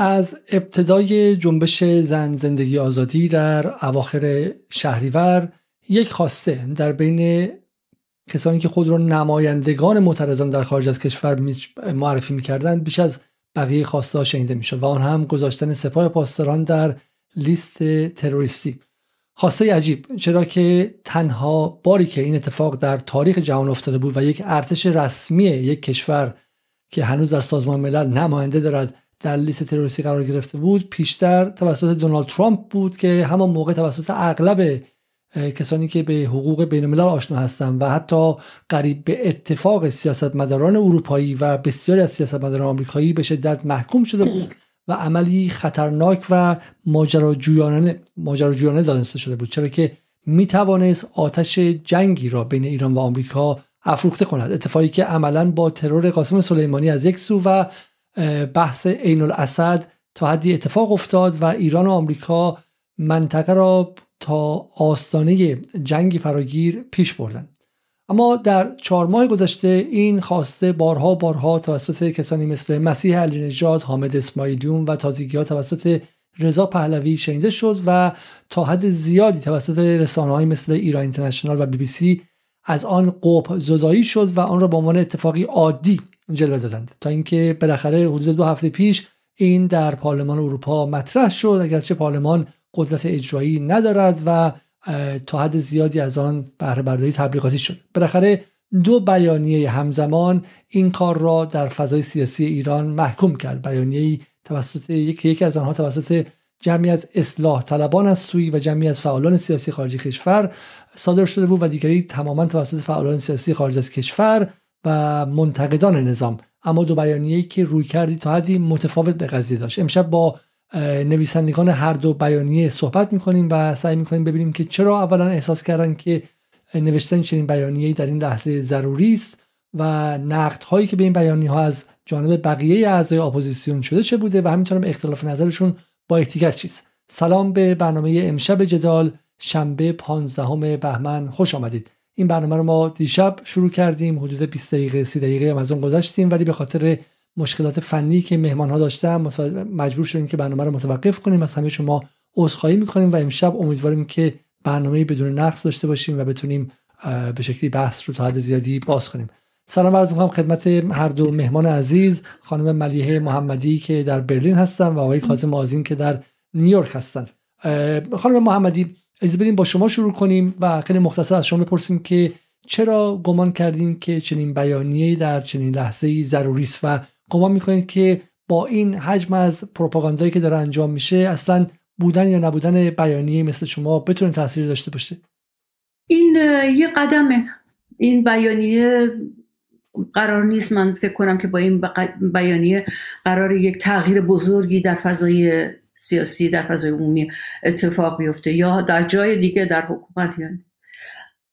از ابتدای جنبش زن زندگی آزادی در اواخر شهریور یک خواسته در بین کسانی که خود را نمایندگان معترضان در خارج از کشور معرفی می‌کردند بیش از بقیه خواسته ها شنیده می‌شد و آن هم گذاشتن سپاه پاسداران در لیست تروریستی. خواسته عجیب چرا که تنها باری که این اتفاق در تاریخ جهان افتاده بود و یک ارتش رسمی یک کشور که هنوز در سازمان ملل نماینده دارد در لیست تروریستی قرار گرفته بود پیشتر توسط دونالد ترامپ بود که همان موقع توسط اغلب کسانی که به حقوق بین الملل آشنا هستند و حتی قریب به اتفاق سیاستمداران اروپایی و بسیاری از سیاستمداران آمریکایی به شدت محکوم شده بود و عملی خطرناک و ماجراجویانه ماجراجویانه دانسته شده بود چرا که می توانست آتش جنگی را بین ایران و آمریکا افروخته کند. اتفاقی که عملا با ترور قاسم سلیمانی از یک سو و بحث عین الاسد تا حدی اتفاق افتاد و ایران و آمریکا منطقه را تا آستانه جنگی فراگیر پیش بردن. اما در چهار ماه گذشته این خواسته بارها بارها توسط کسانی مثل مسیح علی نژاد، حامد اسماعیلیون و تازگی ها توسط رضا پهلوی شنیده شد و تا حد زیادی توسط رسانه مثل ایران اینترنشنال و بی بی سی از آن قوپ زدایی شد و آن را به عنوان اتفاقی عادی جلوه دادند. تا اینکه بالاخره حدود دو هفته پیش این در پارلمان اروپا مطرح شد. اگرچه پارلمان قدرت اجرایی ندارد و تا حد زیادی از آن بهره برداری تبلیغاتی شد. بالاخره دو بیانیه همزمان این کار را در فضای سیاسی ایران محکوم کرد. بیانیه توسط یکی یکی از آنها توسط جمعی از اصلاح طلبان از سوی و جمعی از فعالان سیاسی خارج کشور صادر شده بود و دیگری تماما توسط فعالان سیاسی خارج از کشور و منتقدان نظام. اما دو بیانیه‌ای که روی کردی تا حدی متفاوت به قضیه داشت. امشب با نویسندگان هر دو بیانیه صحبت می‌کنیم و سعی می‌کنیم ببینیم که چرا اولا احساس کردن که نوشتن چنین بیانیه‌ای در این لحظه ضروری است و نقد هایی که به این بیانیه ها از جانب بقیه اعضای اپوزیسیون شده چه بوده و همینطورم اختلاف نظرشون با یکدیگر چیست. سلام به برنامه امشب جدال. شنبه 15 بهمن. خوش آمدید. این برنامه رو ما دیشب شروع کردیم حدود 20 دقیقه 30 دقیقه هم از اون گذشتیم ولی به خاطر مشکلات فنی که مهمان ها داشتن مجبور شدیم که برنامه رو متوقف کنیم. از همه شما عذرخواهی می‌کنیم و امشب امیدواریم که برنامه بدون نقص داشته باشیم و بتونیم به شکلی بحث رو تا حد زیادی باز کنیم. سلام عرض می‌کنم خدمت هر دو مهمان عزیز خانم ملیحه محمدی که در برلین هستن و آقای کاظم آزین که در نیویورک هستن. خانم محمدی اجازه بدیم با شما شروع کنیم و خیلی مختصر از شما بپرسیم که چرا گمان کردیم که چنین بیانیه‌ای در چنین لحظه‌ای ضروری است و گمان می‌کنید که با این حجم از پروپاگاندایی که داره انجام میشه اصلا بودن یا نبودن بیانیه مثل شما بتونه تاثیر داشته باشه؟ این یه قدمه. این بیانیه قرار نیست من فکر کنم که با این بیانیه قرار یک تغییر بزرگی در فضای سیاسی در فضای عمومی اتفاق بیفته یا در جای دیگه در حکومت یعنی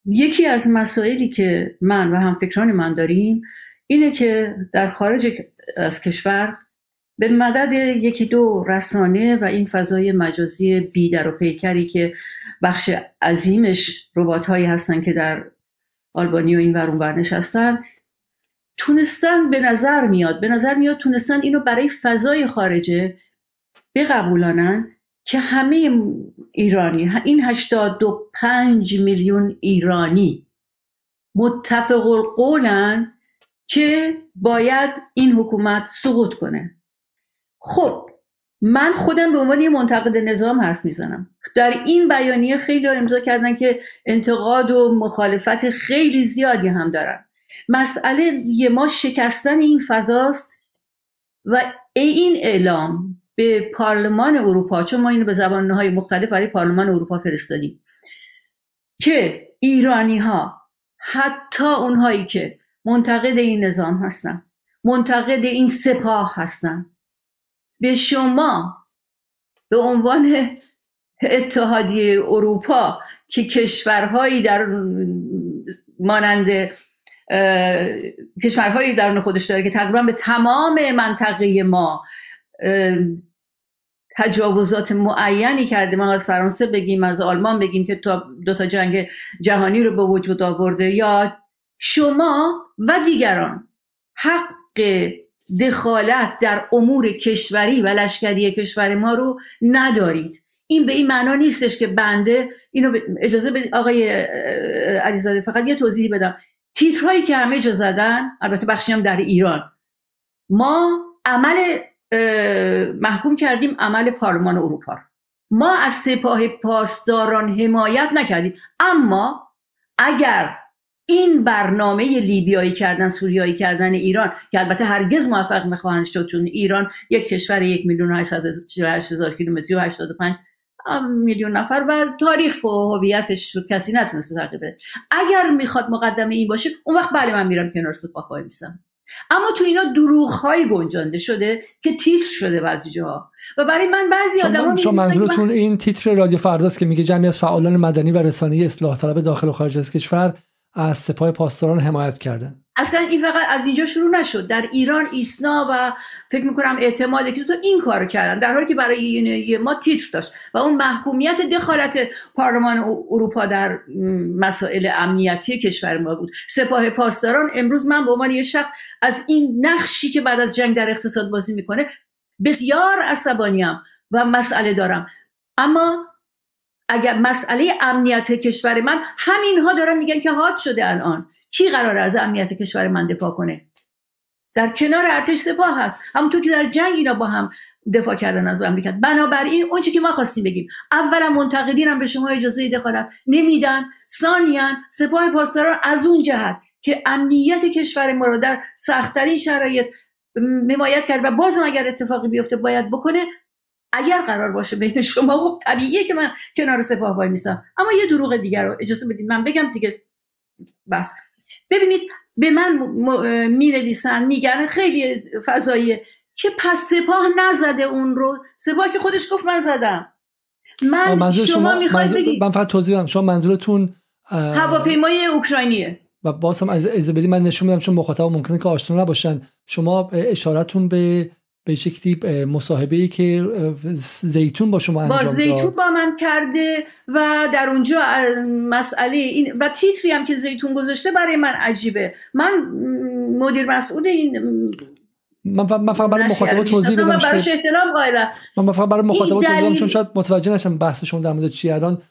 یکی از مسائلی که من و هم فکران من داریم اینه که در خارج از کشور به مدد یکی دو رسانه و این فضای مجازی بیدر و پیکری که بخش عظیمش ربات هایی هستن که در آلبانی و این ورون نشستن تونستن به نظر میاد به نظر میاد تونستن اینو برای فضای خارجه بقبولانن که همه ایرانی این 85 میلیون ایرانی متفق القولن که باید این حکومت سقوط کنه. خب من خودم به عنوان یه منتقد نظام حرف می‌زنم. در این بیانیه خیلی امضا کردن که انتقاد و مخالفت خیلی زیادی هم دارن. مسئله یه ما شکستن این فضاست و این اعلام به پارلمان اروپا چون ما اینو به زبانهای مختلف برای پارلمان اروپا فرستادیم که ایرانی ها حتی اونهایی که منتقد این نظام هستن منتقد این سپاه هستن به شما به عنوان اتحادیه اروپا که کشورهایی در مانند کشورهایی درون خودش داره که تقریبا به تمام منطقه ما تجاوزات معینی کرده ما از فرانسه بگیم از آلمان بگیم که تا دو تا جنگ جهانی رو به وجود آورده یا شما و دیگران حق دخالت در امور کشوری و لشکری کشور ما رو ندارید. این به این معنا نیستش که بنده اینو اجازه بدید آقای علیزاده فقط یه توضیحی بدم. تیترهایی که همه جا زدن البته بخشی هم در ایران. ما عمل محکوم کردیم عمل پارلمان اروپا ما از سپاه پاسداران حمایت نکردیم. اما اگر این برنامه لیبیایی کردن سوریایی کردن ایران که البته هرگز موفق نخواهند شد چون ایران یک کشور یک میلیون هزار کیلومتری و 85 میلیون نفر و تاریخ و هویتش رو کسی نتونسته تغییر اگر می‌خواد مقدمه این باشه اون وقت بله من میرم کنار سپاه وای میسم اما تو اینا دروغ هایی گنجانده شده که تیتر شده بعضی جاها. و برای من بعضی آدما شما منظورتون این تیتر رادیو فرداست که میگه جمعی از فعالان مدنی و رسانه‌ای اصلاح طلب داخل و خارج از کشور از سپاه پاسداران حمایت کردن. اصلا این فقط از اینجا شروع نشد. در ایران ایسنا و فکر می‌کنم اعتماد که تو این کار کردن در حالی که برای ما تیتر داشت و اون محکومیت دخالت پارلمان اروپا در مسائل امنیتی کشور ما بود. سپاه پاسداران امروز من به عنوان یه شخص از این نقشی که بعد از جنگ در اقتصاد بازی می‌کنه بسیار عصبانیم و مسئله دارم. اما اگر مسئله امنیت کشور من همینها دارن میگن که حاد شده الان. کی قرار از امنیت کشور من دفاع کنه؟ در کنار ارتش سپاه هست. همونطور که در جنگ اینا با هم دفاع کردن از امریکا. بنابراین اون که ما خواستیم بگیم اولا منتقدین هم به شما اجازه دخالت نمیدن ثانیا سپاه پاسداران از اون جهت که امنیت کشور ما رو در سختترین شرایط حمایت کرد و بازم اگر اتفاقی بیفته باید بکنه اگر قرار باشه بین شما خب طبیعیه که من کنار سپاه وای میسم اما یه دروغ دیگر رو اجازه بدید من بگم دیگه بس. ببینید به من می نویسن میگن خیلی فضاییه که پس سپاه نزده اون رو. سپاه که خودش گفت من زدم. من شما, شما می‌خواید بگید من فقط توضیح بدم. شما منظورتون هواپیمای اوکراینیه. و باز هم از بدی من نشون میدم چون مخاطب ممکنه که آشنا نباشن. شما اشارتون به به شکلی مصاحبه ای که زیتون با شما انجام با زیتون با من کرده و در اونجا مسئله این و تیتری هم که زیتون گذاشته برای من عجیبه. من مدیر مسئول این من فقط برای مخاطبا توضیح بدم براش احترام قائلم. من فقط برای مخاطبا توضیح بدم چون شاید متوجه نشم بحث شما در مورد چی الان.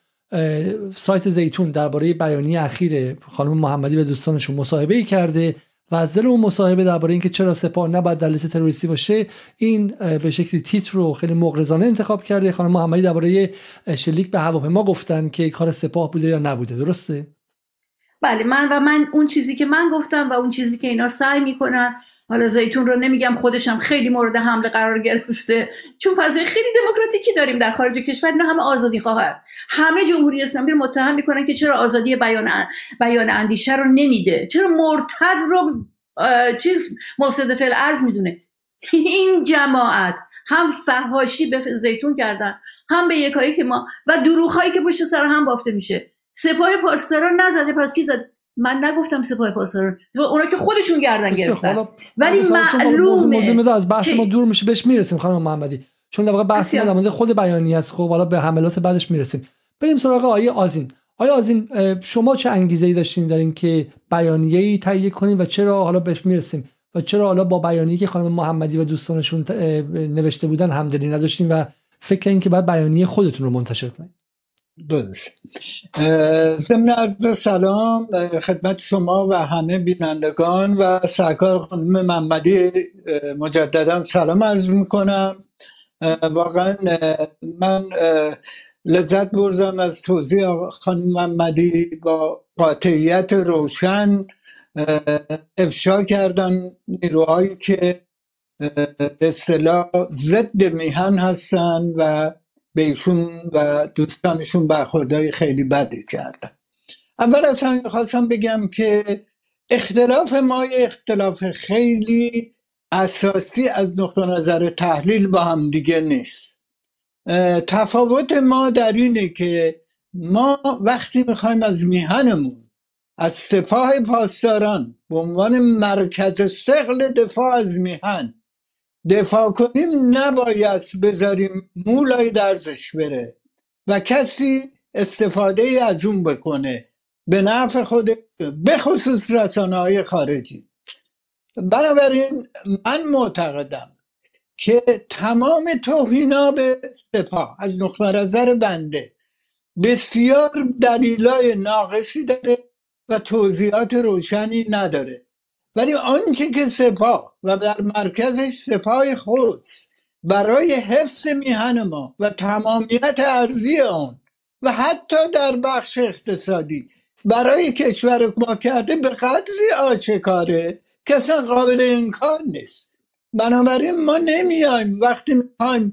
سایت زیتون درباره بیانیه اخیر خانم محمدی به دوستانشون مصاحبه ای کرده. و از دل اون مصاحبه درباره اینکه چرا سپاه نباید در لیست تروریستی باشه این به شکلی تیتر رو خیلی مغرضانه انتخاب کرده خانم محمدی درباره شلیک به هواپیما گفتن که کار سپاه بوده یا نبوده. درسته؟ بله من و من اون چیزی که من گفتم و اون چیزی که اینا سعی می‌کنن حالا زیتون رو نمیگم خودشم خیلی مورد حمله قرار گرفته. چون فضای خیلی دموکراتیکی داریم در خارج کشور نه همه آزادی خواهد. همه جمهوری اسلامی رو متهم می‌کنن که چرا آزادی بیان بیان اندیشه رو نمیده. چرا مرتد رو چیز مفسد فعل ارز می‌دونه؟ این جماعت هم فهاشی به زیتون کردن هم به یکایی که ما و دروغ که پشت سر هم بافته میشه. سپاه پاسداران نزده پس کی زد؟ من نگفتم سپاه پاسداران. اونا که خودشون گردن گرفتن. ولی معلومه. از بحث ما دور میشه بهش می‌رسیم خانم محمدی. چون در واقع بحث ما خود بیانیه است خب حالا به حملات بعدش می‌رسیم. بریم سراغ آیه آزین. آیا آزین شما چه انگیزه ای داشتین در اینکه بیانیه ای تهیه کنین و چرا حالا بهش می‌رسیم؟ و چرا حالا با بیانیه که خانم محمدی و دوستانشون نوشته بودن همدلی نداشتین و فکر این که بعد بیانیه خودتون رو منتشر کنید درست ضمن عرض سلام خدمت شما و همه بینندگان و سرکار خانم محمدی. مجددا سلام عرض می‌کنم. واقعا من لذت بردم از توضیح خانم محمدی با قاطعیت روشن افشا کردن نیروهایی که به اصطلاح ضد میهن هستن و بهشون و دوستانشون برخوردهای خیلی بدی کردن. اول از همین خواستم بگم که اختلاف ما اختلاف خیلی اساسی از نقطه نظر تحلیل با هم دیگه نیست. تفاوت ما در اینه که ما وقتی می‌خوایم از میهنمون از سپاه پاسداران به عنوان مرکز سقل دفاع از میهن دفاع کنیم نباید بذاریم مولای درزش بره و کسی استفاده از اون بکنه به نفع خود به خصوص رسانه های خارجی. بنابراین من معتقدم که تمام توهینا به سپاه از نقطه نظر بنده بسیار دلیلای ناقصی داره و توضیحات روشنی نداره. ولی آنچه که سپاه و در مرکزش سپاه خود برای حفظ میهن ما و تمامیت ارزی آن و حتی در بخش اقتصادی برای کشور ما کرده به قدری آشکاره که اصلا قابل انکار نیست. بنابراین ما نمیایم وقتی می‌خوایم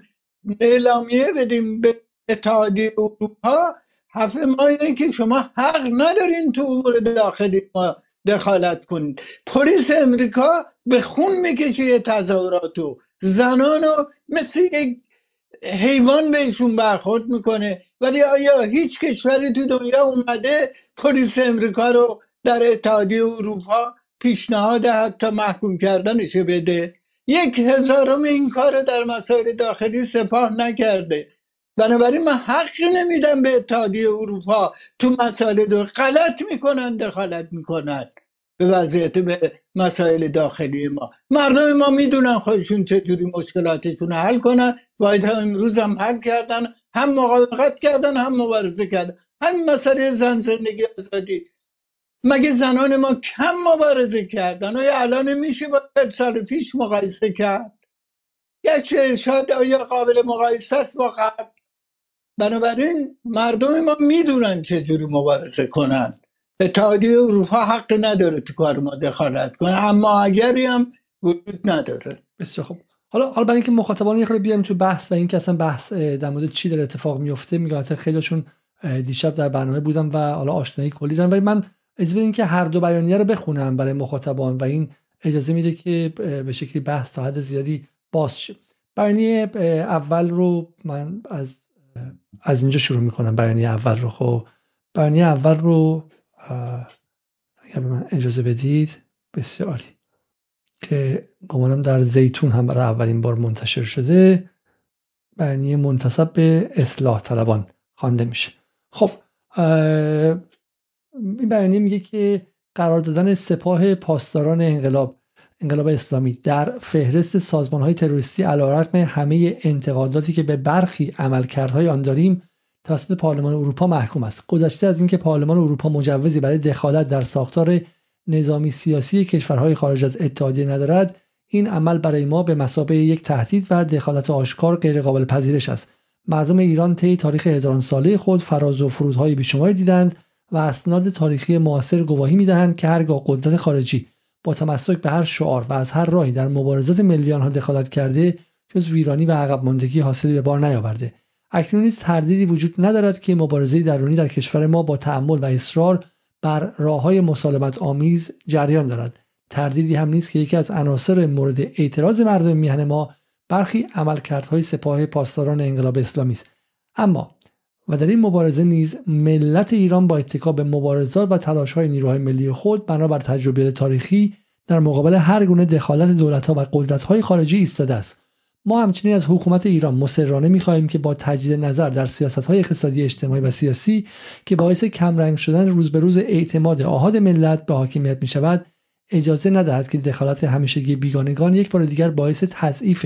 اعلامیه بدیم به اتحادیه اروپا حرف ما اینه که شما حق ندارین تو امور داخلی ما دخالت کنید پلیس امریکا به خون می‌کشه تظاهراتو. زنانو مثل یک حیوان بهشون برخورد می‌کنه. ولی آیا هیچ کشوری تو دنیا اومده پلیس امریکا رو در اتحادیه اروپا پیشنهاد حتی محکوم کردنش بده؟ یک هزارم این کار در مسائل داخلی سپاه نکرده. بنابراین من حقی نمیدم به اتحادیه اروپا تو مسائل دو غلط می‌کنن دخالت می‌کنن به وضعیت به مسائل داخلی ما. مردم ما می‌دونن خودشون چجوری مشکلاتشون حل کنن. باید امروز هم حل کردن هم مقاومت کردن هم مبارزه کردن. همین مسئله زن زندگی آزادی. مگه زنان ما کم مبارزه کردن؟ آیا الان میشه با سال پیش مقایسه کرد؟ گرچه ارشاد آیا قابل مقایسه است با قبل بنابراین مردم ما می‌دونن چجوری مبارزه کنن. اتحادیه اروپا حق نداره تو کار ما دخالت کنه اما اگری هم وجود نداره. بسیار خوب. حالا حالا برای اینکه مخاطبان یه خورده تو بحث و اینکه اصلا بحث در مورد چی داره اتفاق میفته میگم خیلیشون دیشب در برنامه بودم و حالا آشنایی کلی دارم ولی من اجازه بدین که هر دو بیانیه رو بخونم برای مخاطبان و این اجازه میده که به شکلی بحث تا حد زیادی باز شه. بیانیه اول رو من از از اینجا شروع می‌کنم. بیانیه اول رو. خب بیانیه اول رو اگر به من اجازه بدید بسیار عالی. که گمانم در زیتون هم برای اولین بار منتشر شده. بیانیه منتصب به اصلاح طلبان خوانده میشه. خب این بیانیه میگه که قرار دادن سپاه پاسداران انقلاب انقلاب اسلامی در فهرست سازمان های تروریستی علیرغم همه انتقاداتی که به برخی عملکردهای آن داریم توسط پارلمان اروپا محکوم است. گذشته از اینکه پارلمان اروپا مجوزی برای دخالت در ساختار نظامی سیاسی کشورهای خارج از اتحادیه ندارد این عمل برای ما به مسابقه یک تهدید و دخالت آشکار غیرقابل پذیرش است. مردم ایران طی تاریخ هزاران ساله خود فراز و فرودهای بیشماری دیدند و اسناد تاریخی معاصر گواهی می‌دهند که هرگاه قدرت خارجی با تمسک به هر شعار و از هر راهی در مبارزات ملی آنها دخالت کرده جز ویرانی و عقب ماندگی حاصلی به بار نیاورده. اکنون نیز تردیدی وجود ندارد که مبارزه درونی در کشور ما با تحمل و اصرار بر راه های مسالمت آمیز جریان دارد. تردیدی هم نیست که یکی از عناصر مورد اعتراض مردم میهن ما برخی عملکردهای سپاه پاسداران انقلاب اسلامی است. اما و در این مبارزه نیز ملت ایران با اتکا به مبارزات و تلاش های نیروهای ملی خود بنابر تجربیات تاریخی در مقابل هر گونه دخالت دولت ها و قدرت های خارجی ایستاده است. ما همچنین از حکومت ایران مسررانه می‌خواهیم که با تجدید نظر در سیاست های اقتصادی اجتماعی و سیاسی که باعث کمرنگ شدن روز به روز اعتماد آهاد ملت به حاکمیت می شود اجازه ندهد که دخالت همیشگی بیگانگان یک بار دیگر باعث تضعیف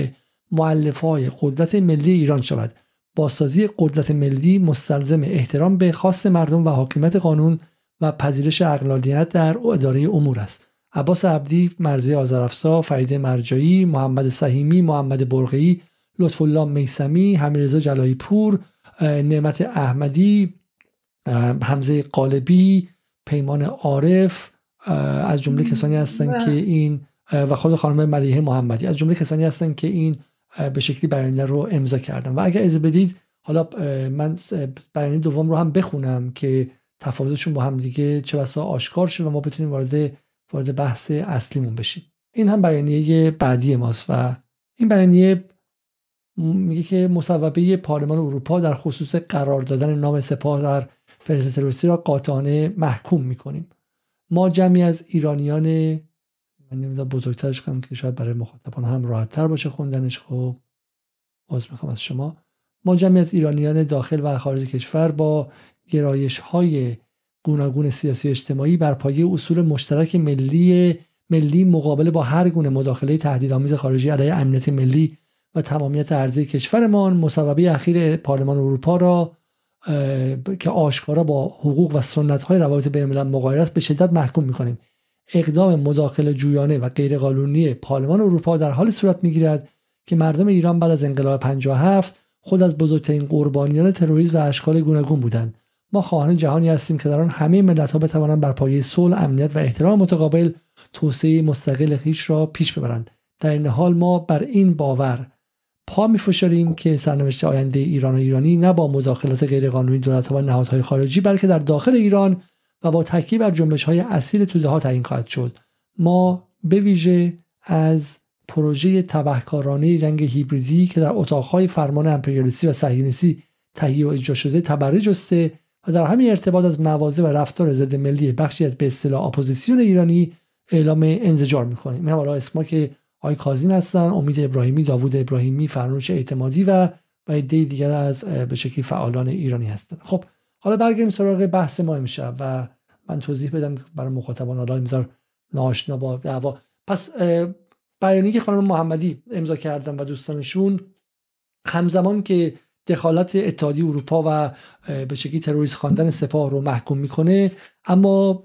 های قدرت ملی ایران شود. بازسازی قدرت ملی مستلزم احترام به خواست مردم و حاکمیت قانون و پذیرش اقلالیت در اداره امور است. عباس عبدی مرزی آذرافزا فرید مرجایی محمد سهیمی محمد برقی لطف الله میسمی حمیرزا جلایی پور نعمت احمدی حمزه قالبی پیمان عارف از جمله کسانی هستند که این و خود خانم ملیحه محمدی. از جمله کسانی هستند که این به شکلی بیانیه رو امضا کردم. و اگر اجازه بدید حالا من بیانیه دوم رو هم بخونم که تفاوتشون با هم دیگه چه بسا آشکار شه و ما بتونیم وارد وارد بحث اصلیمون بشیم. این هم بیانیه بعدی ماست و این بیانیه میگه که مصوبه پارلمان اروپا در خصوص قرار دادن نام سپاه در فهرست تروریستی را قاطعانه محکوم می‌کنیم. ما جمعی از ایرانیان من نمی‌دونم بزرگترش کنم که شاید برای مخاطبان هم راحت تر باشه خوندنش. خب باز می‌خوام از شما. ما جمعی از ایرانیان داخل و خارج کشور با گرایش های گوناگون سیاسی اجتماعی بر پایه اصول مشترک ملی ملی مقابله با هر گونه مداخله تهدیدآمیز خارجی علیه امنیت ملی و تمامیت ارضی کشورمان. مصوبه اخیر پارلمان اروپا را که آشکارا با حقوق و سنت های روابط بین الملل مغایر است به شدت محکوم می‌کنیم. اقدام مداخله جویانه و غیرقانونی پارلمان اروپا در حال صورت می‌گیرد که مردم ایران بعد از انقلاب 57 خود از بزرگترین قربانیان تروریسم و اشکال گوناگون بودند. ما خواهان جهانی هستیم که در آن همه ملت ها بتوانند بر پایه صلح امنیت و احترام متقابل توسعه مستقل خیش را پیش ببرند. در این حال ما بر این باور پا میفشاریم که سرنوشت آینده ایران و ایرانی نه با مداخلات غیرقانونی دولت و نهادهای خارجی بلکه در داخل ایران و با تکیه بر جنبش های اصیل توده ها تعیین خواهد شد. ما به ویژه از پروژه تبهکارانه جنگ هیبریدی که در اتاقهای فرمان امپریالیستی و صهیونیستی تهیه و اجرا شده تبری جسته و در همین ارتباط از مواضع و رفتار ضد ملی بخشی از به اصطلاح اپوزیسیون ایرانی اعلام انزجار می‌کنیم. این حالا اسما که آی کازین هستن امید ابراهیمی داوود ابراهیمی فرنوش اعتمادی و و دیگر از به شکلی فعالان ایرانی هستند خب حالا برگردیم سراغ بحث ما امشب و من توضیح بدم برای مخاطبان حالا میذار ناشنا با دعوا. پس بیانیه که خانم محمدی امضا کردن و دوستانشون همزمان که دخالت اتحادیه اروپا و به شکلی تروریست خواندن سپاه رو محکوم می‌کنه اما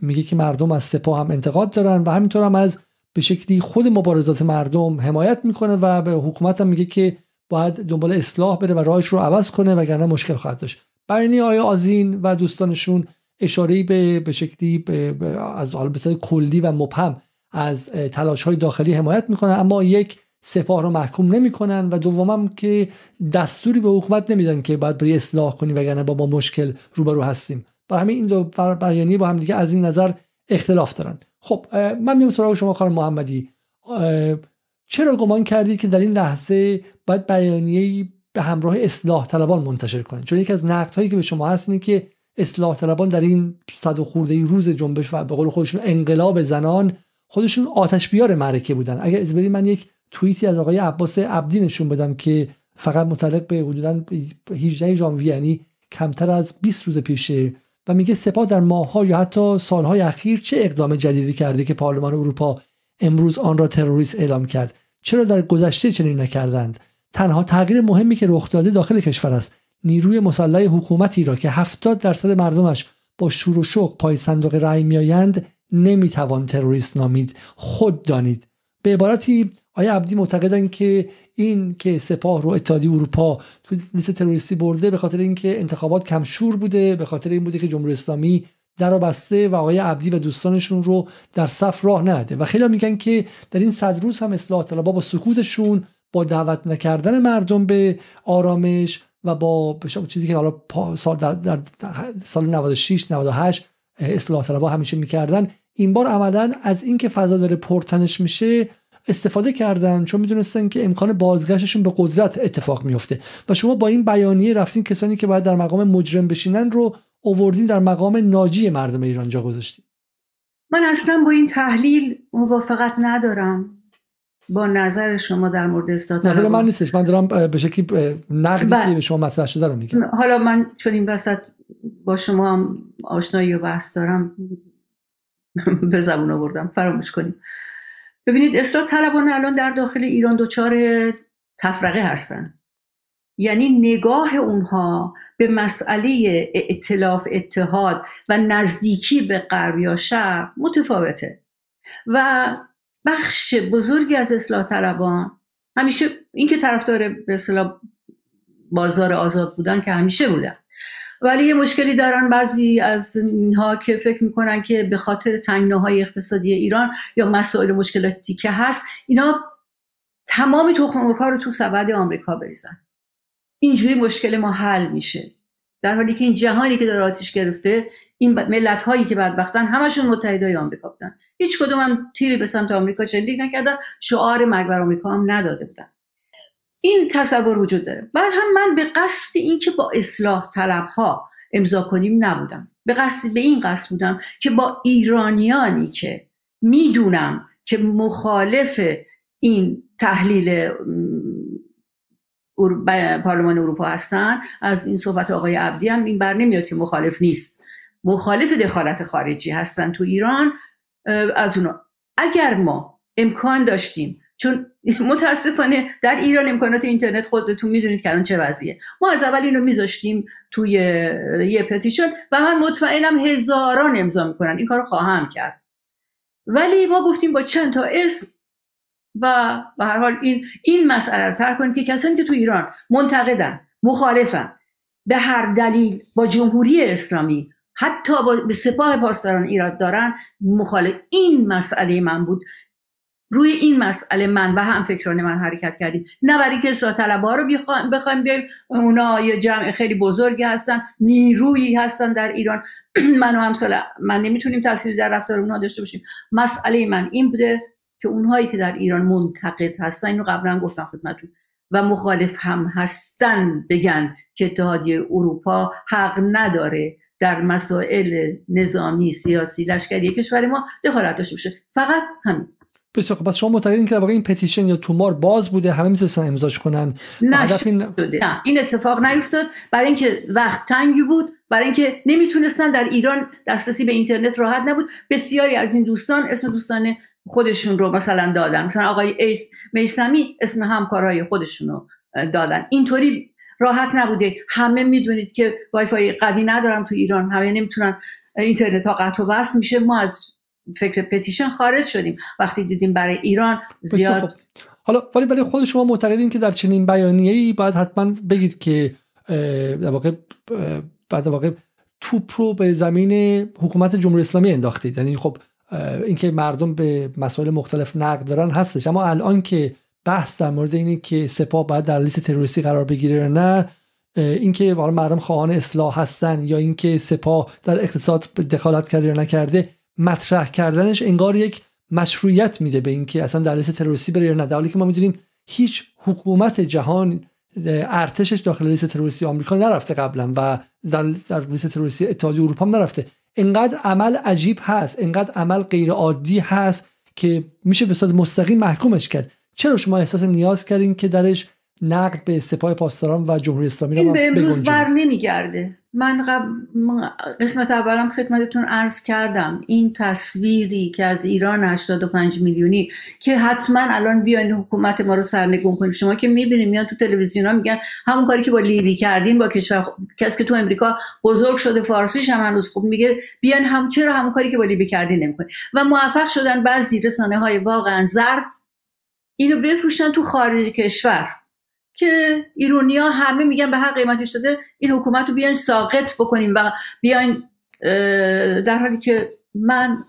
میگه که مردم از سپاه هم انتقاد دارن و همینطور هم از به شکلی خود مبارزات مردم حمایت می‌کنه و به حکومت هم میگه که باید دنبال اصلاح بره و راهش رو عوض کنه وگرنه مشکل خواهد داشت. بیانیه آیا آزین و دوستانشون اشاره به به شکلی به از البته کلی و مبهم از تلاش های داخلی حمایت می‌کنن اما یک سپاه رو محکوم نمی‌کنن و دومم که دستوری به حکومت نمیدن که باید بری اصلاح کنی وگرنه با با مشکل روبرو هستیم. برای همین این دو بیانیه با هم دیگه از این نظر اختلاف دارن. خب من میام سراغ شما خانم محمدی. چرا گمان کردی که در این لحظه باید بیانیه به همراه اصلاح طلبان منتشر کنید. چون یکی از نقد هایی که به شما هست اینه که اصلاح طلبان در این صد و خورده روز جنبش و به قول خودشون انقلاب زنان خودشون آتش بیار معرکه بودن. اگر از من یک توییتی از آقای عباس عبدی نشون بدم که فقط متعلق به حدودا 18 ژانویه یعنی کمتر از 20 روز پیشه و میگه سپاه در ماهها یا حتی سالهای اخیر چه اقدام جدیدی کرده که پارلمان اروپا امروز آن را تروریست اعلام کرد؟ چرا در گذشته چنین نکردند؟ تنها تغییر مهمی که رخ داده داخل کشور است. نیروی مسلح حکومتی را که 70 درصد مردمش با شور و شوق پای صندوق رأی میآیند نمی‌توان تروریست نامید. خود دانید. به عبارتی آیا عبدی معتقدن که این که سپاه رو اتحادیه اروپا تو لیست تروریستی برده به خاطر اینکه انتخابات کم شور بوده به خاطر این بوده که جمهوری اسلامی در بسته و آقای عبدی و دوستانشون رو در صف راه نده و خیلی میگن که در این صد روز هم اصلاح طلبها با سکوتشون با دعوت نکردن مردم به آرامش و با چیزی که حالا سال در, در سال 96 98 اصلاح طلبها همیشه می‌کردن این بار عملا از اینکه فضا داره پرتنش میشه استفاده کردن چون می‌دونستن که امکان بازگشتشون به قدرت اتفاق میفته و شما با این بیانیه رفتین کسانی که باید در مقام مجرم بشینن رو اووردین در مقام ناجی مردم ایران جا گذاشتین. من اصلا با این تحلیل موافقت ندارم. با نظر شما در مورد اصلاح نظر من نیستش. من دارم به شکلی نقدی که بله. به شما مطرح شده رو میگم. حالا من چون این وسط با شما هم آشنایی و بحث دارم به زبون آوردم. فراموش کنیم. ببینید اصلاح طلبان الان در داخل ایران دچار تفرقه هستن. یعنی نگاه اونها به مسئله ائتلاف اتحاد و نزدیکی به غرب یا شرق متفاوته. و بخش بزرگی از اصلاح طلبان. همیشه اینکه طرفدار به اصطلاح بازار آزاد بودن که همیشه بودن. ولی یه مشکلی دارن بعضی از اینها که فکر می‌کنن که به خاطر تنگناهای اقتصادی ایران یا مسائل مشکلاتی که هست اینا تمام تخم رو تو سبد آمریکا بریزن. اینجوری مشکل ما حل میشه. در حالی که این جهانی که داره آتیش گرفته این ملت هایی که بدبختن همشون متحدای آمریکا بودن. هیچ کدوم هم تیری به سمت آمریکا شلیک نکردن شعار مرگ بر آمریکا هم نداده بودن. این تصور وجود داره. بعد هم من به قصد اینکه با اصلاح طلب ها امضا کنیم نبودم. به قصد به این قصد بودم که با ایرانیانی که می‌دونم که مخالف این تحلیل پارلمان اروپا هستن از این صحبت آقای عبدی هم این بر نمیاد که مخالف نیست. مخالف دخالت خارجی هستن تو ایران از اونا. اگر ما امکان داشتیم چون متاسفانه در ایران امکانات اینترنت خودتون می‌دونید که الان چه وضعیه. ما از اول اینو میذاشتیم توی یه پتیشن و من مطمئنم هزاران امضا می‌کنن. این کارو خواهم کرد. ولی ما گفتیم با چند تا اسم و به هر حال این این مسئله رو ترک کنیم که کسانی که تو ایران منتقدن مخالفن به هر دلیل با جمهوری اسلامی حتی به سپاه پاسداران ایراد دارن مخالف این مسئله من بود. روی این مسئله من و هم فکران من حرکت کردیم. نه برای که اصلاح طلب ها رو بخوایم بیایم. اونا یه جمع خیلی بزرگی هستن نیرویی هستن در ایران. من و همسال من نمی‌تونیم تاثیر در رفتار اونها داشته باشیم. مسئله من این بوده که اونهایی که در ایران منتقد هستن اینو قبلا گفتم خدمتتون. و مخالف هم هستن بگن که اتحادیه اروپا حق نداره در مسائل نظامی سیاسی لشکری کشور ما دخالت داشته باشه. فقط همین. بسیار پس شما معتقدین که واقعا این پتیشن یا تومار باز بوده همه می‌تونستن امضاش کنن؟ نه این... نه این اتفاق نیفتاد. برای اینکه وقت تنگی بود برای اینکه نمی‌تونستن در ایران دسترسی به اینترنت راحت نبود. بسیاری از این دوستان اسم دوستان خودشون رو مثلا دادن. مثلا آقای ایکس میسمی اسم همکارای خودشون رو دادن. اینطوری راحت نبوده. همه می‌دونید که وای فای قوی ندارم تو ایران. همه نمی‌تونن اینترنت ها قطع و وصل میشه. ما از فکر پتیشن خارج شدیم. وقتی دیدیم برای ایران زیاد خب. حالا ولی ولی خود شما معتقدین که در چنین بیانیه‌ای باید حتما بگید که در واقع بعد واقع توپ رو به زمین حکومت جمهوری اسلامی انداختید. یعنی خب اینکه مردم به مسائل مختلف نقد دارن هستش. اما الان که بحث در مورد اینه که سپاه باید در لیست تروریستی قرار بگیره یا نه اینکه واقعا مردم خواهان اصلاح هستن یا اینکه سپاه در اقتصاد دخالت کرده یا نکرده مطرح کردنش انگار یک مشروعیت میده به اینکه اصلا در لیست تروریستی بره یا نه. در که ما می‌دونیم هیچ حکومت جهان ارتشش داخل لیست تروریستی آمریکا نرفته قبلا و در, در لیست تروریستی اتحادیه اروپا هم نرفته. انقدر عمل عجیب هست انقدر عمل غیر عادی هست که میشه به صورت مستقیم محکومش کرد. چرا شما احساس نیاز کردین که درش نقد به سپاه پاسداران و جمهوری اسلامی این به امروز بر نمیگرده. من قبل قسمت اولم خدمتتون عرض کردم. این تصویری که از ایران 85 میلیونی که حتما الان بیاین حکومت ما رو سرنگون کنیم. شما که می‌بینید میان تو تلویزیون ها میگن همون کاری که با لیبی کردیم با کشور کسی که تو امریکا بزرگ شده فارسیش هم هنوز خوب میگه بیان هم چرا همون کاری که با لیبی کردیم نمی‌کنیم و موفق شدن بعضی رسانه های واقعا زرد اینو بفروشن تو خارج کشور. که ایرونیا همه میگن به هر قیمتی شده این حکومت رو بیاین ساقط بکنیم و بیاین در حالی که من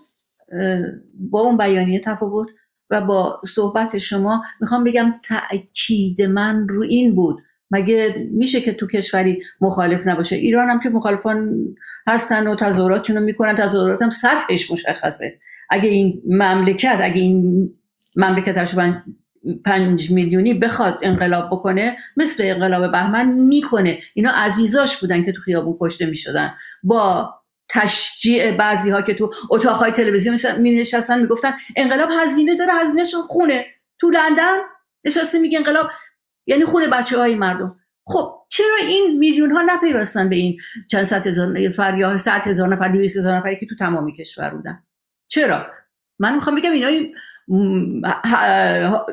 با اون بیانیه تفاوت و با صحبت شما می‌خوام بگم تأکید من رو این بود. مگه میشه که تو کشوری مخالف نباشه؟ ایران هم که مخالفان هستن و تظاهراتشون رو می‌کنن تظاهرات هم سطحش مشخصه. اگه این مملکت اگه این مملکت پنج میلیونی بخواد انقلاب بکنه مثل انقلاب بهمن می‌کنه. اینا عزیزاش بودن که تو خیابون کشته می‌شدن. با تشجیع بعضی ها که تو اتاقهای تلویزیون می نشستن می‌گفتن انقلاب هزینه داره هزینهشون خونه. تو لندن نشسته میگه انقلاب یعنی خونه بچه های مردم. خب چرا این میلیون ها نپیوستن به این چند صد هزار نفر یا صد هزار نفر دویست هزار نفری که تو تمامی کشور بودن؟ چرا؟ من می‌خوام بگم اینا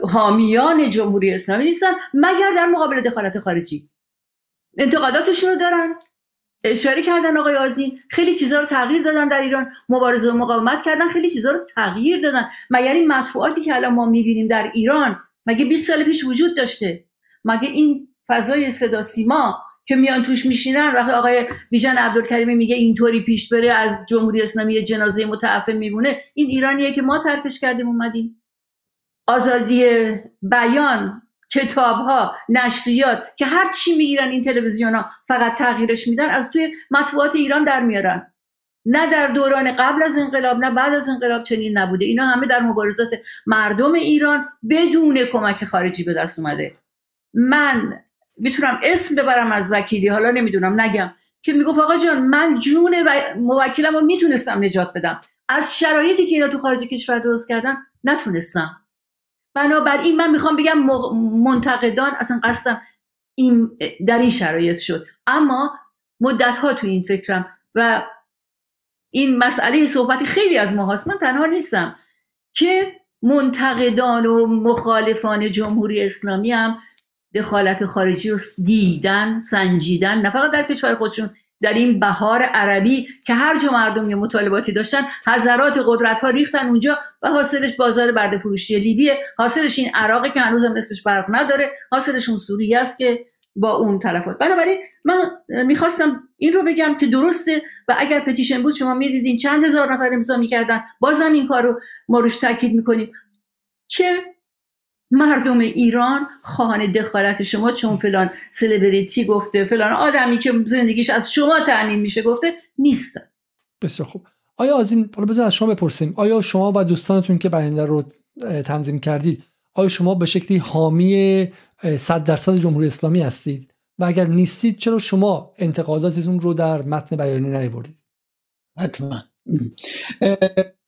حامیان جمهوری اسلامی نیستن مگر در مقابل دخالت خارجی. انتقاداتشون رو دارن اشاره کردن آقای آزین خیلی چیزا رو تغییر دادن در ایران مبارزه و مقاومت کردن خیلی چیزا رو تغییر دادن. مگر این مطبوعاتی که الان ما می‌بینیم در ایران مگه 20 سال پیش وجود داشته؟ مگه این فضای صدا سیما که میان توش میشینن وقتی آقای بیژن عبدالکریمی میگه اینطوری پیش بره از جمهوری اسلامی جنازه متعفن میمونه این ایرانیه که ما ترکش کردیم اومدیم. آزادی بیان کتاب ها نشریات که هر چی می‌گیرن این تلویزیون ها فقط تغییرش میدن از توی مطبوعات ایران در میارن. نه در دوران قبل از انقلاب نه بعد از انقلاب چنین نبوده. اینا همه در مبارزات مردم ایران بدون کمک خارجی به دست اومده. من می‌تونم اسم ببرم از وکیلی حالا نمی‌دونم نگم. که می‌گفت آقا جان من جون موکلم رو می‌تونستم نجات بدم. از شرایطی که اینا تو خارج کشور درست کردن نتونستم. بنابراین من می‌خوام بگم منتقدان اصلا قصدم این در این شرایط شد. اما مدت ها تو این فکرم و این مسئله صحبتی خیلی از ما هست من تنها نیستم که منتقدان و مخالفان جمهوری اسلامی هم دخالت خارجی رو دیدن سنجیدن نه فقط در کشور خودشون در این بهار عربی که هر جا مردم یه مطالباتی داشتن هزارات قدرت ها ریختن اونجا و حاصلش بازار برده فروشی لیبیه حاصلش این عراقه که هنوز هم مثلش برق نداره حاصلش اون سوریه است که با اون تلفات. بنابراین من می‌خواستم این رو بگم که درسته و اگر پتیشن بود شما می‌دیدین چند هزار نفر امضا می‌کردن بازم این کار رو ما روش تاکید می‌کنیم. که مردم ایران خواهان دخالت شما چون فلان سلبریتی گفته فلان آدمی که زندگیش از شما تعمین میشه گفته نیستن. بسیار خوب. آیا از این حالا بذار از شما بپرسیم. آیا شما و دوستانتون که بیانگر رو تنظیم کردید آیا شما به شکلی حامی 100 درصد جمهوری اسلامی هستید؟ و اگر نیستید چرا شما انتقاداتتون رو در متن بیانیه نیاوردید؟ حتما.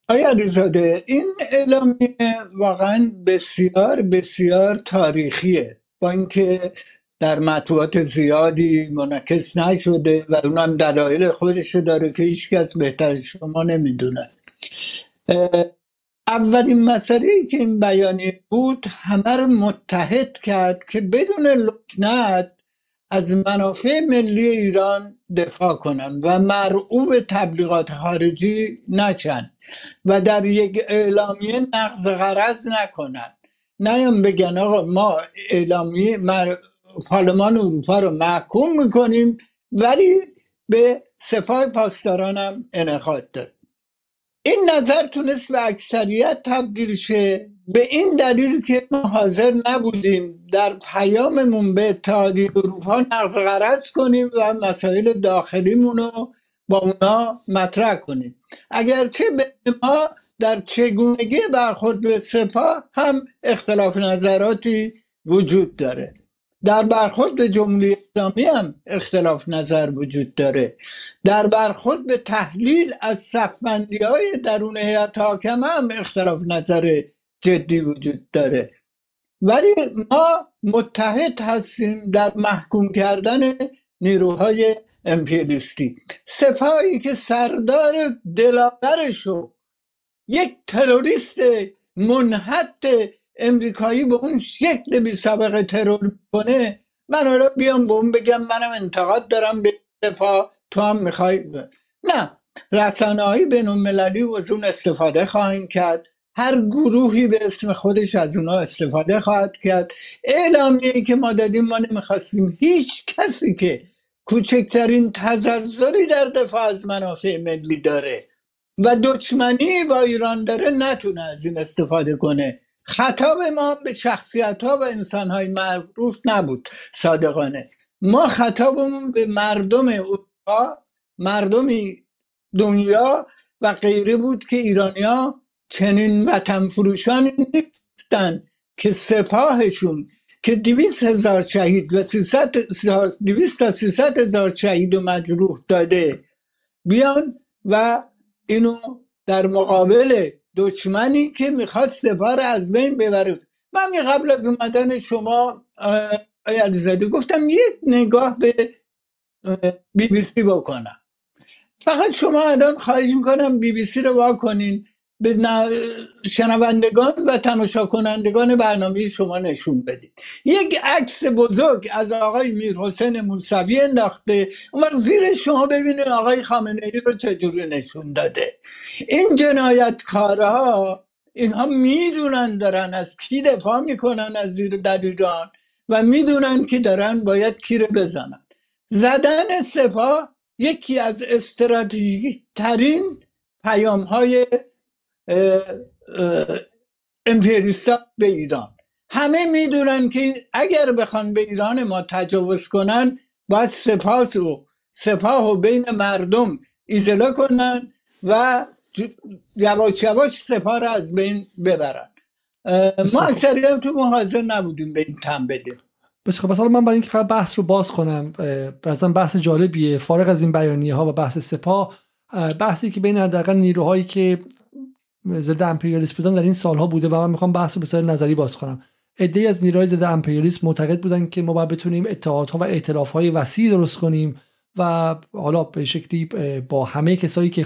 آیا علیزاده این اعلامیه واقعا بسیار بسیار تاریخیه. با اینکه در مطبوعات زیادی منعکس نشده و اونم دلایل خودش داره که هیچ کس بهتر شما نمی‌دونه. اولین مسئله که این بیانیه بود همه رو متحد کرد که بدون لکنت از منافع ملی ایران دفاع کنن و مرعوب تبلیغات خارجی نشن و در یک اعلامیه نقض غرض نکنن نیام بگن آقا ما اعلامیه پارلمان اروپا رو محکوم می‌کنیم ولی به سپاه پاسداران هم انعقاد این نظر تونست به اکثریت تبدیل شه به این دلیل که ما حاضر نبودیم در پیاممون به اتحادیه اروپا نقض غرض کنیم و مسائل داخلیمون رو با اونا مطرح کنیم. اگرچه به ما در چگونگی برخورد به سپاه هم اختلاف نظراتی وجود داره. در برخورد به جمهوری اسلامی هم اختلاف نظر وجود داره. در برخورد به تحلیل از صفبندی های درون هیئت حاکمه هم اختلاف نظر جدی وجود داره. ولی ما متحد هستیم در محکوم کردن نیروهای امپیریستی سپاهی که سردار دلاورشو یک تروریست منحط امریکایی به اون شکل بی سابقه ترور کنه من حالا بیام به اون بگم منم انتقاد دارم به دفاع تو هم می‌خوای نه. رسانه های بین المللی از اون استفاده خواهیم کرد. هر گروهی به اسم خودش از اونا استفاده خواهد کرد. اعلامیه که ما دادیم ما نمی‌خواستیم هیچ کسی که کوچکترین تزرزری در دفاع از منافع ملی داره و دچمنی با ایران داره نتونه از این استفاده کنه. خطاب ما به شخصیت ها و انسان های معروف نبود صادقانه. ما خطابمون به مردم اروپا مردم دنیا و غیره بود که ایرانیا چنین وطن فروشان نیستن که سپاهشون که دویست هزار شهید و دویست تا سیصد هزار شهید و مجروح داده. بیان و اینو در مقابل دشمنی که می‌خواد سپاه از بین ببره. من قبل از اومدن شما آیا علیزاده گفتم یک نگاه به بی بی سی بکنم. فقط شما الان خواهش می‌کنم بی بی سی رو واکنین به شنوندگان و تماشا کنندگان برنامه شما نشون بدید. یک عکس بزرگ از آقای میر حسین موسوی انداخته. اون زیر شما ببینید آقای خامنه ای رو چجوری نشون داده. این جنایتکارها اینها می‌دونن دارن از کی دفاع می‌کنن از زیر در ایران و می‌دونن که دارن باید کی رو بزنن. زدن سپاه یکی از استراتژیک ترین پیام های امپریستا به ایران. همه می‌دونن که اگر بخوان به ایران ما تجاوز کنن باید سپاس و سپاه و بین مردم ایزلا کنن و یواش یواش سپاه را از بین ببرن. ما اکثریت تو حاضر نبودیم به این تم بدیم. بس خب من برای اینکه فقط بحث رو باز کنم مثلا بحث جالبیه. فارغ از این بیانیه ها و بحث سپاه بحثی که بین حداقل نیروهایی که ضد امپریالیسم بودن در این سالها بوده و من می‌خوام بحث رو به صورت نظری باز کنم. ایده از نیروهای ضد امپریالیسم معتقد بودن که ما باید بتونیم اتحادها و ائتلافهای وسیع درست کنیم و حالا به شکلی با همه کسایی که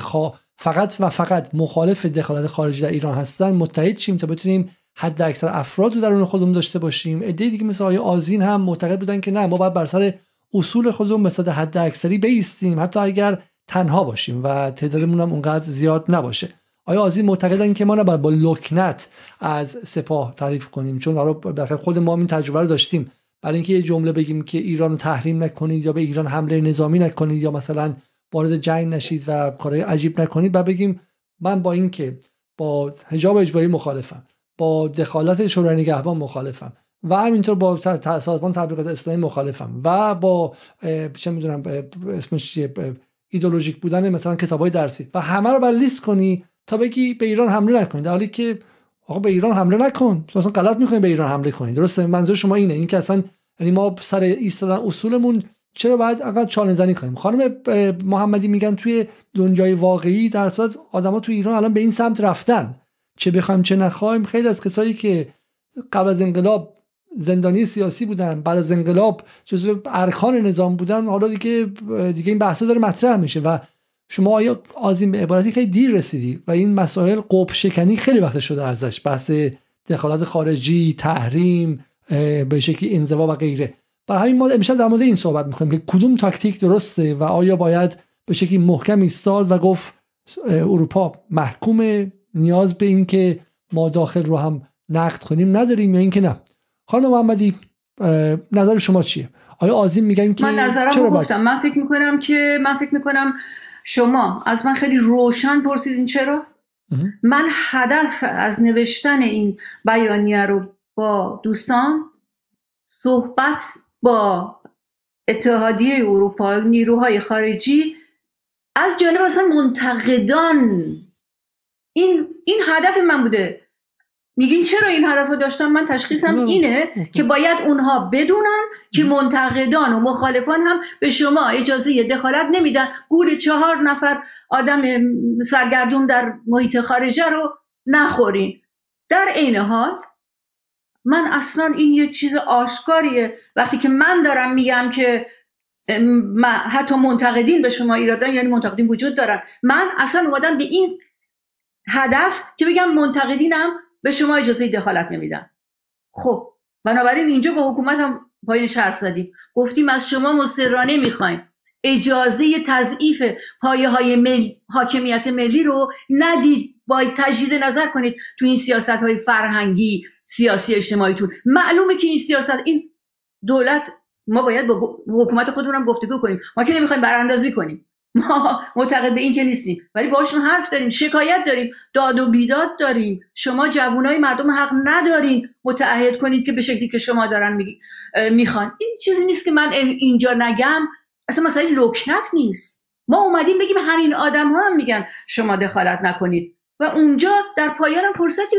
فقط و فقط مخالف دخالت خارجی در ایران هستن متحد شیم تا بتونیم حد اکثر افراد رو درون خودمون داشته باشیم. ایده دیگه مثل آقای آزین هم معتقد بودن که نه ما باید بر سر اصول خودمون به صد حد اکثری بیستیم حتی اگر تنها باشیم و تعدادمون هم اونقدر زیاد نباشه. آیا آزین معتقدن که ما نباید با لکنت از سپاه تعریف کنیم؟ چون حالا خود ما این تجربه رو داشتیم. برای اینکه یه جمله بگیم که ایران رو تحریم نکنید یا به ایران حمله نظامی نکنید یا مثلا وارد جنگ نشید و کارهای عجیب نکنید و بگیم من با اینکه با حجاب اجباری مخالفم با دخالت شورای نگهبان مخالفم و همینطور با سازمان تبلیغات اسلامی مخالفم و با چه می‌دونم اسمش ایدولوژیک بودن مثلا کتابای درسی و همه رو باید لیست کنی تا بگی به ایران حمله نکنید. در حالی که آقا به ایران حمله نکن. تو اصلا غلط می‌کنی به ایران حمله کنید درسته؟ منظور شما اینه. این که اصلا یعنی ما سر ایستادن اصولمون چرا باید اقل چالش زنی کنیم؟ خانم محمدی میگن توی دنیای واقعی در صورت آدما تو ایران الان به این سمت رفتن. چه بخوایم چه نخوایم. خیلی از کسایی که قبل از انقلاب زندانی سیاسی بودن بعد از انقلاب جزو ارکان نظام بودن حالا دیگه دیگه این بحثا داره مطرح میشه و شما آیا آزیم به عبارتی خیلی دیر رسیدی و این مسائل قب شکنی خیلی وقت شده ازش؟ بحث دخالت خارجی تحریم به شکلی انزوا و غیره. برای همین ما امشب در مورد این صحبت می‌کنیم که کدوم تاکتیک درسته و آیا باید به شکلی محکم ایستاد و گفت اروپا محکوم نیاز به این که ما داخل رو هم نقد کنیم نداریم یا اینکه نه؟ خانم محمدی نظر شما چیه؟ آیا آزیم میگن که من نظرم گفتم. من فکر می‌کنم که من فکر می‌کنم شما از من خیلی روشن پرسیدین چرا؟ من هدف از نوشتن این بیانیه رو با دوستان صحبت با اتحادیه اروپا نیروهای خارجی از جانب اصلا منتقدان. این این هدف من بوده. میگین چرا این هدف رو داشتم؟ من تشخیصم اینه که باید اونها بدونن که منتقدان و مخالفان هم به شما اجازه دخالت نمیدن. گور چهار نفر آدم سرگردون در محیط خارجه رو نخورین. در عین حال من اصلا این یه چیز آشکاریه. وقتی که من دارم میگم که حتی منتقدین به شما ایرادن یعنی منتقدین وجود دارن. من اصلا اومدم به این هدف که بگم منتقدینم به شما اجازه دخالت نمیدن خب بنابراین اینجا با حکومت هم پایین شرط زدیم. گفتیم از شما مصرانه می‌خوایم. اجازه تضعیف پایه های مل... حاکمیت ملی رو ندید. باید تجدید نظر کنید تو این سیاست های فرهنگی سیاسی اجتماعیتون معلومه که این سیاست این دولت ما باید با حکومت خودمون گفتگو کنیم. ما که نمی‌خوایم براندازی کنیم. ما معتقد به این که نیستیم. ولی باشون حرف داریم شکایت داریم داد و بیداد داریم. شما جوانای مردم حق ندارین متعهد کنید که به شکلی که شما دارن می‌خوان. این چیزی نیست که من اینجا نگم. اصلا مثلا لکنت نیست. ما اومدیم بگیم همین آدم ها هم میگن شما دخالت نکنید. و اونجا در پایان فرصتی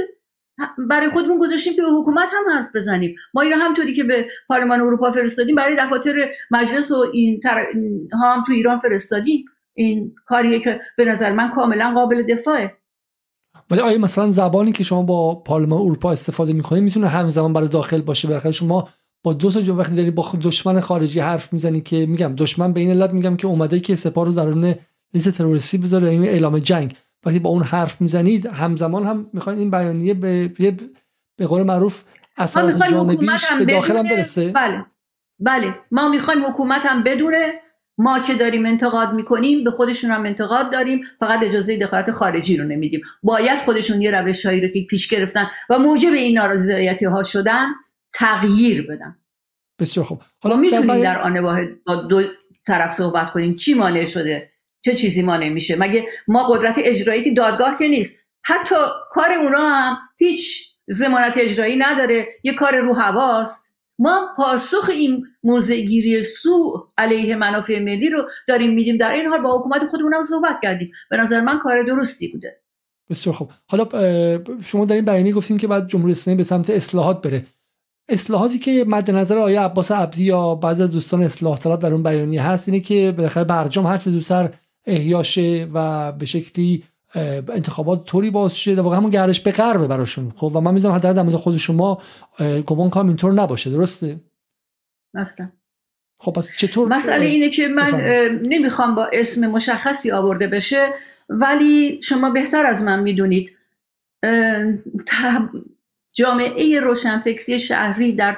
برای خودمون گذاشتیم که به حکومت هم حرف بزنیم. ما این همطوری که به پارلمان اروپا فرستادیم برای دفاتر مجلس و این تر... ها هم تو ایران فرستادیم. این کاریه که به نظر من کاملا قابل دفاعه. ولی آیا مثلا زبانی که شما با پارلمان اروپا استفاده می‌کنید می‌تونه همزمان برای داخل باشه؟ بالاخره شما با دو تا وقتی داری با دشمن خارجی حرف می‌زنی که میگم دشمن به این علت میگم که اومده که سپاه رو درون لیست تروریستی بذاره این اعلام جنگ. وقتی با اون حرف می‌زنید همزمان هم می‌خواین این بیانیه به به قول معروف اثر جانبیش به داخل هم برسه. بله. بله. ما می‌خوایم حکومت هم بدونه. ما که داریم انتقاد می‌کنیم به خودشون هم انتقاد داریم. فقط اجازه دخالت خارجی رو نمیدیم. باید خودشون یه روش هایی رو که پیش گرفتن و موجب این نارضایتی ها شدن تغییر بدن. بسیار خوب. حالا می‌تونیم در آن واحد با دو طرف صحبت کنیم. چی مانع شده چه چیزی ما نمیشه؟ مگه ما قدرت اجرایی که دادگاه که نیست. حتی کار اونا هم هیچ زمانت اجرایی نداره. یه کار رو حواس ما پاسخ این موزگیری سو علیه منافع ملی رو داریم میدیم در این حال با حکومت خودمون هم صحبت کردیم. به نظر من کار درستی بوده. بسیار خوب. حالا شما در این بیانیه گفتین که بعد جمهوری اسلامی به سمت اصلاحات بره. اصلاحاتی که مد نظر آیه عباس عبدی یا بعضی از دوستان اصلاح طلب در اون بیانیه هست اینه که بالاخره برجام هر چه زودتر احیاشه و به شکلی انتخابات طوری باز شه واقعا همون گردش به غربه براشون. خب و من می‌دونم حتی در مورد خود شما گمان کنم اینطور نباشه. درسته؟ مثلا. خب پس چطور؟ مسئله اینه که من نمی‌خوام با اسم مشخصی آورده بشه ولی شما بهتر از من می‌دونید. جامعه روشنفکری شهری در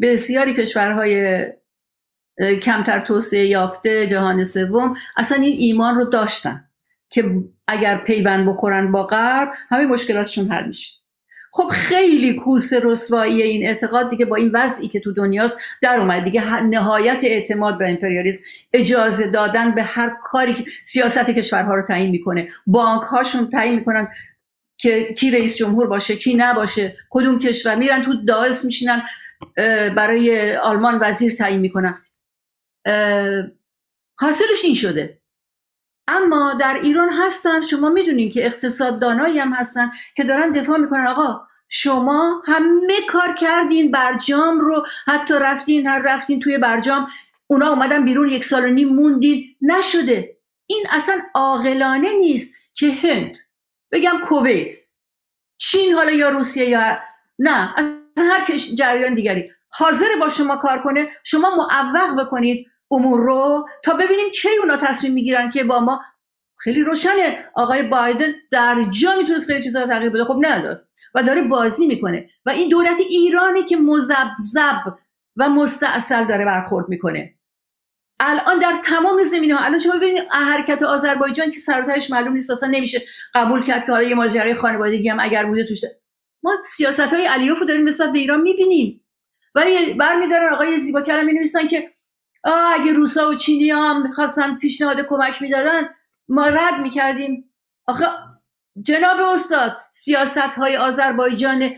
بسیاری کشورهای کمتر توسعه یافته جهان سوم. اصلا این ایمان رو داشتن که اگر پیوند بخورن با غرب همه مشکلاتشون حل میشه. خب خیلی کوس رسوایی این اعتقاد دیگه با این وضعی که تو دنیاست در اومد دیگه نهایت اعتماد به امپریالیسم اجازه دادن به هر کاری که سیاست کشورها رو تعیین می‌کنه. بانک هاشون تعیین می‌کنن که کی رئیس جمهور باشه کی نباشه کدوم کشور میرن تو داعش میشینن برای آلمان وزیر تعیین می‌کنن. حاصلش این شده. اما در ایران هستن شما می‌دونین که اقتصاددانایی هم هستن که دارن دفاع می‌کنن. آقا شما همه کار کردین برجام رو حتی رفتین هر رفتین توی برجام اونا اومدن بیرون یک سال و نیم موندین. نشده. این اصلا عاقلانه نیست که هند بگم کویت چین حالا یا روسیه یا نه از هر جریان دیگری. حاضر با شما کار کنه شما معوق بکنید امور رو تا ببینیم چه اونا تصمیم می‌گیرن که با ما. خیلی روشنه. آقای بایدن در جا می‌تونست خیلی چیزا رو تغییر بده. خب نداد و داره بازی می‌کنه. و این دولت ایرانی که مزبزب و مستاصل داره برخورد می‌کنه. الان در تمام زمین ها الان شما ببینید حرکت آذربایجان که سرتایش معلوم نیست اصلا نمیشه قبول کرد که حالا یه ماجرای خانوادگی هم اگر بوده توش. ما سیاست های علیوف رو داریم نسبت به ایران می‌بینیم. ولی برمیدارن آقای زیبا کلام می نویسن که اگه روسا و چینی هم می‌خواستن پیشنهاد کمک می‌دادن ما رد می‌کردیم. آخه جناب استاد سیاست های آذربایجان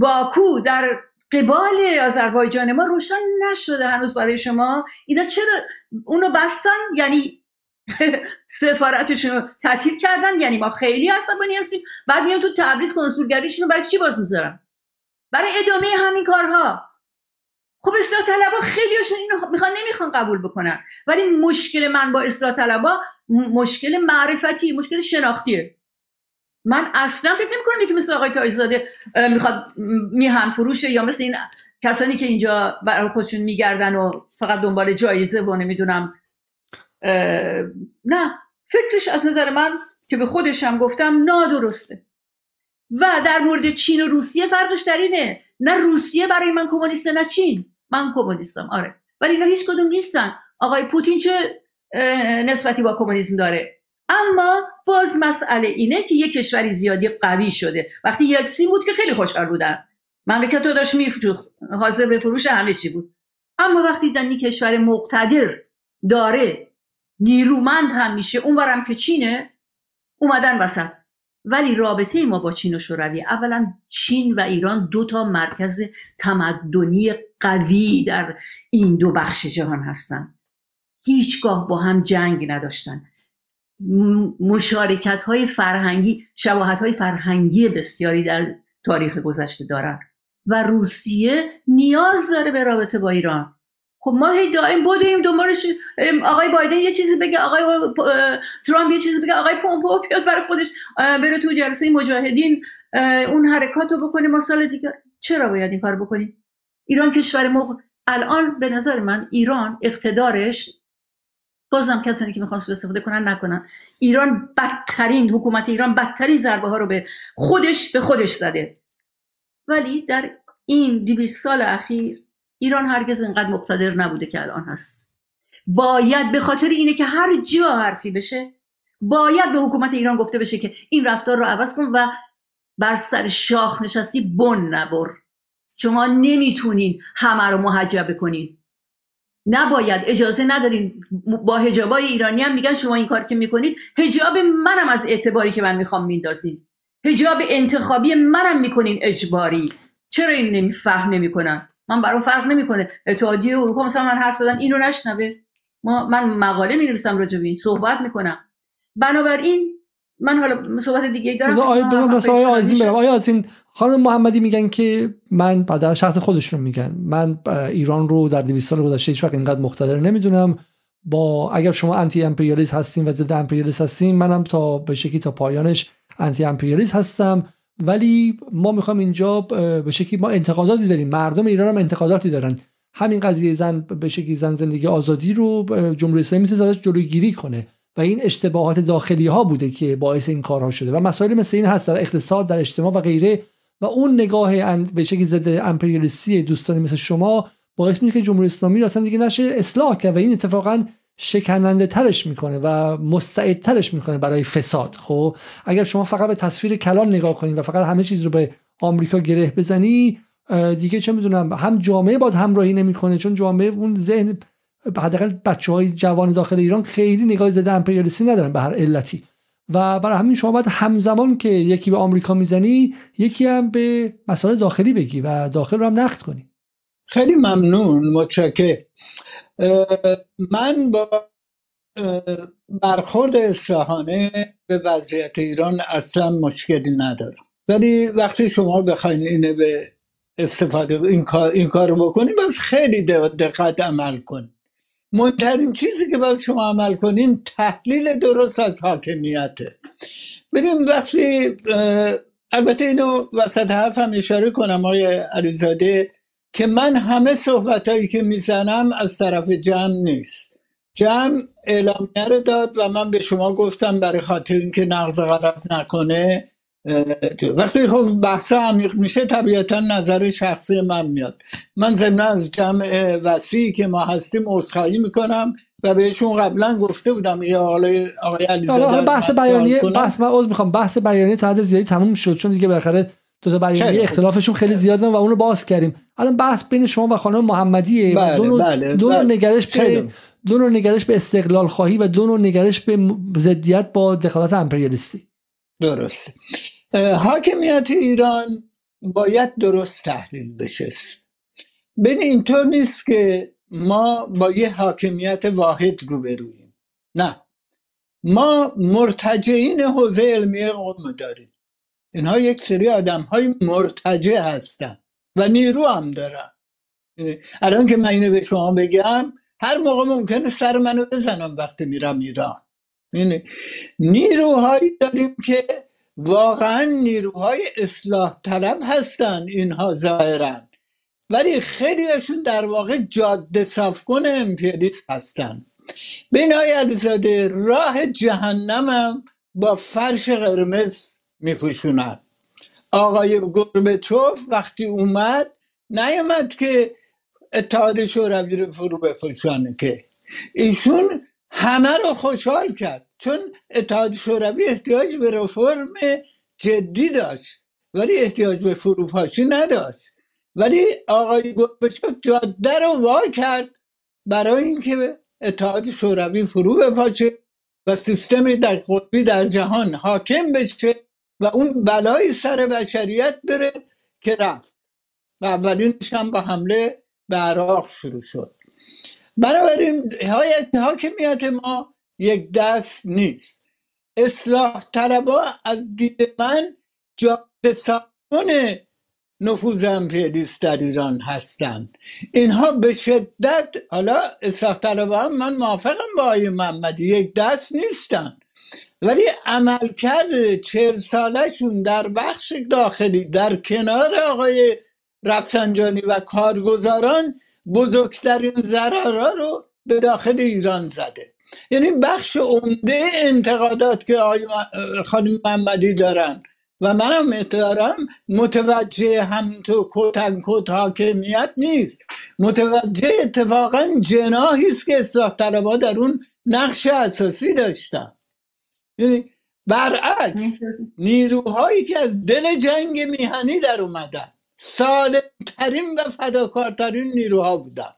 باکو در قبال آذربایجان ما روشن نشده هنوز برای شما. اینا چرا اونو بستن؟ یعنی سفارتشون رو تعطیل کردن؟ یعنی ما خیلی عصبانی هستیم. بعد میان تو تبریز کنسولگریشون برای چی باز می‌ذارن؟ برای ادامه همین کارها. خب اصلاح طلبا خیلیشون اینو می‌خوان نمی‌خوان قبول بکنن. ولی مشکل من با اصلاح طلبا مشکل معرفتی مشکل شناختیه. من اصلا فکر نمی کنم یکی مثل آقای کایزاده می‌خواد میهن فروشه یا مثل این کسانی که اینجا برای خودشون میگردن و فقط دنبال جایزه و نمی‌دونم نه. فکرش از نظر من که به خودشم گفتم نادرسته. و در مورد چین و روسیه فرقش در اینه. نه روسیه برای من کمونیسته نه چین. من کمونیستم آره. ولی اینا هیچ کدوم نیستن. آقای پوتین چه نسبتی با کمونیسم داره؟ اما باز مسئله اینه که یک کشوری زیادی قوی شده. وقتی یلتسین بود که خیلی خوشحال بودن. مملکت رو داشت میفروخت. حاضر به فروش همه چی بود. اما وقتی دنی کشور مقتدر داره نیرومند هم میشه اونورم که چینه اومدن وسط. ولی رابطه ما با چین و شوروی اولا چین و ایران دو تا مرکز تمدنی قوی در این دو بخش جهان هستند هیچگاه با هم جنگ نداشتن. مشارکت های فرهنگی شباهت های فرهنگی بسیاری در تاریخ گذشته دارن. و روسیه نیاز داره به رابطه با ایران. خب ما هی دائم بودیم دنبالش آقای بایدن یه چیزی بگه آقای ترامپ یه چیزی بگه آقای پومپو بیاد برای خودش بره تو جلسه مجاهدین اون حرکات رو بکنه ما سال دیگه. چرا باید این کار بکنیم؟ ایران کشور موقع الان به نظر من ایران اقتدارش بازم کسانی که می‌خوان استفاده کنن نکنن. ایران بدترین حکومت ایران بدترین ضربه ها رو به خودش به خودش زده. ولی در این 200 سال اخیر ایران هرگز اینقدر مقتدر نبوده که الان هست. باید به خاطر اینه که هر جا حرفی بشه باید به حکومت ایران گفته بشه که این رفتار رو عوض کن و بر سر شاخ نشستی بن نبر. شما نمی‌تونین همه رو محجبه کنین نباید اجازه ندارین. با هجابای ایرانی هم میگن شما این کار که می‌کنید هجاب منم از اعتباری که من می‌خوام میندازین. هجاب انتخابی منم می‌کنین اجباری. چرا این نمیفهم نمی‌کنن؟ من برام فرق نمی‌کنه. اتحادیه اروپا مثلا من حرف زدم اینو نشنوه. ما من مقاله می نویسم راجع به این صحبت می‌کنم. بنابراین من حالا صحبت دیگه دارم. آیا آقای آزین برم آیا آزین خانم محمدی میگن که من در شخص خودشون میگن. من ایران رو در 200 سال گذشته هیچ وقت اینقدر مقتدر نمی‌دونم. با اگر شما انتی امپریالیست هستین و ضد امپریالیست هستین منم تا به شکلی تا پایانش انتی امپریالیست هستم. ولی ما می‌خوام اینجا به شکلی ما انتقاداتی داریم. مردم ایران هم انتقاداتی دارن. همین قضیه زن به شکلی زن زندگی آزادی رو جمهوری اسلامی می‌تونه ازش جلوگیری کنه. و این اشتباهات داخلی ها بوده که باعث این کارها شده. و مسائل مثل این هست در اقتصاد در اجتماع و غیره. و اون نگاه به شکلی ضد امپریالیستی دوستانی مثل شما باعث میشه که جمهوری اسلامی اصلا دیگه نشه اصلاح کرد. و این اتفاقا شکننده ترش می‌کنه و مستعد ترش می‌کنه برای فساد. خب اگر شما فقط به تصویر کلان نگاه کنید و فقط همه چیز رو به آمریکا گره بزنی دیگه چه می‌دونم هم جامعه باید همراهی نمی‌کنه چون جامعه اون ذهن حداقل بچه های جوان داخل ایران خیلی نگاه زده امپریالیستی ندارن به هر علتی. و برای همین شما باید همزمان که یکی به آمریکا می‌زنی یکی هم به مسائل داخلی بگی و داخل رو هم نقد کنی. خیلی ممنون متشکر من با برخورد اصلاحانه به وضعیت ایران اصلا مشکلی ندارم. ولی وقتی شما بخواین اینه به استفاده این کار این کار رو بکنیم بس خیلی دقت عمل کنیم مهمترین چیزی که باید شما عمل کنین تحلیل درست از حاکمیته. بریم وقتی البته اینو وسط حرفم اشاره کنم آقای علیزاده. که من همه صحبت هایی که می‌زنم از طرف جمع نیست. جمع اعلامیه رو داد و من به شما گفتم برای خاطر اینکه نقض قرض نکنه وقتی خب بحث عمیق میشه طبیعتا نظر شخصی من میاد. من ضمن از جمع وسیعی که ما هستیم عذرخواهی می‌کنم و بهشون قبلا گفته بودم یه آقای آقای علیزاده بحث بیانیه بحث من عذر می‌خوام. بحث بیانیه تا حد زیادی تموم شد چون دیگه بالاخره دو تا بیانیه اختلافشون خیلی زیاده و اونو باز کردیم. الان بحث بین شما و خانم محمدیه بله، دو بله، دو بله. نگرش به دو نوع نگرش به استقلال خواهی و دو نوع نگرش به ضدیت با دخالت امپریالیستی. درسته. حاکمیت ایران باید درست تحلیل بشه. بین اینطور نیست که ما با یه حاکمیت واحد روبرویم نه. ما مرتجعین حوزه علمی قوم داریم. اینها یک سری آدم های مرتجع هستن و نیرو هم دارن. الان که من اینو به شما بگم هر موقع ممکنه سر منو بزنم وقتی میرم ایران. نیروهایی داریم که واقعا نیروهای اصلاح طلب هستن اینها ظاهرا. ولی خیلیشون در واقع جاده صفکن امپیریست هستن. بین های علیزاده راه جهنم هم با فرش قرمز میپوشونن. آقای گربچوف وقتی اومد نیومد که اتحاد شوروی رو فرو بپوشانه که. ایشون همه رو خوشحال کرد چون اتحاد شوروی احتیاج به رفرم جدی داشت ولی احتیاج به فروپاشی نداشت. ولی آقای گربچوف جاده رو وا کرد برای اینکه اتحاد شوروی فرو بپاشه و سیستم در قطبی در جهان حاکم بشه. و اون بلای سر بشریت بره که رفت. و اولینش هم با حمله به عراق شروع شد. بنابراین حاکمیت ما یک دست نیست. اصلاح طلبا از دید من جاده ساختن نفوذ امپریالیست در ایران هستند اینها به شدت حالا اصلاح طلبا هم من موافقم با آقای محمدی یک دست نیستن. ولی عملکرد چهل سالشون در بخش داخلی در کنار آقای رفسنجانی و کارگزاران بزرگترین ضررها رو به داخل ایران زده. یعنی بخش عمده انتقادات که خانم محمدی دارن. و منم دارم متوجه تو کتن کت حاکمیت نیست. متوجه اتفاقا جناهی است که اصلاح طلبا در اون نقش اساسی داشتن. یعنی برعکس نیروهایی که از دل جنگ میهنی در اومدن سالمترین و فداکارترین نیروها بودن.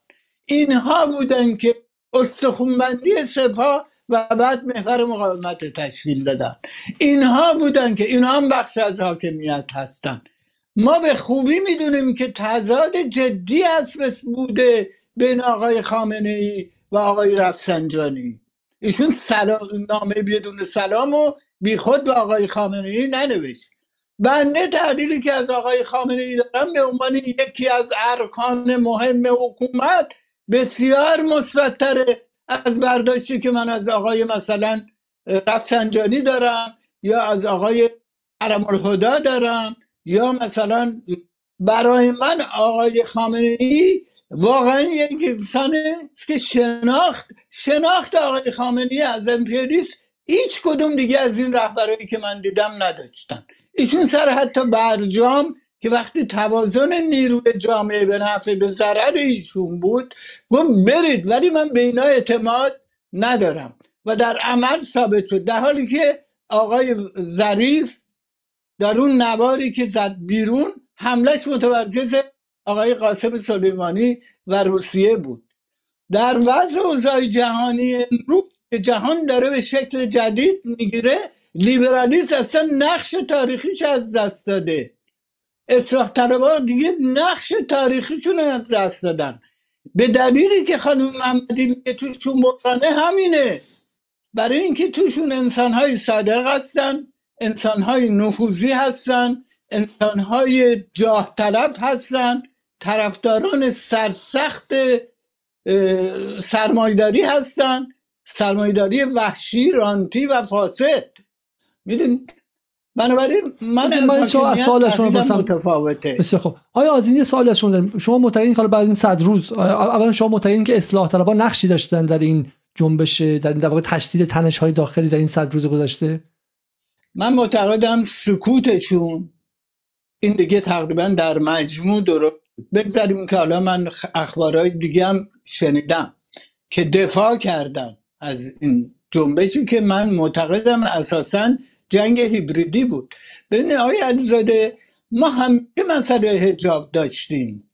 اینها بودن که استخونبندی سپاه و بعد محور مقاومت تشکیل دادن. اینها بودن که اینها هم بخش از حاکمیت هستن. ما به خوبی می‌دونیم که تضاد جدی هست بوده بین آقای خامنه ای و آقای رفسنجانی. ایشون سلام نامه بدون سلام و بیخود به آقای خامنه ای ننوشت. بنده تحلیلی که از آقای خامنه ای دارم به عنوان یکی از ارکان مهم حکومت بسیار مثبتتره از برداشتی که من از آقای مثلا رفسنجانی دارم یا از آقای علم الهدا دارم یا مثلا برای من آقای خامنه ای واقعا یک انسانه که شناخت شناخت آقای خامنی از امپریالیست هیچ کدوم دیگه از این رهبرایی که من دیدم نداشتن. ایشون سر حتی برجام که وقتی توازن نیروی جامعه به نفع به ضرر ایشون بود گفت برید ولی من به اینا اعتماد ندارم. و در عمل ثابت شد. در حالی که آقای ظریف در اون نواری که زد بیرون حملش متمرکز آقای قاسم سلیمانی و روسیه بود. در وضع اوضاع جهانی امروز که جهان داره به شکل جدید می‌گیره لیبرالیسم اصلا نقش تاریخیش از دست داده. اصلاح طلبان دیگه نقش تاریخیشون از دست دادن. به دلیلی که خانم محمدی میگه توشون بحرانه همینه. برای اینکه توشون انسانهای صادق هستن انسانهای نفوذی هستن انسانهای جاه طلب هستن. طرفداران سرسخت سرمایداری هستن. سرمایداری وحشی رانتی و فاسد. میدون بنابراین من از سوال شما متفاوته. بسیار خب آیا از این سوال شما داریم؟ شما معتقدین که بعد این صد روز اولا شما معتقدین که اصلاح طلبان نقشی داشتن در این جنبش در این واقع تشدید تنش های داخلی در این صد روز گذشته؟ من معتقدم سکوتشون این دیگه تقریبا در مجموع درست بگذاریم که حالا من اخبارهای دیگه هم شنیدم که دفاع کردن از این جنبشی که من معتقدم اساسا جنگ هیبریدی بود. ببین آقای علیزاده ما هم مسئله هجاب داشتیم.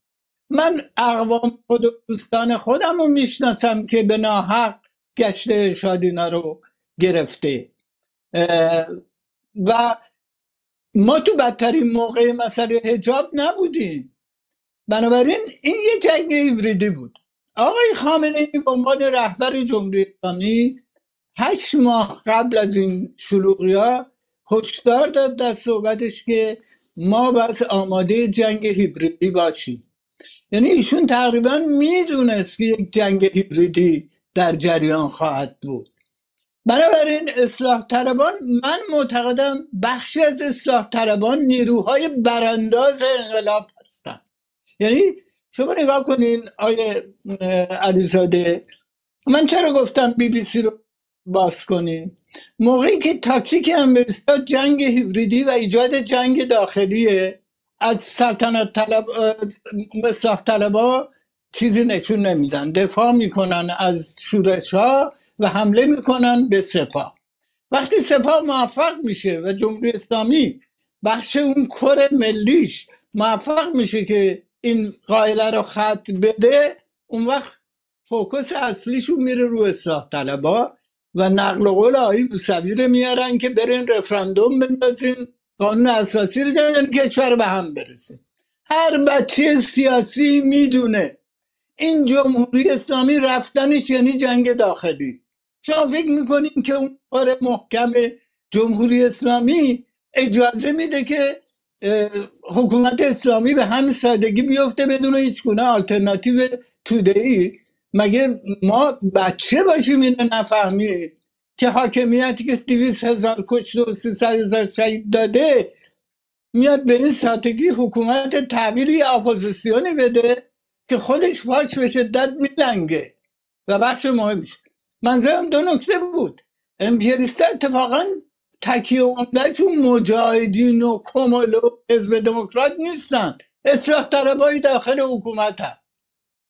من اقوام خود و دوستان خودم رو می‌شناسم که به ناحق گشته شادینا رو گرفته. و ما تو بدترین موقع مسئله هجاب نبودیم. بنابراین این یه جنگ هیبریدی بود. آقای خامنه ای به عنوان رهبر جمهوری اسلامی هشت ماه قبل از این شلوغی ها هشدار داد در صحبتش که ما بس آماده جنگ هیبریدی باشیم. یعنی ایشون تقریبا می‌دونست که یک جنگ هیبریدی در جریان خواهد بود. بنابراین اصلاح طلبان من معتقدم بخشی از اصلاح طلبان نیروهای برانداز انقلاب هستند. یعنی شما نگاه کنین آیه علیزاده من چرا گفتم بی بی سی رو باز کنین؟ موقعی که تاکتیک امریستا جنگ هیبریدی و ایجاد جنگ داخلیه از سلطنت طلب اصلاح طلبا چیزی نشون نمیدن. دفاع می‌کنن از شورش ها و حمله می‌کنن به سپاه. وقتی سپاه موفق میشه و جمهوری اسلامی بخش اون کر ملیش موفق میشه که این قائله رو خط بده اون وقت فوکس اصلیشون میره رو اصلاح طلبا و نقل قول آقای موسوی رو میارن که برین رفراندوم بندازین قانون اساسی رو دارن کشور به هم برسه هر بچه سیاسی می‌دونه این جمهوری اسلامی رفتنش یعنی جنگ داخلی. شما فکر می‌کنیم که اون کار محکم جمهوری اسلامی اجازه میده که حکومت اسلامی به همین سادگی بیفته بدون هیچ گونه آلترناتیو توده ای مگه ما بچه باشیم اینو نفهمید که حاکمیتی که 200 هزار کشته و 300 هزار شهید داده میاد به این سادگی حکومت تحویل یه اپوزیسیونی بده که خودش پاش به شدت میلنگه. و بخش مهمش. منظورم دو نکته بود. امپریالیست اتفاقا تکیه عمدهشون مجاهدین و کومله و حزب دموکرات نیستن. اصلاح طلبای داخل حکومت هم.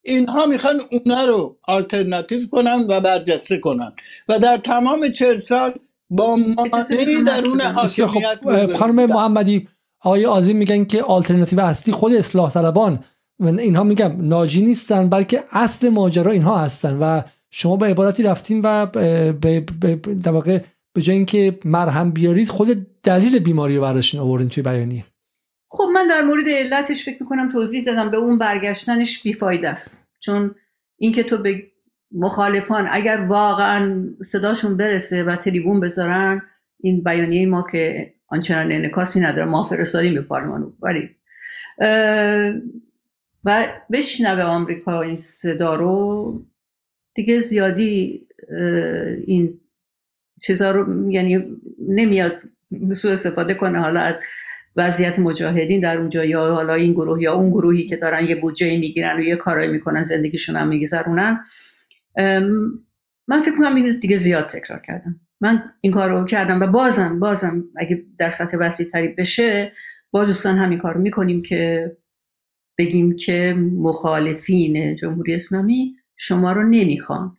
اینها می‌خوان اونا رو آلترناتیو کنن و برجسته کنن. و در تمام چهر سال با مانعی درون حاکمیت خب خانم محمدی آقای آزیم میگن که آلترناتیو اصلی خود اصلاح طلبان. و اینها میگم ناجی نیستن بلکه اصل ماجرا اینها هستن. و شما به عبارتی رفتین و به در واقع به جای اینکه مرهم بیارید خود دلیل بیماری رو برداشتین آوردین توی بیانیه. خب من در مورد علتش فکر می‌کنم توضیح دادم. به اون برگشتنش بیفایده است. چون اینکه تو به مخالفان اگر واقعا صداشون برسه و تریبون بذارن این بیانیه ما که آنچنان انکاسی نداره ما فرستادیم به پارلمان. ولی و بشنوه آمریکا این صدا رو دیگه زیادی این چیزا رو یعنی نمیاد سوء استفاده کنه. حالا از وضعیت مجاهدین در اونجا یا حالا این گروه یا اون گروهی که دارن یه بودجه می‌گیرن و یه کارایی می‌کنن زندگیشون هم میگذرونن. من فکر کنم اینو دیگه زیاد تکرار کردم. من این کار رو کردم و بازم بازم اگه در سطح وسیع تری بشه با دوستان همین کار می‌کنیم که بگیم که مخالفین جمهوری اسلامی شما رو نمی‌خوان.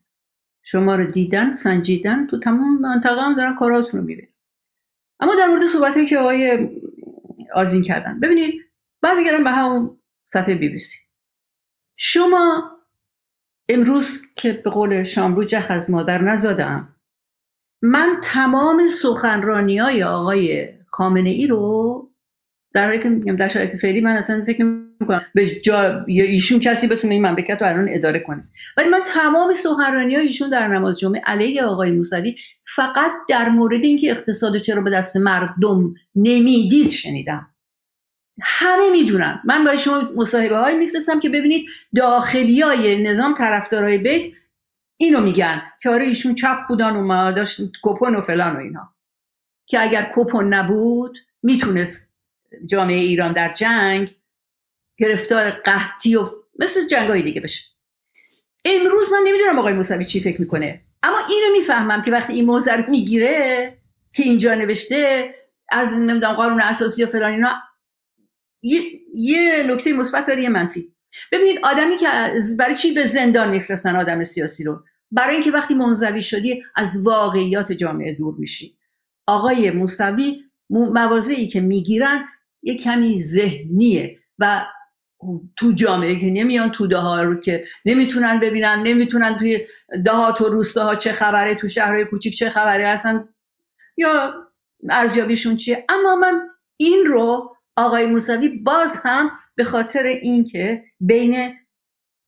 شما رو دیدن سنجیدن تو تمام منطقه هم دارن کاراتون رو می‌بینن. اما در مورد صحبت که آقای آزین کردن. ببینید برمیگردم به همون صفحه بی بی سی. شما امروز که به قول شامرو جخ از مادر نزادم من تمام سخنرانی های آقای خامنه ای رو در حالی که میگم در شرایط فعلی من اصلا فکر نمی‌کنم به جا یا ایشون کسی بتونه این مملکت رو الان اداره کنه. ولی من تمام سخنرانی های ایشون در نماز جمعه علیه آقای موسوی فقط در مورد اینکه اقتصاد چرا به دست مردم نمی‌دید شنیدم. همه می‌دونن. من برای شما مصاحبه های میفرستم که ببینید داخلی های نظام طرفدارای بیت اینو میگن که آره ایشون چپ بودن و ما داشت کپون و فلان و اینا. که اگر کپون نبود می‌تونست جامعه ایران در جنگ گرفتار قحطی و مثل جنگ های دیگه بشه. امروز من نمی‌دونم آقای موسوی چی فکر می‌کنه. اما اینو می‌فهمم که وقتی این موضوع رو می‌گیره که اینجا نوشته از نمی‌دونم قانون اساسی و فلان اینا یه, یه نکته مثبت داره یه منفی. ببینید آدمی که برای چی به زندان میفرستن آدم سیاسی رو؟ برای اینکه وقتی منزوی شدی از واقعیات جامعه دور میشی. آقای موسوی موازی که می‌گیرن یه کمی ذهنیه و تو جامعه که نمیان تو ها رو که نمی‌تونن ببینن نمی‌تونن توی دهات و روستاها چه خبره تو شهرهای کوچیک چه خبره هستن. یا ارزیابیشون چیه؟ اما من این رو آقای موسوی باز هم به خاطر اینکه بین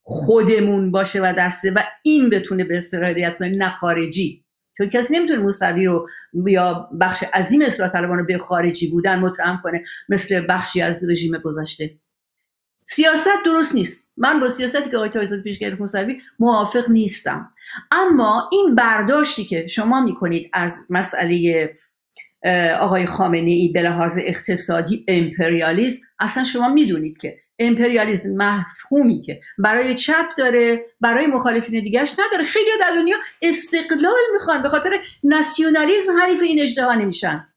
خودمون باشه و دسته و این بتونه به اصطلاح کنه نه خارجی. چون کسی نمی‌تونه موسوی رو یا بخش عظیم اصلاح طلبان رو به خارجی بودن متهم کنه مثل بخشی از رژیم گذشته. سیاست درست نیست. من با سیاستی که آقای تایزاد پیش گرفت موسوی موافق نیستم. اما این برداشتی که شما می‌کنید از مسئله آقای خامنه ای به لحاظ اقتصادی امپریالیزم اصلا شما می‌دونید که امپریالیزم مفهومی که برای چپ داره برای مخالفین دیگرش نداره. خیلی در دنیا استقلال می‌خوان به خاطر ناسیونالیزم حریف این اجتماع نمیشن.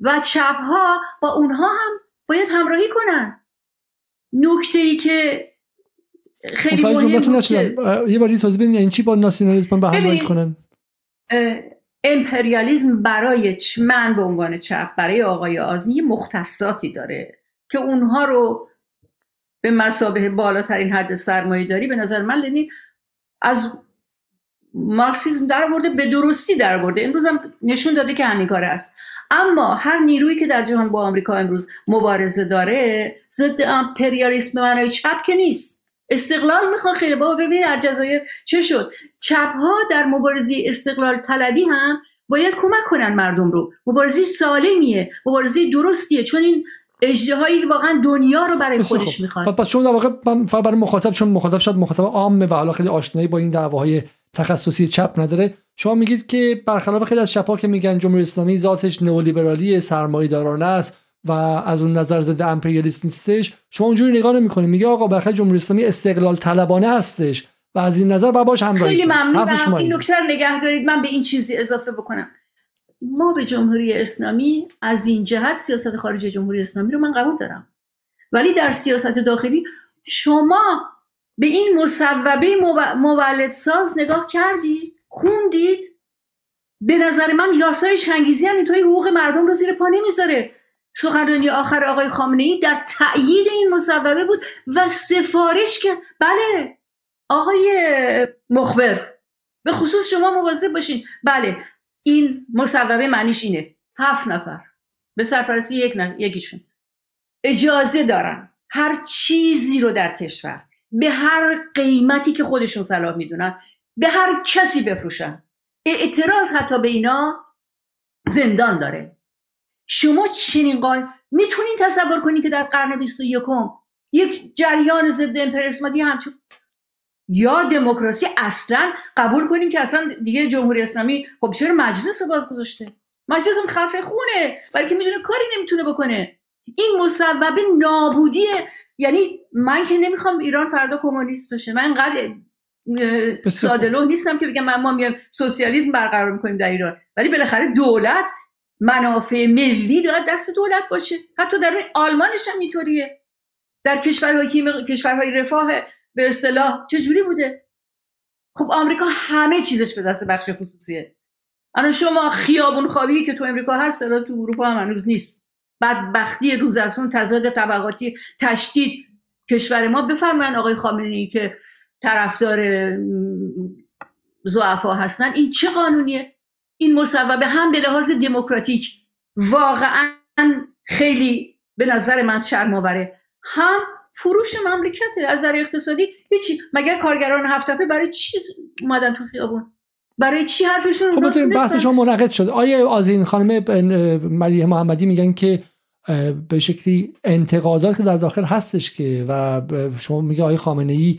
و چپ ها با اونها هم باید همراهی کنن. نکته ای که خیلی مهمه یه باری توضیح بدین یعنی چی با ناسیونالیسم به همراهی کنن؟ امپریالیزم برای من به عنوان چپ برای آقای آزمی یه مختصاتی داره که اونها رو به مسابه بالاترین حد سرمایه داری به نظر من لنین از مارکسیزم در آورده به درستی در آورده امروز هم نشون داده که همین کار است. اما هر نیرویی که در جهان با آمریکا امروز مبارزه داره ضد امپریالیسم به معنای چپ که نیست. استقلال می‌خوان خیلی بابا ببینید در جزایر چه شد. چپ ها در مبارزه استقلال طلبی هم باید کمک کنن مردم رو. مبارزه سالمیه. مبارزه درستیه. چون این اجدهایی واقعا دنیا رو برای خودش می‌خواد. پس شما در واقع برای مخاطب چون مخاطب شد مخاطب عامه و حالا خیلی آشنایی با این دعواهای تخصصی چپ نداره. شما میگید که برخلاف خیلی از چپا که میگن جمهوری اسلامی ذاتش نئولیبرالی سرمایه‌دارانه است و از اون نظر ضد امپریالیست نیستش شما اونجوری نگاه نمی‌کنید. میگه آقا برخلاف جمهوری اسلامی استقلال طلبانه هستش و از این نظر با باش همراهی خیلی ممنونم. این نکته نگه دارید. من به این چیزی اضافه بکنم. ما به جمهوری اسلامی از این جهت سیاست خارجی جمهوری اسلامی رو من قبول دارم. ولی در سیاست داخلی شما به این مصوبه مولد ساز نگاه کردید خوندید؟ به نظر من یاسای شنگیزی هم اینطوری حقوق مردم رو زیر پا نمی‌ذاره. سخنرانی آخر آقای خامنه ای در تأیید این مصوبه بود و سفارش که بله آقای مخبر به خصوص شما مواظب باشین. بله این مصوبه معنیش اینه. هفت نفر به سرپرستی یک نه یکیشون. اجازه دارن هر چیزی رو در کشور به هر قیمتی که خودشون صلاح می‌دونن به هر کسی بفروشن. اعتراض حتی به اینا زندان داره. شما چنین قای می‌تونین تصور کنید که در قرن 21 یک جریان ضد امپریالیسم همچون یا دموکراسی اصلا قبول کنیم که اصلا دیگه جمهوری اسلامی خب چرا مجلس رو باز گذاشته؟ مجلس هم خفه خونه برای که می‌دونه کاری نمی‌تونه بکنه. این مصوبه نابودیه یعنی من که نمی‌خوام ایران فردا کمونیست بشه. من انقدر سادلو نیستم که بگم ما میایم سوسیالیسم برقرار می‌کنیم در ایران. ولی بالاخره دولت منافع ملی داد دست دولت باشه. حتی در آلمانش هم اینطوریه. در کشورهای کشورهای رفاه به اصطلاح چجوری بوده؟ خب آمریکا همه چیزش به دست بخش خصوصیه. الان شما خیابون خوابی که تو امریکا هست داره تو اروپا هم هنوز نیست. بدبختی روز از تضاد طبقاتی تشدید کشور ما. بفرمایند آقای خامنه‌ای که طرفدار زعفا هستن. این چه قانونیه؟ این مصوبه هم به لحاظ دموکراتیک واقعا خیلی به نظر من شرم آوره هم فروش مملکت از نظر اقتصادی هیچی. مگر کارگران هفتپه برای چی اومدن تو خیابون؟ برای چی حرفشون خب بحث شما منعقد شد. آیا آزین خانم ملیه محمدی میگن که به شکلی انتقادات که در داخل هستش که و شما میگه آقای خامنه ای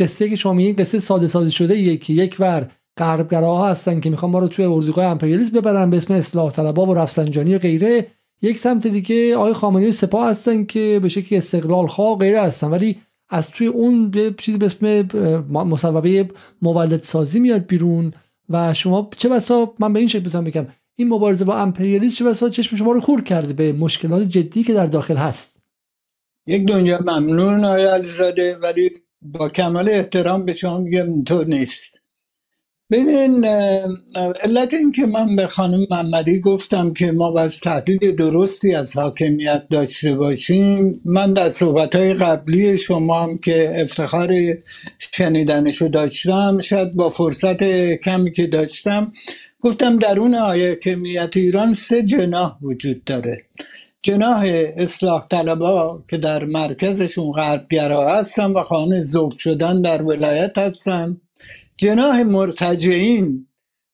قصه که شما میگین قصه ساده ساده شده یه که یک ور غربگراها هستن که می‌خوان ما رو توی اردوگاه امپریالیسم ببرن به اسم اصلاح طلبها و رفسنجانی و غیره. یک سمت دیگه آقای خامنه‌ای سپاه هستن که به شکلی استقلال خواه غیره هستن. ولی از توی اون به چیزی به اسم مصوبه مولد سازی میاد بیرون و شما چه بسا من به این شکل بتونم بگم این مبارزه با امپریالیسم چه بسا چشم شما رو کور کرده به مشکلات جدی که در داخل هست. یک دنیا ممنون آقای علیزاده ولی با کمال احترام به شما میگم تو نیست. ببین علت این که من به خانم محمدی گفتم که ما باید تحلیل درستی از حاکمیت داشته باشیم من در صحبت های قبلی شما هم که افتخار شنیدنشو داشتم شاید با فرصت کمی که داشتم گفتم درون حاکمیت ایران سه جناح وجود داره. جناح اصلاح طلبا که در مرکزشون غربگرا هستن و خانه زوب شدن در ولایت هستن. جناح مرتجعین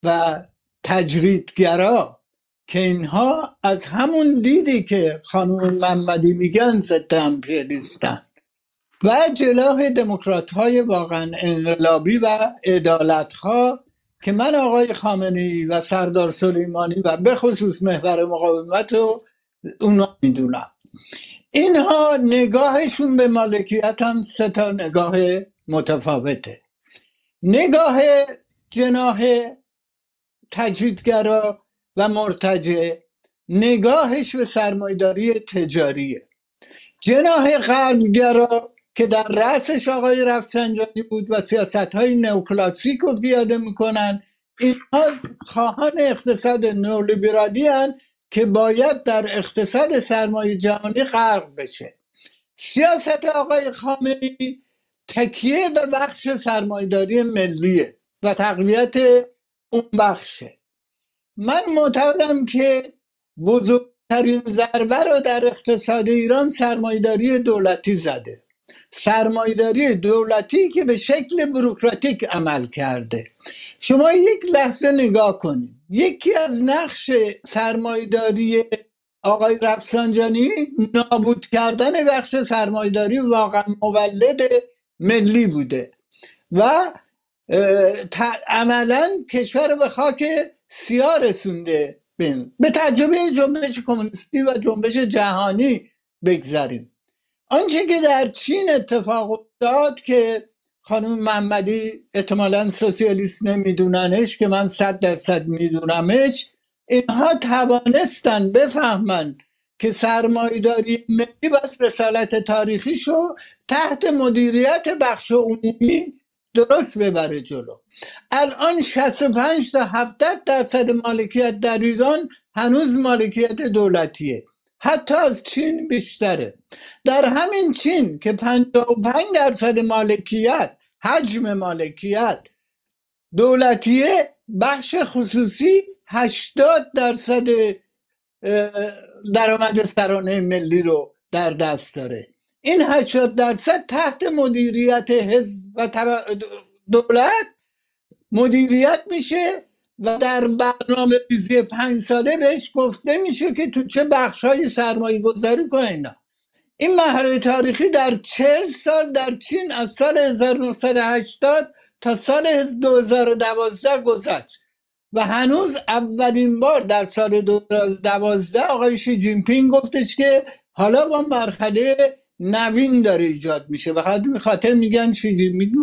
و تجریدگرا که اینها از همون دیدی که خانم محمدی میگن ضد امپریالیستن. و جناح دموکرات های واقعا انقلابی و ادالت ها که من آقای خامنی و سردار سلیمانی و به خصوص محور مقاومت رو اونا می‌دونم. اینها نگاهشون به مالکیت هم سه تا نگاه متفاوته. نگاه جناه تجدیدگرا و مرتجع. نگاهش به سرمایداری تجاریه. جناه غربگرا که در رأسش آقای رفسنجانی بود و سیاست های نوکلاسیک رو پیاده می‌کنن. اینها خواهان اقتصاد نولیبرالی که باید در اقتصاد سرمایه جهانی غرق بشه. سیاست آقای خامنه‌ای تکیه به بخش سرمایداری ملیه و تقویت اون بخشه. من معتقدم که بزرگترین ضربه رو در اقتصاد ایران سرمایداری دولتی زده. سرمایداری دولتی که به شکل بروکراتیک عمل کرده. شما یک لحظه نگاه کنید. یکی از نقش سرمایداری آقای رفسنجانی نابود کردن بخش سرمایداری واقعا مولد ملی بوده و عملا کشور به خاک سیاه رسونده به تجربه جنبش کمونیستی و جنبش جهانی بگذاریم. آنچه که در چین اتفاق افتاد که خانم محمدی احتمالا سوسیالیست نمیدوننش که من صد درصد میدونمش اینها توانستن بفهمن که سرمایداری ملی بس رسالت تاریخیشو تحت مدیریت بخش عمومی درست ببره جلو. الان 65 تا 70 درصد مالکیت در ایران هنوز مالکیت دولتیه. حتی از چین بیشتره. در همین چین که 55 درصد مالکیت حجم مالکیت دولتیه بخش خصوصی 80 درصد درآمد سرانه ملی رو در دست داره. این 80 درصد تحت مدیریت حزب و دولت مدیریت میشه و در برنامه ریزی پنج ساله بهش گفته میشه که تو چه بخش های سرمایه گذاری کنه این مرحله تاریخی در چهل سال در چین از سال 1980 تا سال 2012 گذشت. و هنوز اولین بار در سال 2012 آقای شی جین پینگ گفتش که حالا با مرحله نوین داره ایجاد میشه. و خاطر میگن شی جین پینگ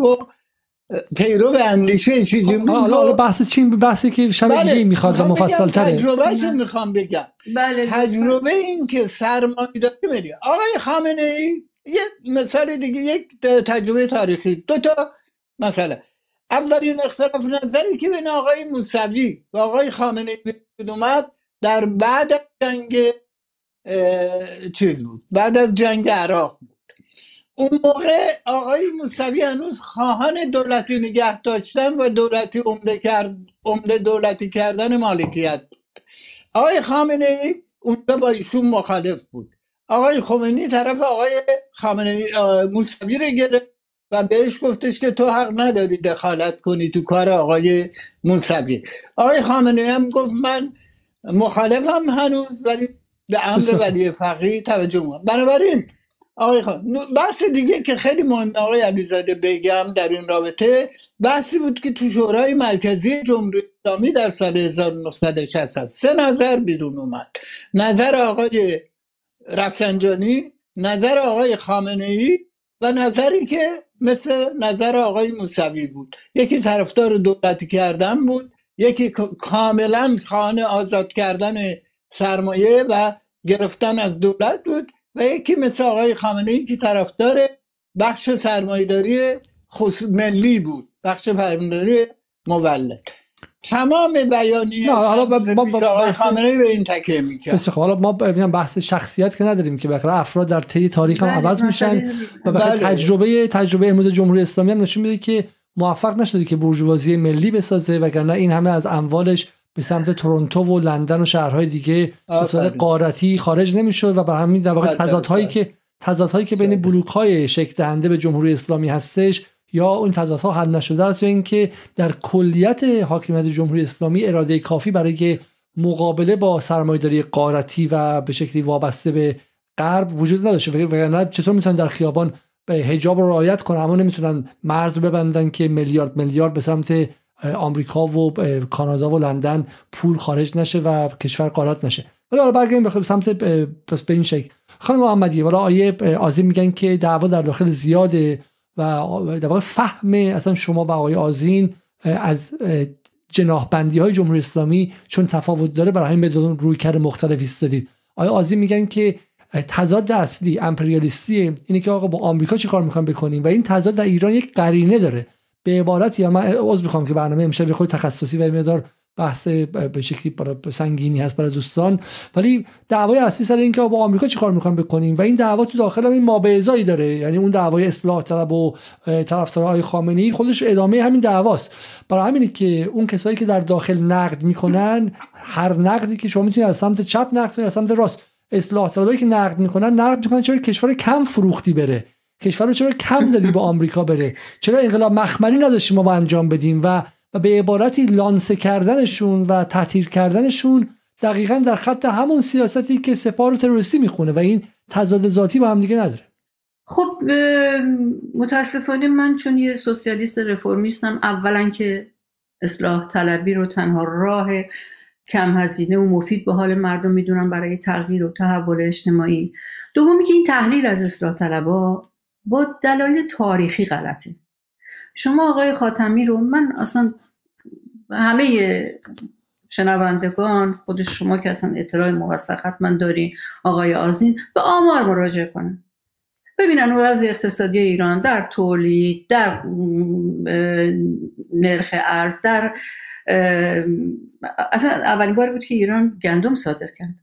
پیرو اندیشه شی جینپینگ حالا بحث چین بحثی که شب بله. دیگه می‌خواد مفصل تره تجربه می‌خوام بگم. بله تجربه این که سرمایه داری میری آقای خامنه ای یه مثال دیگه یک تجربه تاریخی. دو تا مثلا اولین اختلاف نظری که بین آقای موسوی و آقای خامنه ای اومد در بعد از جنگ چیز بود. بعد از جنگ عراق بود. اون موقع آقای موسوی هنوز خواهان دولتی نگه داشتن و دولتی عمده کرد عمده دولتی کردن مالکیت. آقای خامنه ای اونجا با ایشون مخالف بود. آقای خمینی طرف آقای خامنه موسوی رو گرفت و بهش گفتش که تو حق نداری دخالت کنی تو کار آقای موسوی. آقای خامنه هم گفت من مخالفم هنوز ولی به امر ولی فقیه توجه می‌کنم. بنابراین آقای خان بحث دیگه که خیلی مهم آقای علیزاده بگم در این رابطه بحثی بود که تو شورای مرکزی جمهوری اسلامی در سال 1960 سه نظر بیرون اومد. نظر آقای رفسنجانی نظر آقای خامنه ای و نظری که مثل نظر آقای موسوی بود. یکی طرفدار دولتی کردن بود یکی کاملا خانه آزاد کردن سرمایه و گرفتن از دولت بود. و یکی مثل آقای خامنه ای که طرفدار بخش سرمایهداری ملی بود بخش فرمانداری مولد. تمام بیانیه حالا آقای خامنه به این تکیه می‌کرد. حالا ما بحث شخصیت که نداریم که بخره افراد در طی تاریخ هم بله، عوض میشن و بخره بله. تجربه تجربه امروز جمهوری اسلامی هم نشون میده که موفق نشده که برجوازی ملی بسازه وگرنه این همه از اموالش به سمت تورنتو و لندن و شهرهای دیگه به صورت قارتی خارج نمی‌شد و بر همین در واقع تضادهایی که تضادهایی که بین بلوک های شکل دهنده به جمهوری اسلامی هستش یا اون تضادها حل نشده است یا اینکه در کلیت حاکمیت جمهوری اسلامی اراده کافی برای مقابله با سرمایه‌داری قارتی و به شکلی وابسته به غرب وجود نداشته. وگرنه چطور می‌تونن در خیابان به حجاب رو رعایت کنن؟ اما نمی‌تونن مرز رو ببندن که میلیارد میلیارد به سمت آمریکا و کانادا و لندن پول خارج نشه و کشور قارت نشه. ولی حالا برگردیم به سمت پس به این شکل. خانم محمدی والا آیه آزیم میگن که دعوا در داخل زیاده و در واقع فهم اصلا شما و آقای آزین از جناح بندی های جمهوری اسلامی چون تفاوت داره برای همین بدون روی کرد مختلف ایستادید. آیا آزین میگن که تضاد اصلی امپریالیستی اینه که آقا با آمریکا چی کار می‌خوام بکنیم؟ و این تضاد در ایران یک قرینه داره. به عبارتی من عذر می‌خوام که برنامه امشب خود تخصصی و مقدار بحث به شکلی سنگینی هست برای دوستان. ولی دعوای اصلی سر اینکه با آمریکا چیکار می‌خوام بکنیم؟ و این دعوا تو داخل هم این داره. یعنی اون دعوای اصلاح طلب و طرفدارای خامنه ای خودش ادامه همین دعواست. برای همینه که اون کسایی که در داخل نقد می‌کنن هر نقدی که شما می‌تونید از سمت چپ نقد کنید از سمت راست. اصلاح طلبایی که نقد می‌کنن نقد می‌کنن چرا کشور کم فروختی بره. کشور رو چرا کم دادی به آمریکا بره؟ چرا انقلاب مخملی نداشتیم ما با انجام بدیم و و به عبارتی لانسه کردنشون و تحتیر کردنشون دقیقا در خط همون سیاستی که سپاه رو تروریستی می‌خونه و این تضاد ذاتی با هم دیگه نداره. خب متاسفانه من چون یه سوسیالیست رفرمیستم اولا که اصلاح طلبی رو تنها راه کم هزینه و مفید به حال مردم می‌دونم برای تغییر و تحول اجتماعی. دومی که این تحلیل از اصلاح طلبا با دلایل تاریخی غلطه. شما آقای خاتمی رو من اصلا همه شنوندگان خود شما که اصلا اطلاع موثق حتما دارین آقای آزین به آمار مراجعه کنن. ببینن وضع اقتصادی ایران در تولید در نرخ ارز در اصلا اولین بار بود که ایران گندم صادر کرد.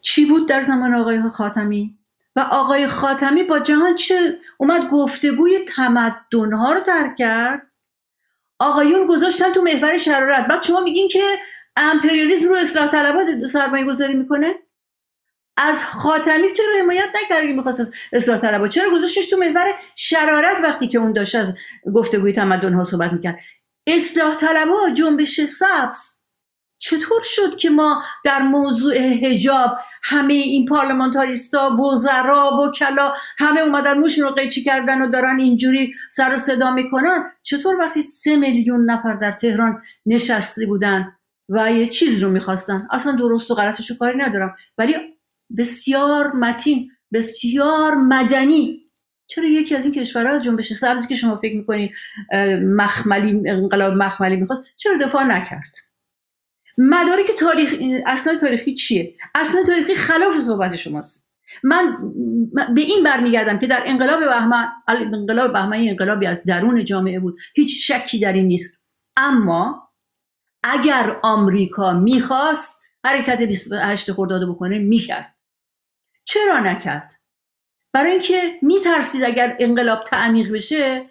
چی بود در زمان آقای خاتمی؟ و آقای خاتمی با جهان چه اومد گفتگوی تمدنها رو ترک کرد؟ آقایون گذاشتن تو محور شرارت. بعد شما میگین که امپریالیسم رو اصلاح طلبات سرمایه گذاری می‌کنه؟ از خاتمی چرا حمایت نکرد که می‌خواست اصلاح طلبات چرا گذاشتش تو محور شرارت وقتی که اون داشت از گفتگوی تمدن ها صحبت می‌کرد؟ اصلاح طلبها جنبش سبز. چطور شد که ما در موضوع هجاب همه این پارلمانتاریستا وزرا وکلا همه اومدن موشون رو قیچی کردن و دارن اینجوری سر و صدا می‌کنن. چطور وقتی سه میلیون نفر در تهران نشسته بودن و یه چیز رو می‌خواستن؟ اصلا درست و غلطش کاری ندارم. ولی بسیار متین بسیار مدنی. چرا یکی از این کشورها از جنبش سبزی که شما فکر می‌کنید مخملی انقلاب مخملی می‌خواست چرا دفاع نکرد؟ مدارک تاریخ اسناد تاریخی چیه؟ اسناد تاریخی خلاف صحبت شماست. من به این برمیگردم که در انقلاب بهمن انقلاب بهمن انقلابی از درون جامعه بود. هیچ شکی در این نیست. اما اگر آمریکا می‌خواست حرکت 28 خرداد بکنه می‌کرد. چرا نکرد؟ برای اینکه میترسید اگر انقلاب تعمیق بشه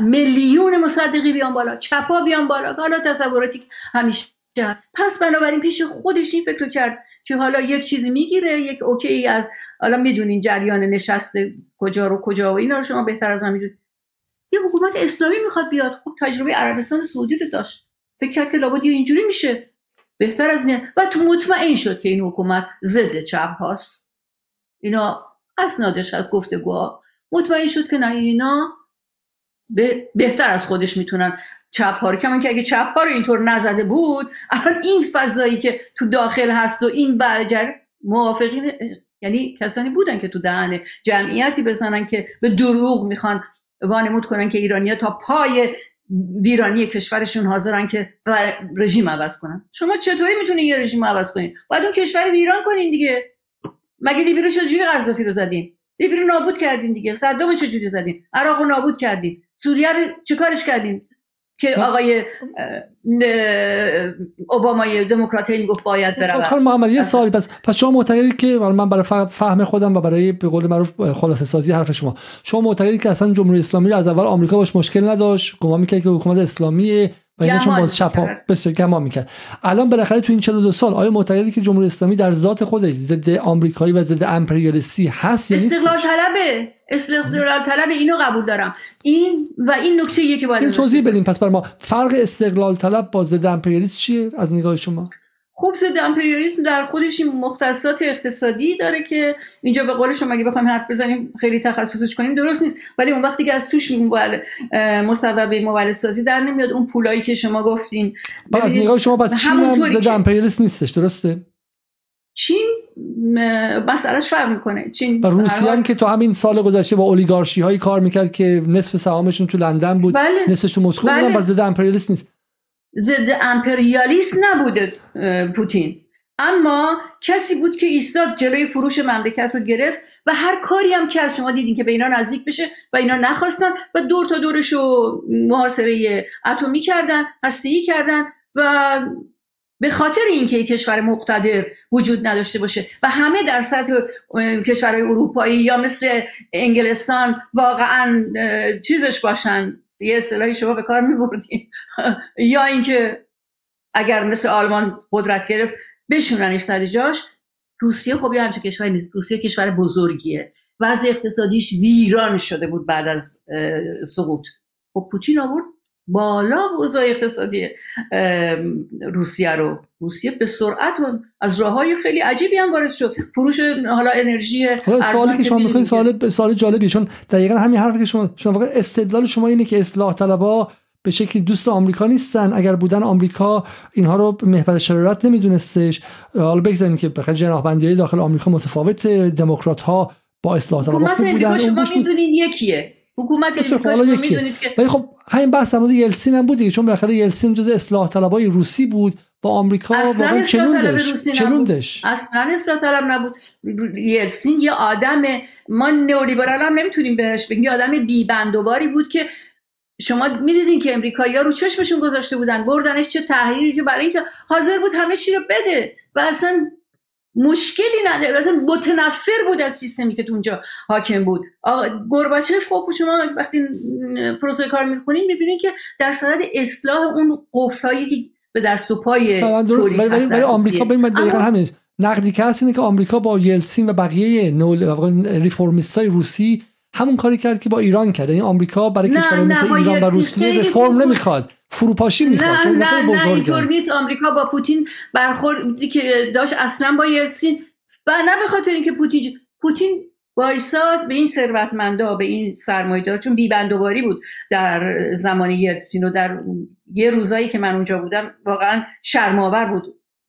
میلیون مصدقی بیان بالا چپا بیان بالا. حالا تصوراتی همیشه پس بنابراین پیش خودش این فکر کرد که حالا یک چیزی می‌گیره یک اوکی از حالا می‌دونین جریان نشست کجا رو کجا و اینا رو شما بهتر از من می‌دونید. یه حکومت اسلامی می‌خواد بیاد. خب تجربه عربستان سعودی رو داشت. فکر کرد که لابد اینجوری میشه. بهتر از نه و تو مطمئن شد که این حکومت ضد چپ هاست. اینا اسنادش از گفتگوها مطمئن شد که نه اینا بهتر از خودش می‌تونن چپ ها رو. کمان که اگه چپ ها رو اینطور نزده بود الان این فضایی که تو داخل هست و این برجر موافقین یعنی کسانی بودن که تو دهن جمعیتی بزنن که به دروغ می‌خوان وانمود کنن که ایرانیا تا پای ویرانی کشورشون حاضرن که رژیم عوض کنن. شما چطوری می‌تونید یه رژیم عوض کنین باید اون کشور ویران کنین دیگه. مگه لیبی رو چجوری قذافی رو زدین؟ رو نابود کردین دیگه. صدام چجوری زدین؟ عراق رو نابود کردین. سوریه رو چیکارش کردین؟ که آقای اوبامای دموکرات این گفت باید بره خانم محمد یه سوالی پس. پس شما معتقدی که من برای فهم خودم و برای به قول معروف خلاصه سازی حرف شما. شما معتقدی که اصلا جمهوری اسلامی از اول آمریکا باش مشکل نداشت؟ گمان می‌کرد که حکومت اسلامی و اینا چون باز چپ بسیار گمان می‌کرد. الان بالاخره تو این 42 سال آیا معتقدی که جمهوری اسلامی در ذات خودش ضد آمریکایی و ضد امپریالیستی هست یا استقلال طلبه استقلال طلب اینو قبول دارم. این و این نکته که باید این توضیح بدیم پس بر ما فرق استقلال طلب با ضد امپریالیسم چیه؟ از نگاه شما. خوب ضد امپریالیسم در خودش این مختصات اقتصادی داره که اینجا به قول شما اگه بخوایم حرف بزنیم خیلی تخصصش کنیم درست نیست. ولی اون وقتی که از توش مصوبه مولد سازی در نمیاد اون پولایی که شما گفتین. از نگاه شما پس چین هم ضد امپریالیسم نیستش درسته؟ چین مسئلهش فرق می‌کنه. چین و روسیه هم که تو همین سال گذشته با اولیگارشی هایی کار می‌کرد که نصف سهامشون تو لندن بود بله. نصفش تو مسکو بله. بودن ضد امپریالیست نیست. ضد امپریالیست نبوده پوتین. اما کسی بود که ایستاد جلوی فروش مملکت رو گرفت و هر کاری هم کرد شما دیدین که به اینا نزدیک بشه و اینا نخواستن و دور تا دورش رو محاصره اتمی کردن هسته‌ای کردن و به خاطر اینکه کشور مقتدر وجود نداشته باشه و همه در سطح کشورهای اروپایی یا مثل انگلستان واقعا چیزش باشن. یه اصطلاحی شما به کار میبردین یا اینکه اگر مثل آلمان قدرت گرفت بشوننش سر جاش. روسیه خب یه همچه کشور نیست. روسیه کشور بزرگیه. وضع اقتصادیش ویران شده بود بعد از سقوط. خب پوتین آورد. بالا اوضاع اقتصادی روسیه رو. روسیه به سرعت از راه های خیلی عجیبی هم وارد شد. فروش حالا انرژی سوالی که شما می‌خواین سوال سوال جالبی چون دقیقا همین حرفی که شما شما استدلال شما اینه که اصلاح طلبها به شکلی دوست آمریکا نیستن. اگر بودن آمریکا اینها رو محور شرارت نمیدونستش. حالا بگذاریم که بخاطر جناحبندی داخل آمریکا متفاوت دموکرات ها با اصلاح طلبها بودن شما می‌دونین یکیه. حکومت می‌دونید که ولی خب همین بحث هم یلسین هم بود چون بالاخره یلسین جز اصلاح طلبای روسی بود با آمریکا واقعا چلوندش چلوندش. اصلا اصلاح طلب نبود. یلسین یه آدم ما نئولیبرال هم نمی‌تونیم بهش بگیم یه آدم بی بندوباری بود که شما می‌دیدین که امریکایی‌ها رو چشمشون گذاشته بودن بردنش چه تحریری که برای اینکه حاضر بود همه چی رو بده و اصلا مشکلی نداره. اصلا متنفر بود از سیستمی که تو اونجا حاکم بود. گورباچف خب شما وقتی پروسه کار می‌کنین می‌بینید که در صورت اصلاح اون قفلایی که به دست و پای درست ولی آمریکا ببین دقیقاً همین نقدی که هست اینه که آمریکا با یلسین و بقیه ریفورمیست های روسی همون کاری کرد که با ایران کرد. یعنی آمریکا برای کشور مثل ایران و روسیه رفرم نمی‌خواد فروپاشی می‌خواد. نه نه نه اینطور نیست. آمریکا با پوتین برخوردی که داشت اصلا با یلسین و نه به خاطر اینکه پوتین پوتین وایساد به این ثروتمندا به این سرمایه‌دار چون بیبندوباری بود در زمان یلسین و در یه روزایی که من اونجا بودم واقعا شرماور بود.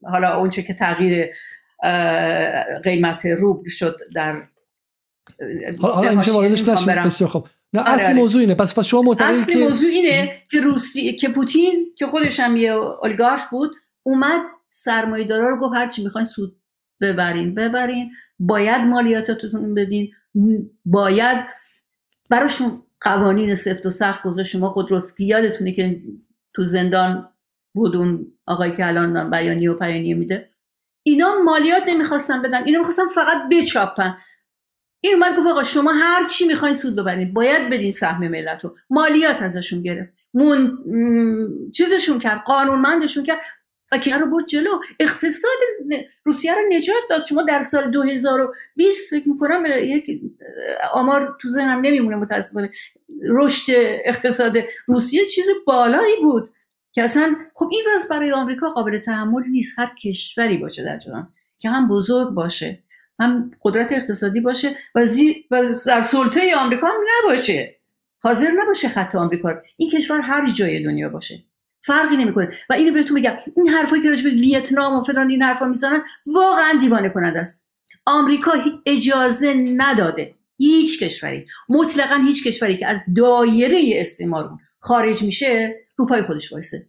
حالا اونچه که تغییر قیمت روبل شد در حالا میشه واردش نشیم بسیار خب. نه آره، اصل آره. موضوع اینه. پس پس شما معتقدید اصل که موضوع اینه که روسی که پوتین که خودش هم یه اولیگارش بود اومد سرمایه‌دارا رو گفت هر چی می‌خواین سود ببرین ببرین. باید مالیاتتون بدین. باید براشون قوانین سفت و سخت گذاشت. شما خود رو یادتونه که تو زندان بود اون آقایی که الان بیانی و پیانی میده. اینا مالیات نمی‌خواستن بدن. اینا می‌خواستن فقط بچاپن. این اومد گفت آقا شما هر چی می‌خواین سود ببرید باید بدین سهم ملت رو مالیات ازشون گرفت. مون چیزشون کرد قانونمندشون کرد. و که رو بود جلو. اقتصاد روسیه رو نجات داد. شما در سال 2020 فکر می‌کنم یک آمار تو ذهنم نمیمونه متاسفانه. رشد اقتصاد روسیه چیز بالایی بود که اصلا خب این وضع برای آمریکا قابل تحمل نیست. هر کشوری باشه در جهان که هم بزرگ باشه. هم قدرت اقتصادی باشه و, و در سلطه آمریکا هم نباشه. حاضر نباشه خط آمریکا این کشور هر جای دنیا باشه. فرقی نمی‌کنه. و اینو بهتون میگم. این حرفایی که راجع به ویتنام و فلان این حرفا می‌زنن واقعا دیوانه کننده است. آمریکا اجازه نداده. هیچ کشوری. مطلقا هیچ کشوری که از دایره استعمار خارج میشه رو پای خودش وایسه.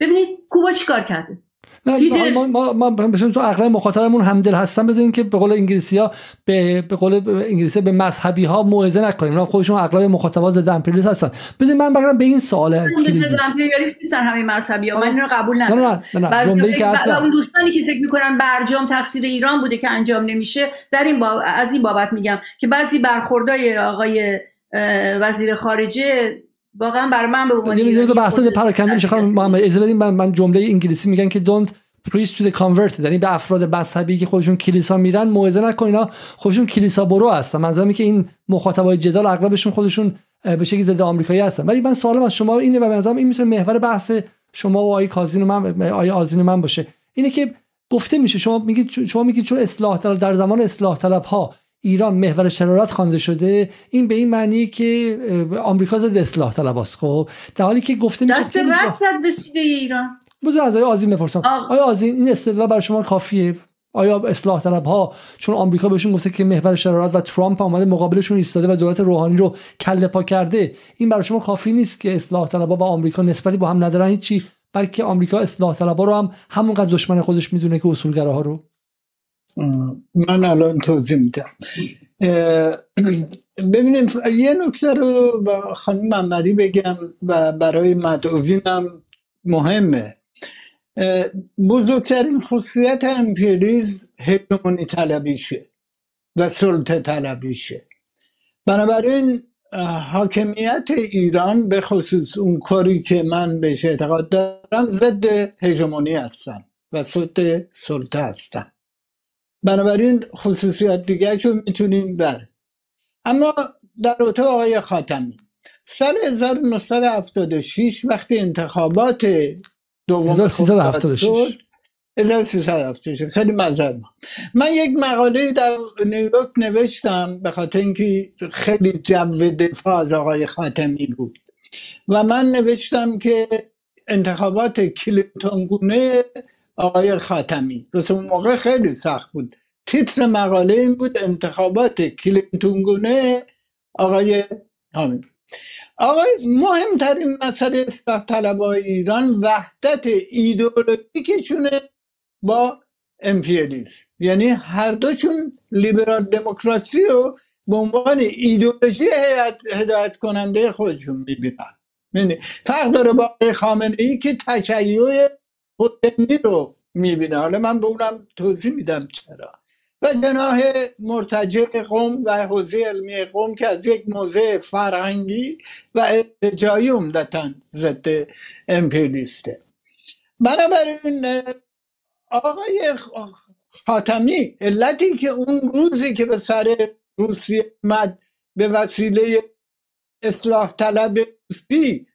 ببینید کوبا چیکار کرده؟ نه ما ما ما تو اغلب مخاطبمون همدل هستن بزنین که به قول انگلیسی ها به به قول انگلیسی به مذهبی ها موعظه نکنیم. اونا خودشون اغلب مخاطبا ضد امپریالیسم هستن. بزنین من بگم به این سوال ضد امپریالیسم نیستن همه مذهبی ها من اینو قبول ندارم. نه نه نه, جمله‌ای که اصلا اون دوستانی که فکر می‌کنن برجام تقصیر ایران بوده که انجام نمیشه در این. از این بابت میگم که بعضی برخوردای آقای وزیر خارجه واقعا برای من به عنوان یه بحث پراکنده میشه. خانم محمد اجازه بدین من, من جمله انگلیسی میگن که don't preach to the converted یعنی به افراد مذهبی که خودشون کلیسا میرن موعظه نکن اینا. خودشون کلیسا برو هستن. منظورم که این مخاطبای جدال اغلبشون خودشون به شکلی ضد آمریکایی هستن. ولی من سوالم از شما اینه و به نظرم این می‌تونه محور بحث شما و آقای کازین و من آقای آزین من باشه. اینه که گفته میشه شما میگید شما میگید چون اصلاح طلب در زمان اصلاح طلب ها ایران محور شرارت خوانده شده این به این معنی که آمریکا ضد اصلاح طلباست. خب در حالی که گفته میشه دست رد زد به سیده ایران. بذار از آقای آزین بپرسم. آیا آزین این استدلال برای شما کافیه؟ آیا اصلاح طلب ها چون آمریکا بهشون گفته که محور شرارت و ترامپ آمده مقابلشون ایستاده و دولت روحانی رو کله پا کرده این برای شما کافی نیست که اصلاح طلب ها و آمریکا نسبتی با هم ندارن هیچی بلکه آمریکا اصلاح طلب ها رو هم همونقدر دشمن خودش می‌دونه که اصولگراها رو؟ من الان توضیح میدم. ببینید یه نکته رو با خانم محمدی بگم و برای مدعوینم مهمه. بزرگترین خصوصیت امپیریز هگمونی طلبیشه و سلطه طلبیشه. بنابراین حاکمیت ایران به خصوص اون کاری که من بهش اعتقاد دارم ضد هژمونی هستن و ضد سلطه هستن. بنابراین خصوصیات دیگه رو می‌تونیم بر. اما در رابطه آقای خاتمی سال 1976 وقتی انتخابات دوم 1376 1376 خیلی مذر من یک مقاله در نیویورک نوشتم به خاطر اینکه خیلی جو دفاع از آقای خاتمی بود. و من نوشتم که انتخابات کلینتون گونه آقای خاتمی. پس اون موقع خیلی سخت بود. تیتر مقاله این بود انتخابات کلینتون گونه آقای همین. آقای مهمترین مسئله اصلاح طلبای ایران وحدت ایدئولوژیکشونه با امپیریالیسم یعنی هر دوشون لیبرال دموکراسی رو به عنوان ایدئولوژی هدایت کننده خودشون می‌بینن. یعنی فرق داره با خامنه ای که تشیع خودمی رو می‌بینه. حالا من به اونم توضیح میدم چرا. و جناح مرتجع قوم و حوزه علمی قوم که از یک موضع فرهنگی و ارتجایی عمدتا ضد امپیریسته بنابراین آقای خاتمی علتی که اون روزی که به سر روسیه مد به وسیله اصلاح طلب روسی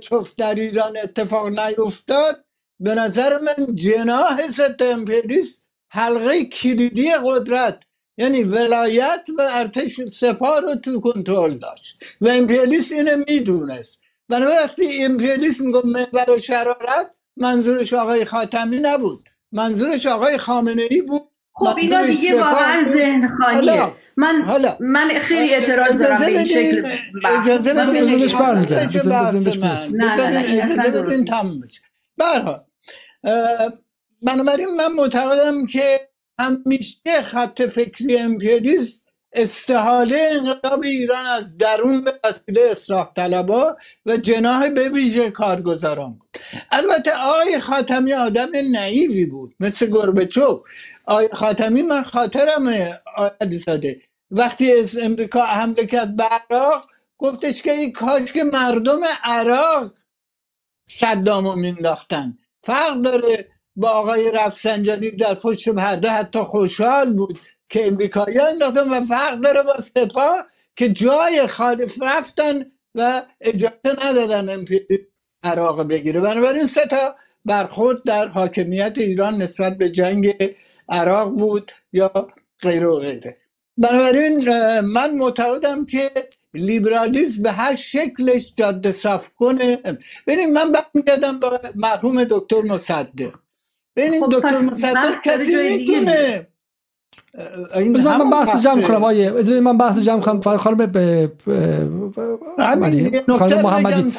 چفت در ایران اتفاق نیفتاد به نظر من جناح ضد امپریست حلقه کلیدی قدرت یعنی ولایت و ارتش سفار رو تو کنترل داشت و امپریالیست اینو می‌دونست. برای وقتی امپریالیست می‌گفت محور شرارت منظورش آقای خاتمی نبود منظورش آقای خامنه ای بود خب اینا دیگه واقعا ذهن خانیه من حالا. من خیلی اعتراض دارم به این شکل. اجازه بدین اجازه بدین تموم بشه. بنابراین من معتقدم که همیشه خط فکری امپریالیسم استحاله انقلاب ایران از درون به وسیله اصلاح طلبا و جناح به ویژه کارگزاران البته آقای خاتمی آدم نعیوی بود مثل گربچوف آقای خاتمی من خاطرم آقای زاده وقتی از امریکا حمله کرد به عراق گفتش که این کاش که مردم عراق صدامو مینداختن. فرق داره با آقای رفسنجانی در پشت پرده حتی خوشحال بود که امریکایی انداختن و فرق داره با سپاه که جای خالف رفتن و اجازه ندادن عراق بگیره. بنابراین سه تا برخورد در حاکمیت ایران نسبت به جنگ عراق بود یا غیر و غیره. بنابراین من معتقدم که لیبرالیزم به هر شکلش جاده صف کنه. ببینید من برمیگردم با مرحوم دکتر مصدق ببینید خب دکتر مصدق کسی می‌تونه این من بحث جمع کنم. آیه من بحث جمع کنم. خانم به خانم محمدی.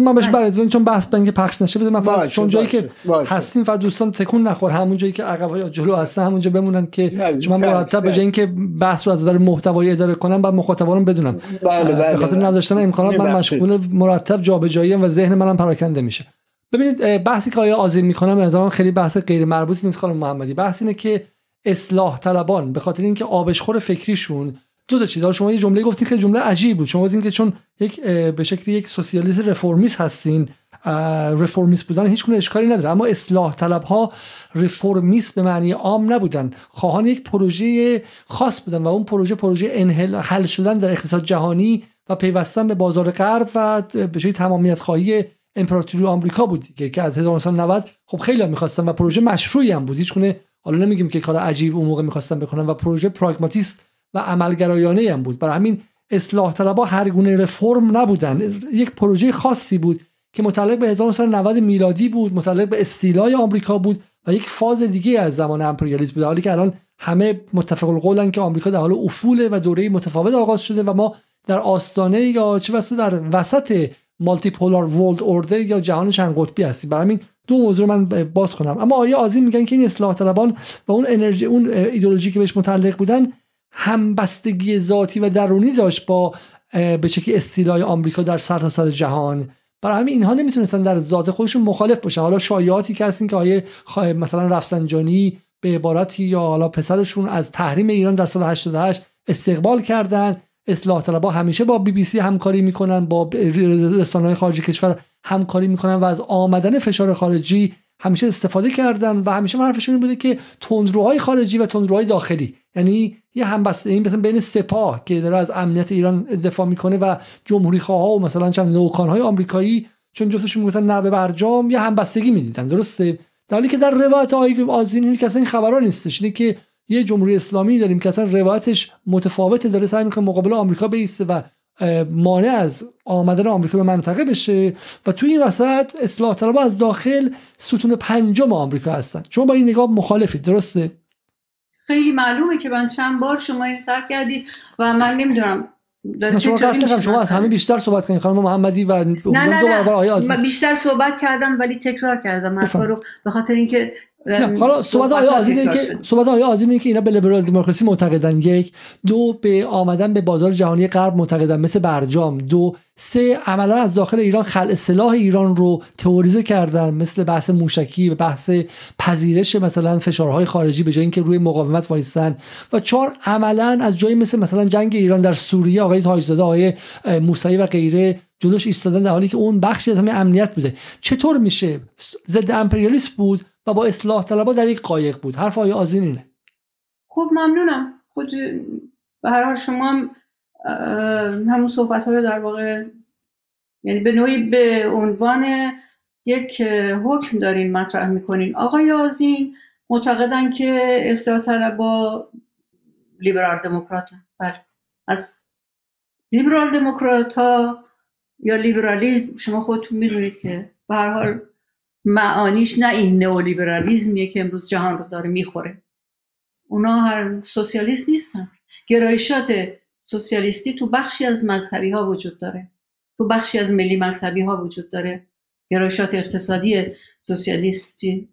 من بهش برای چون بحث به اینکه پخش نشه بذار من چون جایی که هستیم و دوستان تکون نخور. همون جایی که عقب های جلو هستن همونجا بمونن که چون من مرتب به اینکه بحث رو از نظر محتوایی اداره کنم بعد مخاطبانم بدونم بله بله به خاطر نداشتن امکانات من مشغول مرتب جابجایی و ذهن منم پراکنده میشه. ببینید بحثی که آیا آزین می‌کنم از خیلی بحث غیر مربوطی نیست خانم محمدی. بحث اینه که اصلاح طلبان. به خاطر اینکه آبشخور فکریشون دو تا چیز شما یه جمله گفتین که جمله عجیب بود. شما گفتین که چون یک به شکل یک سوسیالیست رفرمیست هستین رفرمیست بودن هیچ گونه اشکالی نداره. اما اصلاح طلب ها رفرمیست به معنی عام نبودن. خواهان یک پروژه خاص بودن و اون پروژه پروژه انحل حل شدن در اقتصاد جهانی و پیوستن به بازار غرب و به شکل تمامیت خواهی امپراتوری آمریکا بود که از 1990 خب خیلی می‌خواستن و پروژه مشروعی هم بود. هیچ حالا نمیگیم که کار عجیب اون موقع می‌خواستن بکنن و پروژه پراگماتیست و عملگرایانه هم بود. برای همین اصلاح طلبا هر گونه رفرم نبودن. یک پروژه خاصی بود که متعلق به 1990 میلادی بود متعلق به استیلای آمریکا بود و یک فاز دیگه از زمان امپریالیسم بود. حالی که الان همه متفق القولن که آمریکا در حال افول و دوره متفاوت آغاز شده و ما در آستانه یا چه در وسط مالتی پولار ورلد اوردر یا جهان چند قطبی هستیم. برای همین دو موضوع من باز کنم. اما آیا آزین میگن که این اصلاح طلبان و اون انرژی اون ایدولوژی که بهش متعلق بودن همبستگی ذاتی و درونی داشت با به شکلی استیلای آمریکا در سرتاسر سر جهان. برای همین اینها نمی‌تونستن در ذات خودشون مخالف باشن. حالا شایعاتی که هستین که آیه مثلا رفسنجانی به عبارتی یا حالا پسرشون از تحریم ایران در سال 88 استقبال کردن اصلاح طلبها همیشه با بی بی سی همکاری می‌کنن با رسانه خارجی کشور همکاری می‌کنن و از آمدن فشار خارجی همیشه استفاده کردن و همیشه حرفشون بوده که تندروهای خارجی و تندروهای داخلی یعنی یه همبسته این مثلا بین سپاه که داره از امنیت ایران دفاع می‌کنه و جمهوری خواه و مثلا چند های آمریکایی چون جفتشون می‌گفتن نه به برجام یه همبستگی می‌دیدن. درسته؟ در حالی که در روایت آقای آزین این اصلا این خبرها نیستش. اینه که یه جمهوری اسلامی داریم که اصلا روایتش متفاوته داره سعی می‌کنه مقابل آمریکا بیسته و مانع از آمدن آمریکا به منطقه بشه و توی این وسط اصلاح طلبها از داخل ستون پنجم آمریکا هستن. چون با این نگاه مخالفید درسته؟ خیلی معلومه که من چند بار شما این کردید و من نمی‌دونم شما شما از همه بیشتر صحبت کنید خانم محمدی و نه نه نه. بیشتر صحبت کردم ولی تکرار کردم رو به خاطر اینکه حالا صحبت آیا آزینه که صحبت آیا آزینه که اینا به لیبرال دموکراسی معتقدن. یک دو به آمدن به بازار جهانی غرب معتقدن مثل برجام. دو سه عملا از داخل ایران خلع سلاح ایران رو تئوریزه کردن مثل بحث موشکی و بحث پذیرش مثلا فشارهای خارجی به جای اینکه روی مقاومت وایستن. و چهار عملا از جایی مثل مثلا جنگ ایران در سوریه آقای تاجزاده آقای موسوی و غیره جلوش ایستادن در حالی که اون بخشی از همه امنیت بوده. چطور میشه؟ ضد امپریالیسم بود. و با اصلاح طلبا در یک قایق بود. حرف آیا آزین اینه. خب ممنونم. خود به هر حال شما هم همون صحبت ها رو در واقع یعنی به نوعی به عنوان یک حکم دارین مطرح می‌کنین. آقای آزین معتقدن که اصلاح طلبا لیبرال دموکرات بله. از لیبرال دموکرات ها یا لیبرالیزم شما خودتون می‌دونید که به هر حال معانیش نه این نئولیبرالیزمیه که امروز جهان رو داره می‌خوره. اونا هر سوسیالیست نیستن. گرایشات سوسیالیستی تو بخشی از مذهبی ها وجود داره. تو بخشی از ملی مذهبی ها وجود داره. گرایشات اقتصادی سوسیالیستی.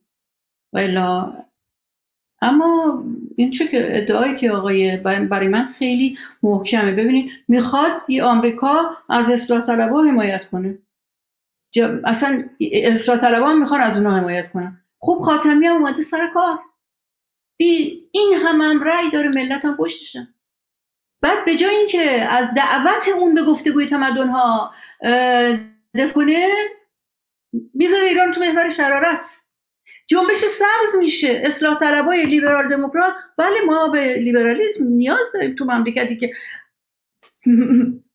و اما این چه که ادعایی که آقای برای من خیلی محکمه. ببینید می‌خواد این آمریکا از اصلاح طلبا حمایت کنه. اصلا اصلاح طلبا می‌خوان از اونها حمایت کنن. خوب خاتمی هم اومده سر کار. این هم هم رأی داره ملت هم پشتشن بعد به جای اینکه از دعوت اون به گفتگوی تمدن ها دفع کنه می‌ذاره ایران تو محور شرارت. جنبش سبز میشه. اصلاح طلبای لیبرال دموکرات. بله ما به لیبرالیسم نیاز داریم تو مملکتی که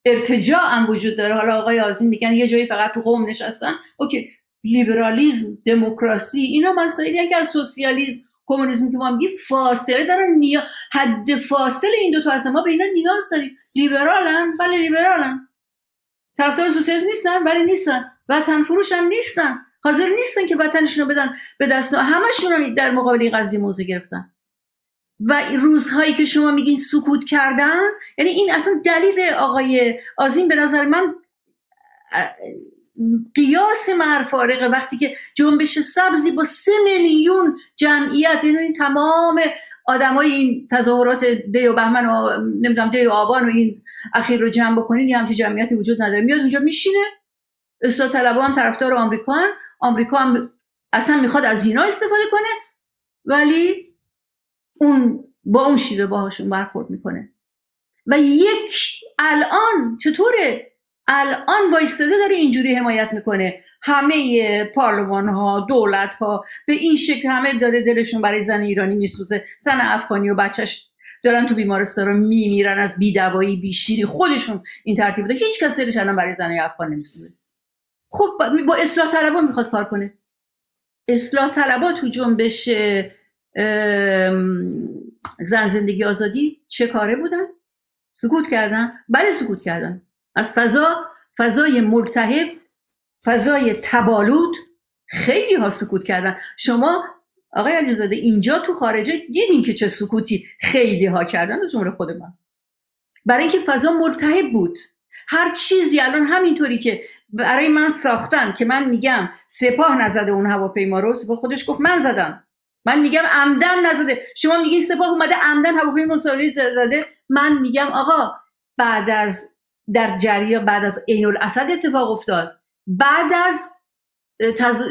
ارتجاع هم وجود داره. حالا آقای آزین میگن یه جایی فقط تو قوم نشستن. اوکی. لیبرالیزم دموکراسی اینا مسائلی که از سوسیالیسم کمونیسم که ما میگیم فاصله دارن نیا... حد فاصله این دو تا هستن. ما به اینا نیاز داریم. لیبرالن بله لیبرالن. طرفدار سوسیالیسم نیستن ولی نیستن. وطن فروش هم نیستن. حاضر نیستن که وطنشون رو بدن به دست همشون در مقابل این قضیه موضع گرفتن. و روزهایی که شما میگین سکوت کردن یعنی این اصلا دلیل آقای آزین به نظر من قیاس مرفارقه وقتی که جنبش سبزی با سه میلیون جمعیت یعنی این تمام آدمای این تظاهرات دی و بهمن و نمی‌دونم دی و آبان و این اخیر رو جمع بکنین یه همچین جمعیتی وجود نداره. میاد اونجا میشینه. اصلاح طلبا هم طرفدار آمریکا آمریکا هم اصلا می‌خواد از اینا استفاده کنه. ولی اون با اون شیوه باهاشون برخورد می‌کنه. و یک الان چطوره؟ الان وایستاده داره اینجوری حمایت می‌کنه. همه پارلمان ها دولت ها به این شکل همه داره دلشون برای زن ایرانی میسوزه. زن افغانی و بچهش دارن تو بیمارستان میمیرن از بیدوایی بیشیری. خودشون این ترتیب بوده هیچ کس دلش الان برای زن افغان نمیسوزه. خب با اصلاح طلبا می‌خواد کار کنه. اصلاح طلبا تو جنبش زن زندگی آزادی چه کاره بودن؟ سکوت کردن؟ بله سکوت کردن. از فضا فضای ملتهب فضای تبالود خیلی ها سکوت کردن. شما آقای علیزاده اینجا تو خارجه دیدین که چه سکوتی خیلی ها کردن از جمله خود من. برای اینکه فضا ملتهب بود. هر چیزی الان همینطوری که برای من ساختن که من میگم سپاه نزده اون هواپیما رو سپاه خودش گفت من زدم. من میگم عمدن نزده. شما میگین سپاه اومده عمدن هواپیما مساوی زده. من میگم آقا بعد از در جریان بعد از عین الاسد اتفاق افتاد. بعد از تز...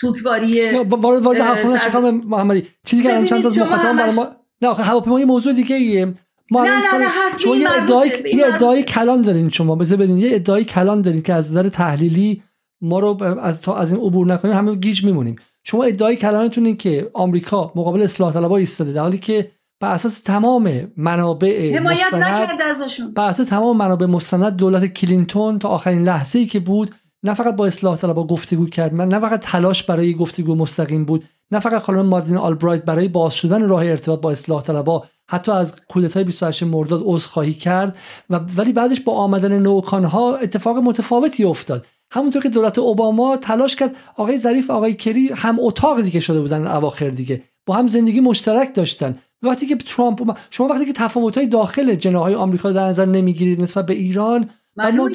سوکواری وارد وارد سر... محمدی. چیزی که چند تا مخاطبان برای ما نه هواپیما یه موضوع دیگه ایه. ما نه نه نه هست شما یه ادعای یه ادعای کلان دارین شما. بذار بدین یه ادعای کلان دارین که از نظر تحلیلی ما رو از تا از این عبور نکنیم همه گیج میمونیم. شما ادعای کلانتون این که آمریکا مقابل اصلاح طلبها ایستاده در حالی که بر اساس تمام منابع حمایت نکرده ازشون. بر اساس تمام منابع مستند دولت کلینتون تا آخرین لحظه ای که بود نه فقط با اصلاح طلبها گفتگو کرد نه فقط تلاش برای گفتگو مستقیم بود نه فقط خانم مادین آلبرایت برای باز شدن راه ارتباط با اصلاح طلبها حتی از کودتای 28 مرداد عذرخواهی کرد و ولی بعدش با آمدن نوکانها اتفاق متفاوتی افتاد. همونطور که دولت اوباما تلاش کرد آقای ظریف آقای کری هم اتاق دیگه شده بودن اواخر دیگه. با هم زندگی مشترک داشتن. وقتی که ترامپ شما وقتی که تفاوت‌های داخل جناهای آمریکا در نظر نمی‌گیرید نسبت به ایران من ما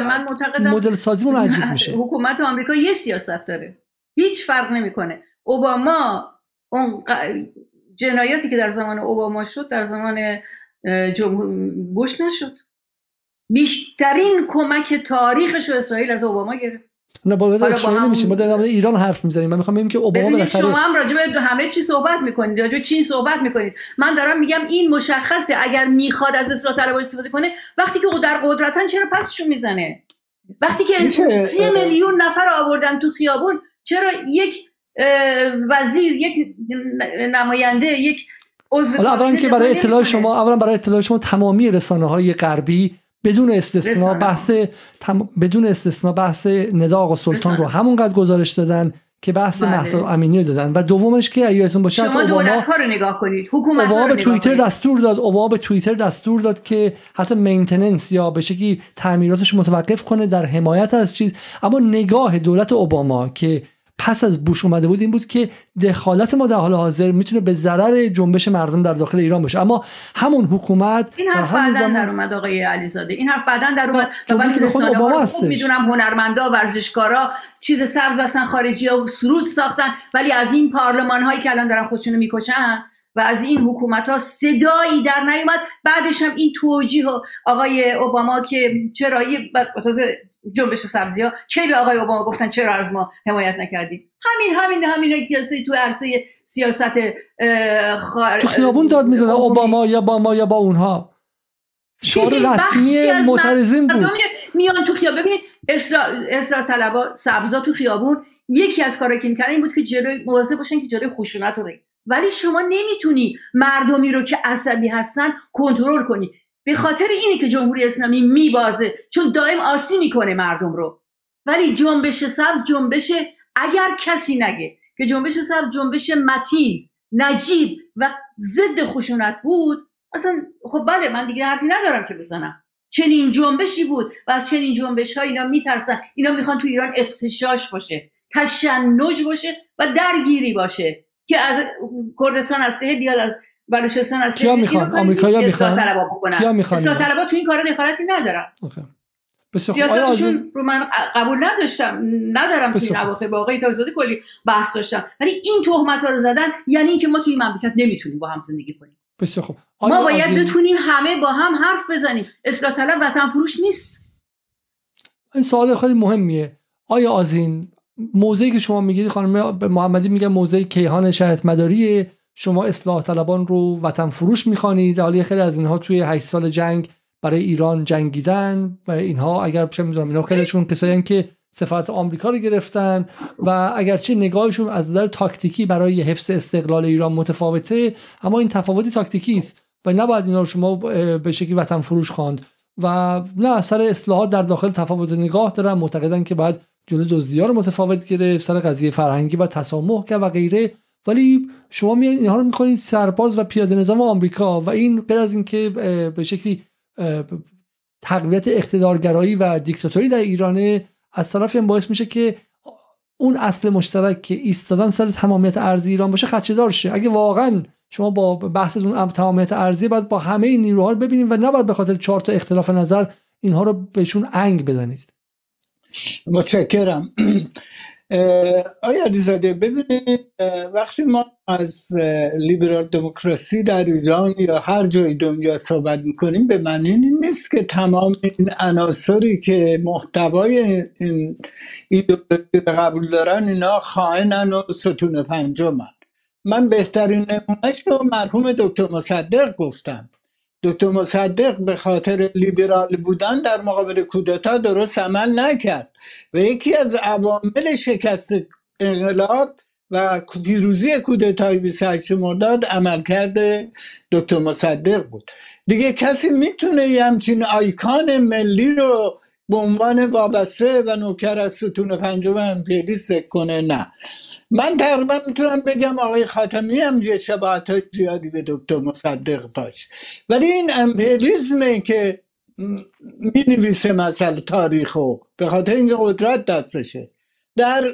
من معتقدم مدل سازیمون عجیب میشه. حکومت آمریکا یه سیاست داره. هیچ فرق نمی‌کنه. اوباما اون جنایاتی که در زمان اوباما شد در زمان بوش نشد. بیشترین کمک تاریخش رو اسرائیل از اوباما گرفت. نه با اسرائیل نمیشه. ما در ایران حرف می‌زنیم. من می‌خوام بگم که اوباما بالاخره شما هم راجع به همه چی صحبت می‌کنید راجع به چین صحبت می‌کنید. من دارم میگم این مشخصه اگر می‌خواد از اصلاح طلب استفاده کنه وقتی که در قدرتن چرا پسشون می‌زنه؟ وقتی که سی میلیون نفر آوردن تو خیابون چرا یک وزیر یک نماینده یک عضو حالا اولا که برای اطلاع شما اولا برای اطلاع شما تمامی رسانه های غربی بدون استثنا بحث بدون استثنا بحث ندا و سلطان رو همونقدر گزارش دادن که بحث بله. مهسا امینی دادن. و دومش که یادتون باشه شما دولت ها رو نگاه کنید. حکومت اوباما به توییتر دستور داد. اوباما به توییتر دستور داد که حتی مینتیننس یا به شکلی تعمیراتش متوقف کنه در حمایت از چیز. اما نگاه دولت اوباما که پس از بوش اومده بود این بود که دخالت ما در حال حاضر می‌تونه به ضرر جنبش مردم در داخل ایران باشه. اما همون حکومت این حرف بعدا زمان... در اومد آقای علیزاده. این حرف بعدا در اومد. ولی به خود اوباما می‌دونم هنرمندا ورزشکارا چیز سبز بسن خارجی ها سرود ساختن ولی از این پارلمان هایی که الان دارن خودشونو می‌کشن و از این حکومت ها صدایی در نیومد. بعدش هم این توجیه آقای اوباما که چرا؟ جنبش سبزی ها. کی به آقای اوباما گفتن چرا از ما حمایت نکردید همین همین همین کسی تو عرصه سیاست خار... تو خیابون داد می‌زدن اوباما. یا با ما یا با اونها. شعار رسمی معترضین بود. میان تو خیابون ببینید اصلاح طلبا سبزا تو خیابون یکی از کارا که می‌کردن این بود که جلوی مواظب باشن که جلوی خشونت رو ولی شما نمی‌تونی مردمی رو که عصبی هستن کنترل کنی. به خاطر اینه که جمهوری اسلامی میبازه چون دائم آسی می‌کنه مردم رو. ولی جنبش سبز جنبش اگر کسی نگه که جنبش سبز جنبش متین نجیب و ضد خشونت بود اصلا خب بله من دیگه حرفی ندارم که بزنم. چنین جنبشی بود و از چنین جنبش ها اینا میترسن. اینا می‌خوان تو ایران اختشاش باشه تشنج باشه و درگیری باشه. که از کردستان هسته بیاد از بلوچستان از کیا می‌خوان؟ آمریکایی‌ها می‌خوان؟ کیا می‌خوان طلبا تو این کار دخالتی ندارن. سیاستشون رو من قبول نداشتم ندارم توی این اواخر با آقای تازادی کلی بحث داشتم. ولی این تهمت ها رو زدن یعنی اینکه ما توی این مملکت نمی‌تونیم با هم زندگی کنیم. بسیار خوب ما باید. بتونیم همه با هم حرف بزنیم. اصلاح طلب وطن فروش نیست. این سوال خیلی مهمیه. آیا آزین موضعی که شما میگید خانم محمدی میگه موضع کیهان شهادت مداریه. شما اصلاح طلبان رو وطن فروش می‌خوانید. حالی خیلی از اینها توی 8 سال جنگ برای ایران جنگیدن و اینها اگر چه می‌دونم اینا خیلیشون کسایی که سفارت آمریکا رو گرفتن و اگرچه نگاهشون از نظر تاکتیکی برای حفظ استقلال ایران متفاوته اما این تفاوتی تاکتیکی است و نباید اینا رو شما به شکلی وطن فروش خواند. و نه سر اصلاحات در داخل تفاوت نگاه دارن معتقدن که بعد جلو دزدی رو متفاوت گرفت سر قضیه فرهنگی و تسامح کرد و غیره. ولی شما می اینها رو می‌کنید سرباز و پیاده نظام آمریکا و این غیر از اینکه به شکلی تقویت اقتدارگرایی و دیکتاتوری در ایرانه از طرف این باعث میشه که اون اصل مشترک که ایستادن سر تمامیت ارزی ایران باشه خدشه شه. اگه واقعا شما با بحثتون تمامیت ارزی باید با همه نیروها رو ببینید و نباید به خاطر چهار تا اختلاف نظر اینها رو بهشون انگ بزنید متشکرم. آیا علیزاده ببینید وقتی ما از لیبرال دموکراسی در ایران یا هر جای دنیا صحبت می‌کنیم به معنی نیست که تمام این عناصری که محتوای این ایدئولوژی قبول دارن اینا خائنن و ستون پنجمن. من بهترین نمونهش رو مرحوم دکتر مصدق گفتم. دکتر مصدق به خاطر لیبرال بودن در مقابل کودتا درست عمل نکرد و یکی از عوامل شکست انقلاب و پیروزی کودتای 28 مرداد عمل کرده دکتر مصدق بود. دیگه کسی می‌تونه یه همچین آیکان ملی رو به عنوان وابسته و نوکر از ستون پنجم امپریالیست کنه؟ نه. من تقریبا می‌تونم بگم آقای خاتمی هم یه شباهت های زیادی به دکتر مصدق داشت. ولی این امپریالیزمه که می نویسه مثل تاریخو به خاطر اینکه قدرت دستشه. در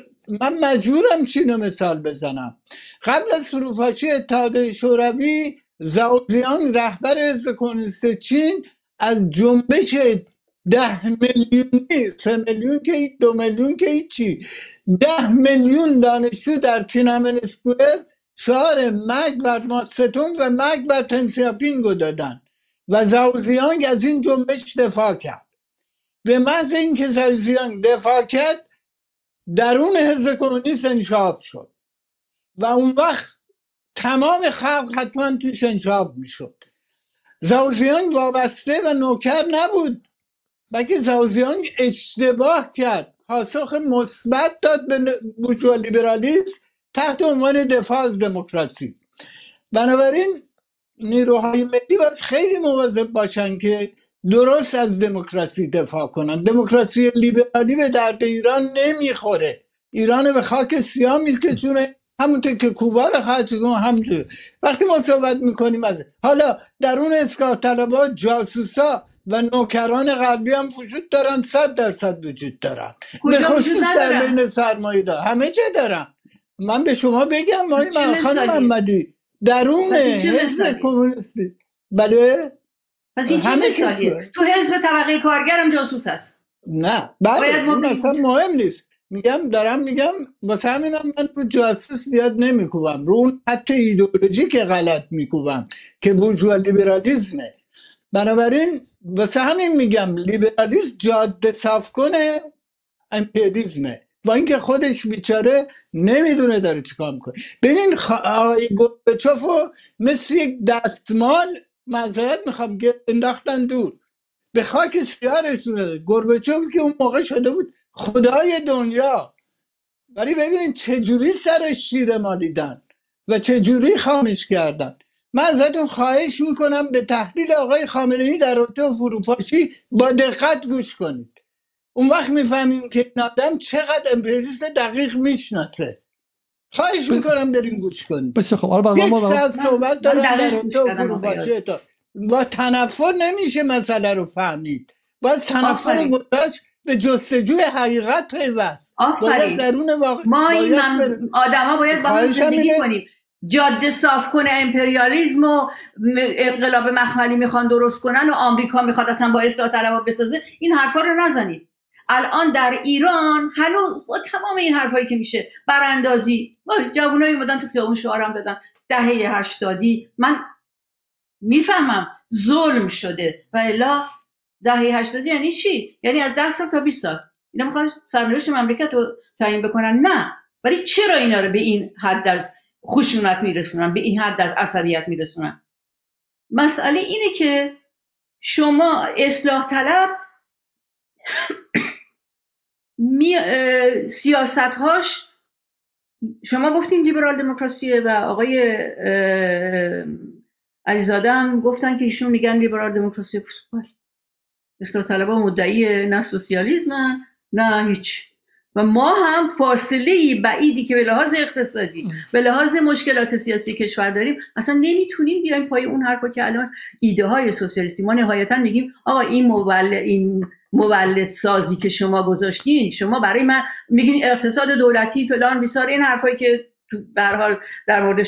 من مجبورم چینو مثال بزنم. قبل از فروپاشی اتحاد شوروی زاوزیان رهبر حزب کمونیست چین از جنبش ده میلیونی سه میلیون که دو میلیون که هیچی ده میلیون دانشجو در تینامن اسکوئر شعار مرگ بر ماستون و مرگ بر تنسیاپینگو دادن و زاوزیانگ از این جنبش دفاع کرد. به محض اینکه زاوزیانگ دفاع کرد درون حزب کمونیست انشاب شد و اون وقت تمام خلق حتما توش انشاب می‌شد. زاوزیانگ وابسته و نوکر نبود بلکه زاوزیانگ اشتباه کرد. پاسخ مثبت داد به بوجوا لیبرالیسم تحت عنوان دفاع از دموکراسی. بنابراین نیروهای ملی باید خیلی مواظب باشن که درست از دموکراسی دفاع کنن. دموکراسی لیبرالی به درد ایران نمی‌خوره. ایران به خاک سیاه میکشونه. همونطور که کوبا رو همجور وقتی ما صحبت می‌کنیم از حالا در اون اسکار طلبات جاسوسا و نوکران قلبی هم وجود دارن صد درصد وجود دارن. به خصوص در بین سرمایه دار همه جا دارن. من به شما بگم من خانم محمدی درون حزب کمونیستی. بله؟ پس این همه تو حزب طبقه کارگرم جاسوس هست. نه. بله اون اصلا مهم نیست. میگم دارم میگم واسه همینم من رو جاسوس زیاد نمیکوبم. رو اون حتی ایدئولوژی که غلط میکوبم که بورژوا لیبرالیزمه. بنابراین واسه همین میگم لیبرالیسم جاده صاف کنه امپریالیزمه. با اینکه خودش بیچاره نمی‌دونه داره چیکار می‌کنه. ببین خ... آقای مثل یک دستمال معذرت می‌خوام انداختن دور. به خاک سیاه رسونده گربچوف که اون موقع شده بود خدای دنیا. ولی ببینید چجوری سر شیر مالیدن و چجوری خامش کردن. من ازتون خواهش می‌کنم به تحلیل آقای خامنه ای در رابطه فروپاشی با دقت گوش کنید. اون وقت می‌فهمیم که این آدم چقدر امپریالیست دقیق می‌شناسه. خواهش می‌کنم بریم گوش کنید بسیار خب یک ساعت صحبت دارم در رابطه فروپاشی با تنفر نمیشه مسئله رو فهمید. باز تنفر رو گذاشت به جستجوی حقیقت پیوست. باید درون واقع ما این آدما باید با زندگی کنیم. جاده صاف کنه امپریالیزم و انقلاب مخملی می‌خوان درست کنن و آمریکا می‌خواد اصلا با اصلاح طلبها بسازه این حرفا رو نزنید. الان در ایران هنوز با تمام این حرفایی که میشه براندازی. جوانایی اومدن تو خیابون شعارم دادن. دهه هشتادی من می‌فهمم ظلم شده. و الا دهه هشتادی یعنی چی؟ یعنی از ده سال تا 20 سال. اینا می‌خوان سرنوشت مملکت رو تعیین بکنن؟ نه. ولی چرا اینا رو به این حد از خشونت میرسونن به این حد از عصبیت میرسونن. مسئله اینه که شما اصلاح طلب سیاست هاش شما گفتین لیبرال دموکراسیه و آقای علیزاده هم گفتن که ایشون میگن لیبرال دموکراسی. اصلاح طلبها مدعی نه سوسیالیزم نه هیچ. و ما هم فاصله بعیدی که به لحاظ اقتصادی به لحاظ مشکلات سیاسی کشور داریم اصلا نمی‌تونیم بیایم پای اون حرفا که الان ایده های سوسیالیستی ما نهایتا میگیم آقا این مولد این مولد سازی که شما گذاشتین شما برای من میگین اقتصاد دولتی فلان بیسار این حرفایی که به حال در مورد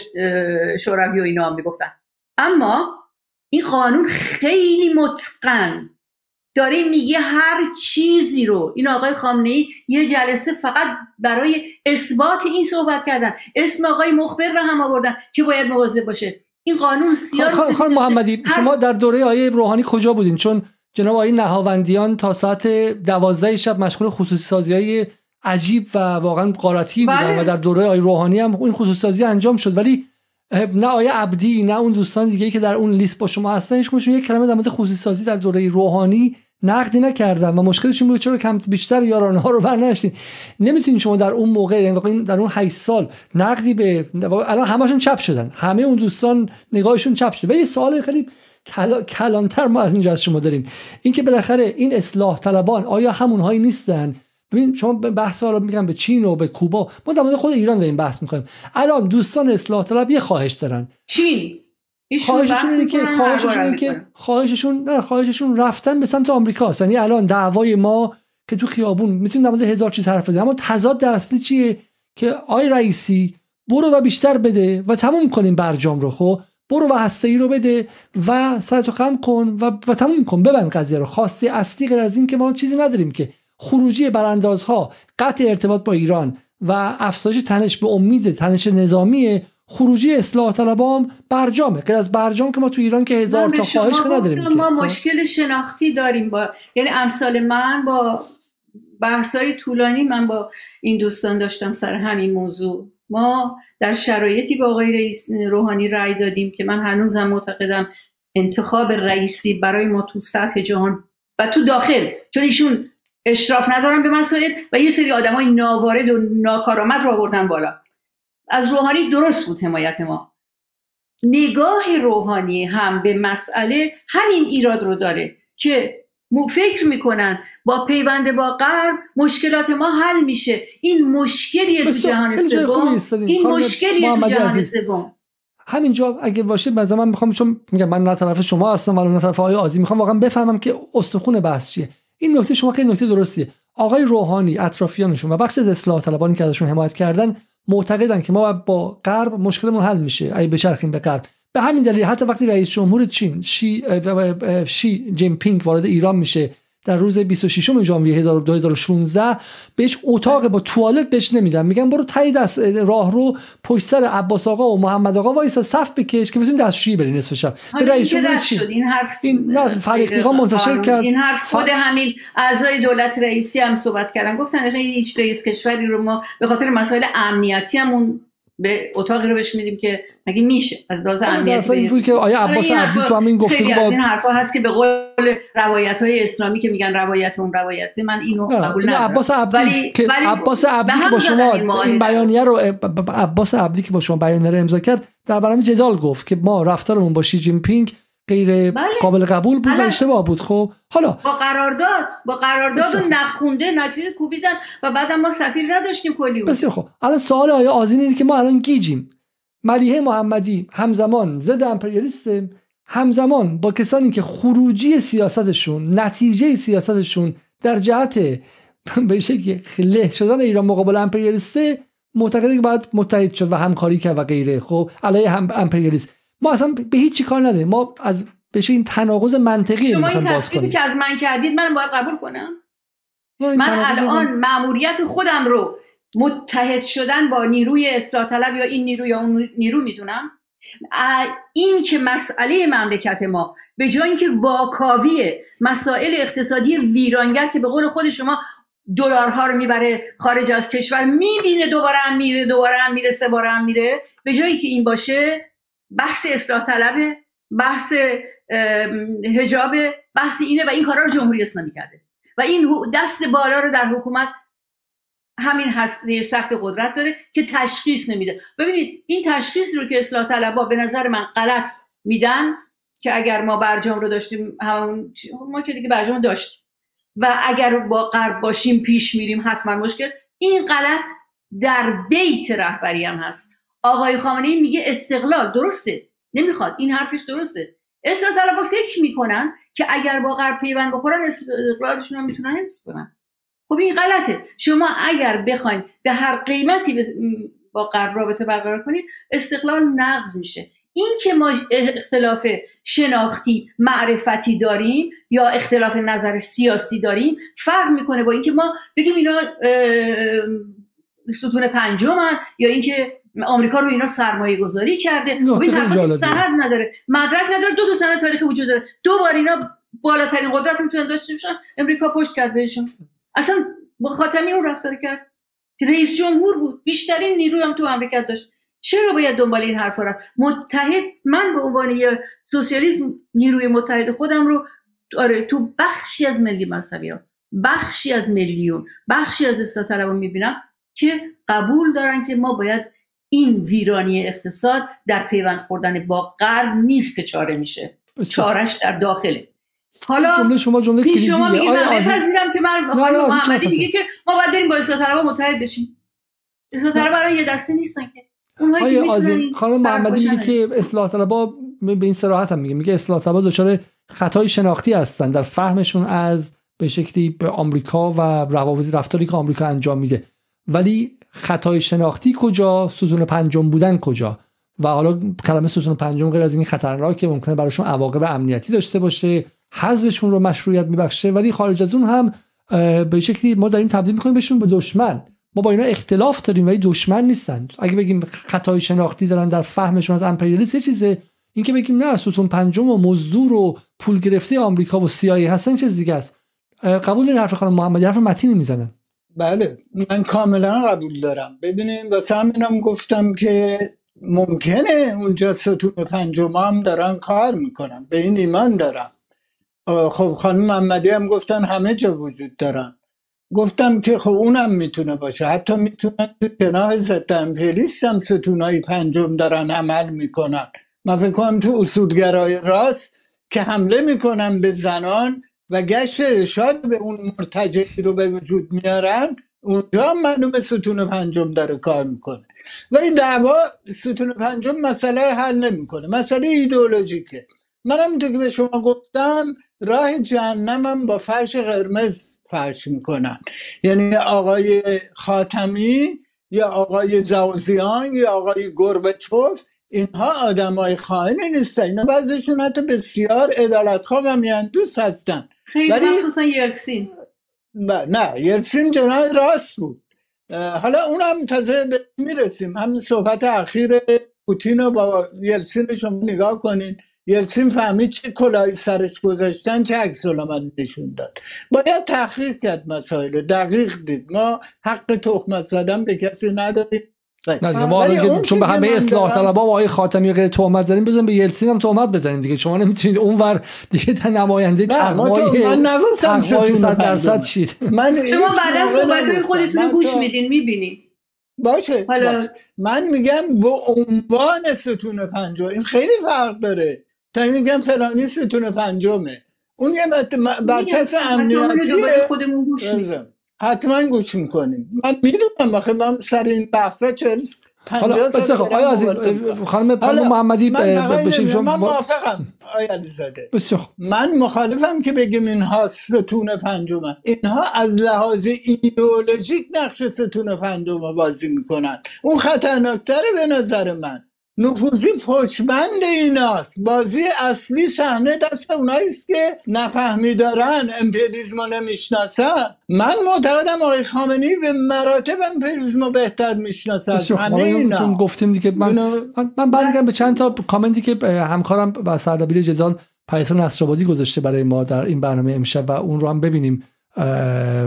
شوروی و اینا هم می‌گفتن. اما این قانون خیلی متقن داره میگه هر چیزی رو. این آقای خامنه ای یه جلسه فقط برای اثبات این صحبت کردن. اسم آقای مخبر رو هم آوردن که باید مواظب باشه. این قانون سیار خان محمدی شما در دوره آیه روحانی کجا بودین؟ چون جناب آقای نهاوندیان تا ساعت دوازده شب مشغول خصوصی سازی های عجیب و واقعا قارتی بودن بله. و در دوره آیه روحانی هم این خصوصی سازی انجام شد. ولی نه آیه عبدی نه اون دوستان دیگه که در اون لیست با شما هستن هیچ یک کلمه در مورد خصوصی در دوره روحانی نقدی نکردن و مشکلش این بود چرا کم بیشتر یارانه ها رو برنشتین نمی‌تونین شما در اون موقع یعنی در اون 8 سال نقدی به الان همشون چپ شدن. همه اون دوستان نگاهشون چپ شده و یه سوال خیلی کلانتر ما از اینجا از شما داریم. اینکه بالاخره این اصلاح طلبان آیا همونهایی نیستن؟ ببین شما بحث حالا میگم به چین و به کوبا ما در مورد خود ایران داریم بحث می‌کنیم. الان دوستان اصلاح طلب یه خواهش دارن. چین. خواهششون اینه که خواهششون که خواهششون نه خواهششون رفتن به سمت آمریکا یعنی الان دعوای ما که تو خیابون می‌تونیم در مورد هزار چیز حرف بزنیم. اما تضاد اصلی چیه؟ که آی رئیسی برو و بیشتر بده و تموم کنیم برجام رو خب؟ برو و هسته ای رو بده و سرتو خم کن و, و تموم کن. ببند قضیه رو. خواسته اصلی غیر از این که ما چیزی نداریم که خروجی براندازها قطع ارتباط با ایران و افزایش تنش به امید تنش نظامی خروجی اصلاح طلبام برجامه غیر از برجام که ما تو ایران که هزار تا خواهش که نداریم ما خب؟ مشکل شناختی داریم با یعنی امثال من با بحثای طولانی من با این دوستان داشتم سر همین موضوع ما در شرایطی با آقای رئیس روحانی رأی دادیم که من هنوزم معتقدم انتخاب رئیسی برای ما تو سطح جهان و تو داخل چون ایشون اشراف ندارن به مسائل و یه سری آدمای ناوارد و ناکارآمد رو آوردن بالا. از روحانی درست بود حمایت ما. نگاه روحانی هم به مسئله همین ایراد رو داره که فکر می‌کنن با پیوند با غرب مشکلات ما حل میشه. این مشکلی تو جهان سوم. این مشکلی تو جهان سوم. همینجا اگه باشه مثلا من می‌خوام چون میگم من نه طرف شما هستم ولی نه طرف آقای آزی می‌خوام واقعا بفهمم که استخون بحث چیه. این نکته شما خیلی نکته درستیه. آقای روحانی اطرافیانشون و بخش از اصلاح طلبانی که ازشون حمایت کردن معتقدن که ما با غرب مشکلمون حل میشه اگه بچرخیم به غرب. به همین دلیل حتی وقتی رئیس جمهور چین شی, شی جیم پینگ وارد ایران میشه در روز 26 ژانویه 2016 بهش اتاق با توالت بهش نمیدن. میگن برو تای دست راه رو پشت سر عباس آقا و محمد آقا وایسا صف بکش که بتونی دستشویی بری نصف شب. به رئیس جمهور چی؟ این حرف این نه فرهیختگان منتشر کرد. این حرف خود همین اعضای دولت رئیسی هم صحبت کردن. گفتن هیچ رئیس کشوری رو ما به خاطر مسائل امنیتی همون به اتاقی رو بهش میدیم که مگه میشه؟ از لحاظ امنیتی این که آیا عباس عبدی تو همین گفته با این حرفا هست که به قول روایت های اسلامی که میگن روایت اون روایت من اینو قبول ندارم عباس عبدی ولی که عباس عبدی که با شما این بیانیه رو عباس عبدی که با شما بیانیه رو امضا کرد در برنامه جدال گفت که ما رفتارمون با شی جین پینگ غیر بله. قابل قبول بود و اشتباه بود. خب حالا با قرارداد با قرارداد نخونده نتیجه کوبیدن و بعد ما سفیر نداشتیم کلی بسیار خب الان سوال آیا آزین اینه که ما الان گیجیم؟ ملیحه محمدی همزمان ضد امپریالیست همزمان با کسانی که خروجی سیاستشون نتیجه سیاستشون در جهت به شکل له شدن ایران مقابل امپریالیست معتقده که باید متحد شد و همکاری کرد و غیره. خب علیه هم امپریالیست. ما اصلا به هیچی کار نداریم. ما از بشه این تناقض منطقی شما این باز کنیم. که از من کردید من باید قبول کنم؟ من الان مأموریت خودم رو متحد شدن با نیروی اصلاح طلب یا این نیرو یا اون نیرو می‌دونم. این که مسئله مملکت ما به جای اینکه واکاوی مسائل اقتصادی ویرانگر که به قول خود شما دلارها رو می‌بره خارج از کشور می‌بینه دوباره هم میره دوباره هم میره سه بار هم میره به جایی که این باشه بحث اصلاح طلبه بحث هجاب بحث اینه و این کارا رو جمهوری اسلامی کرده. و این دست بالا رو در حکومت همین هسته سخت قدرت داره که تشخیص نمیده. ببینید این تشخیص رو که اصلاح طلبا به نظر من غلط میدن که اگر ما برجام رو داشتیم همون ما که دیگه برجام داشتیم. و اگر با غرب باشیم پیش میریم حتما مشکل. این غلط در بیت رهبری هم هست. آقای خامنه میگه استقلال درسته. نمی‌خواد. این حرفش درسته. اصلاح طلبا فکر می‌کنن که اگر با غرب پیوند بخورن استقلالشون هم می‌تونن حفظ کنن. خب این غلطه. شما اگر بخواید به هر قیمتی با غرب رابطه برقرار کنید استقلال نقض میشه. این که ما اختلاف شناختی معرفتی داریم یا اختلاف نظر سیاسی داریم فرق می‌کنه با اینکه ما بگیم اینا ستون پنجم یا اینکه آمریکا رو اینا سرمایه گذاری کرده و این حرفا سند نداره. مدرک نداره. دو تا سند تاریخی وجود داره. دو بار اینا بالاترین قدرت می‌تونن داشته باشن امریکا پشت کرد بهشون. اصلا با خاتمی اون رفتار کرد. که رئیس جمهور بود. بیشترین نیرو هم تو امریکا داشت. چرا باید دنبال این حرفا رفت؟ متحد من به عنوان یه سوسیالیسم نیروی متحد خودم رو آره تو بخشی از ملی مذهبی ها بخشی از میلیون بخشی از اصلاح رو می‌بینم که قبول دارن که ما باید این ویرانی اقتصاد در پیوند خوردن با غرب نیست که چاره میشه. چارش در داخله. حالا جمله شما جمله کلیدیه. شما میگید من بپذیرم که من خانم محمدی میگه که ما باید بریم با اصلاح طلبا متحد بشیم. اصلاح طلبا الان یه دسته نیستن که. آقای خانم محمدی میگه که اصلاح طلبا به این صراحت هم میگه. میگه اصلاح طلبا دچار خطای شناختی هستن. در فهمشون از به شکلی به آمریکا و روابط رفتاری که آمریکا انجام میده. ولی خطای شناختی کجا؟ ستون پنجم بودن کجا؟ و حالا کلمه ستون پنجم غیر از این خطرناکه ممکنه براشون عواقب امنیتی داشته باشه حذفشون رو مشروعیت میبخشه ولی خارج از اون هم به شکلی ما داریم تبدیل می‌کنیم بهشون به دشمن. ما با اینا اختلاف داریم ولی دشمن نیستن. اگه بگیم خطای شناختی دارن در فهمشون از امپریالیسم چیزه. اینکه بگیم نه ستون پنجم و مزدور و پول گرفته آمریکا و سیایی هستن چیز دیگه است. قبول دارین حرف خانم محمدی حرف متینی می‌زنن. بله من کاملا قبول دارم. ببینیم واسه همینم گفتم که ممکنه اونجا ستون پنجم هم دارن کار می‌کنن. به این ایمان دارم. خب خانم محمدی هم گفتن همه جا وجود دارن. گفتم که خب اونم می‌تونه باشه. حتی می‌تونن تو جناح ضد امپریالیست هم ستونهای پنجم دارن عمل می‌کنن. من فکر کنم تو اصولگرای راست که حمله می‌کنن به زنان و گشت ارشاد به اون مرتجعی رو به وجود میارن اونجا معلومه ستون پنجم داره کار می‌کنه. ولی دعوا ستون پنجم مسئله رو حل نمی‌کنه مسئله ایدئولوژیکه. من همونطور که به شما گفتم راه جهنمم با فرش قرمز فرش می‌کنن. یعنی آقای خاتمی یا آقای زوزیان یا آقای گربچوف اینها آدم های خائنی نیستن. اینا بعضشون حتی بسیار ادالت خواه هم دوست هستن. خیلی مخصوصا یلسین نه یلسین جناه راست بود. حالا اون هم تازه می‌رسیم. همین صحبت اخیر پوتین رو با یلسین شما نگاه کنین. یلسین فهمید چه کلاهی سرش گذاشتن چه عکس نشون داد. باید تحقیق کرد مسائل. دقیق دید. ما حق تهمت زدن به کسی نداریم نه ما چون به همه اصلاح طلبا و آقای خاتمی غیر تهمت زدیم بزنیم به یلسین هم تهمت بزنیم دیگه. شما نمی‌تونید اونور دیگه تا نماینده تقوای من نگفتم 100 درصد شید من شما بعدا صحبت خودتون گوش میدین می‌بینید باشه, باشه. من میگم به عنوان ستون پنجم این خیلی فرق داره. تا میگم فلانی ستون پنجمه. اون یه برچس امنیتیه. حتما گوش می‌کنیم. من می‌دونم آخه من سر این بحثا چلس حالا بس آیا از خانم محمدی بشیم من موافقم آیا علیزاده. من مخالفم که بگیم اینها ستون پنجم اینها از لحاظ ایدئولوژیک نقش ستون پنجم بازی می‌کنن. اون خطرناکتره به نظر من. نفوذی پشبند ایناست. بازی اصلی صحنه دست اونایی است که نفهمی دارن امپریالیسم رو نمی‌شناسن. من معتقدم آقای خامنی به مراتب امپریالیسم بهتر می‌شناسه از همه اینا. گفتیم دیگه. من من برمیگردم به چند تا کامنتی که همکارم و سردبیر جدال پیسان نصرآبادی گذاشته برای ما در این برنامه امشب و اون رو هم ببینیم.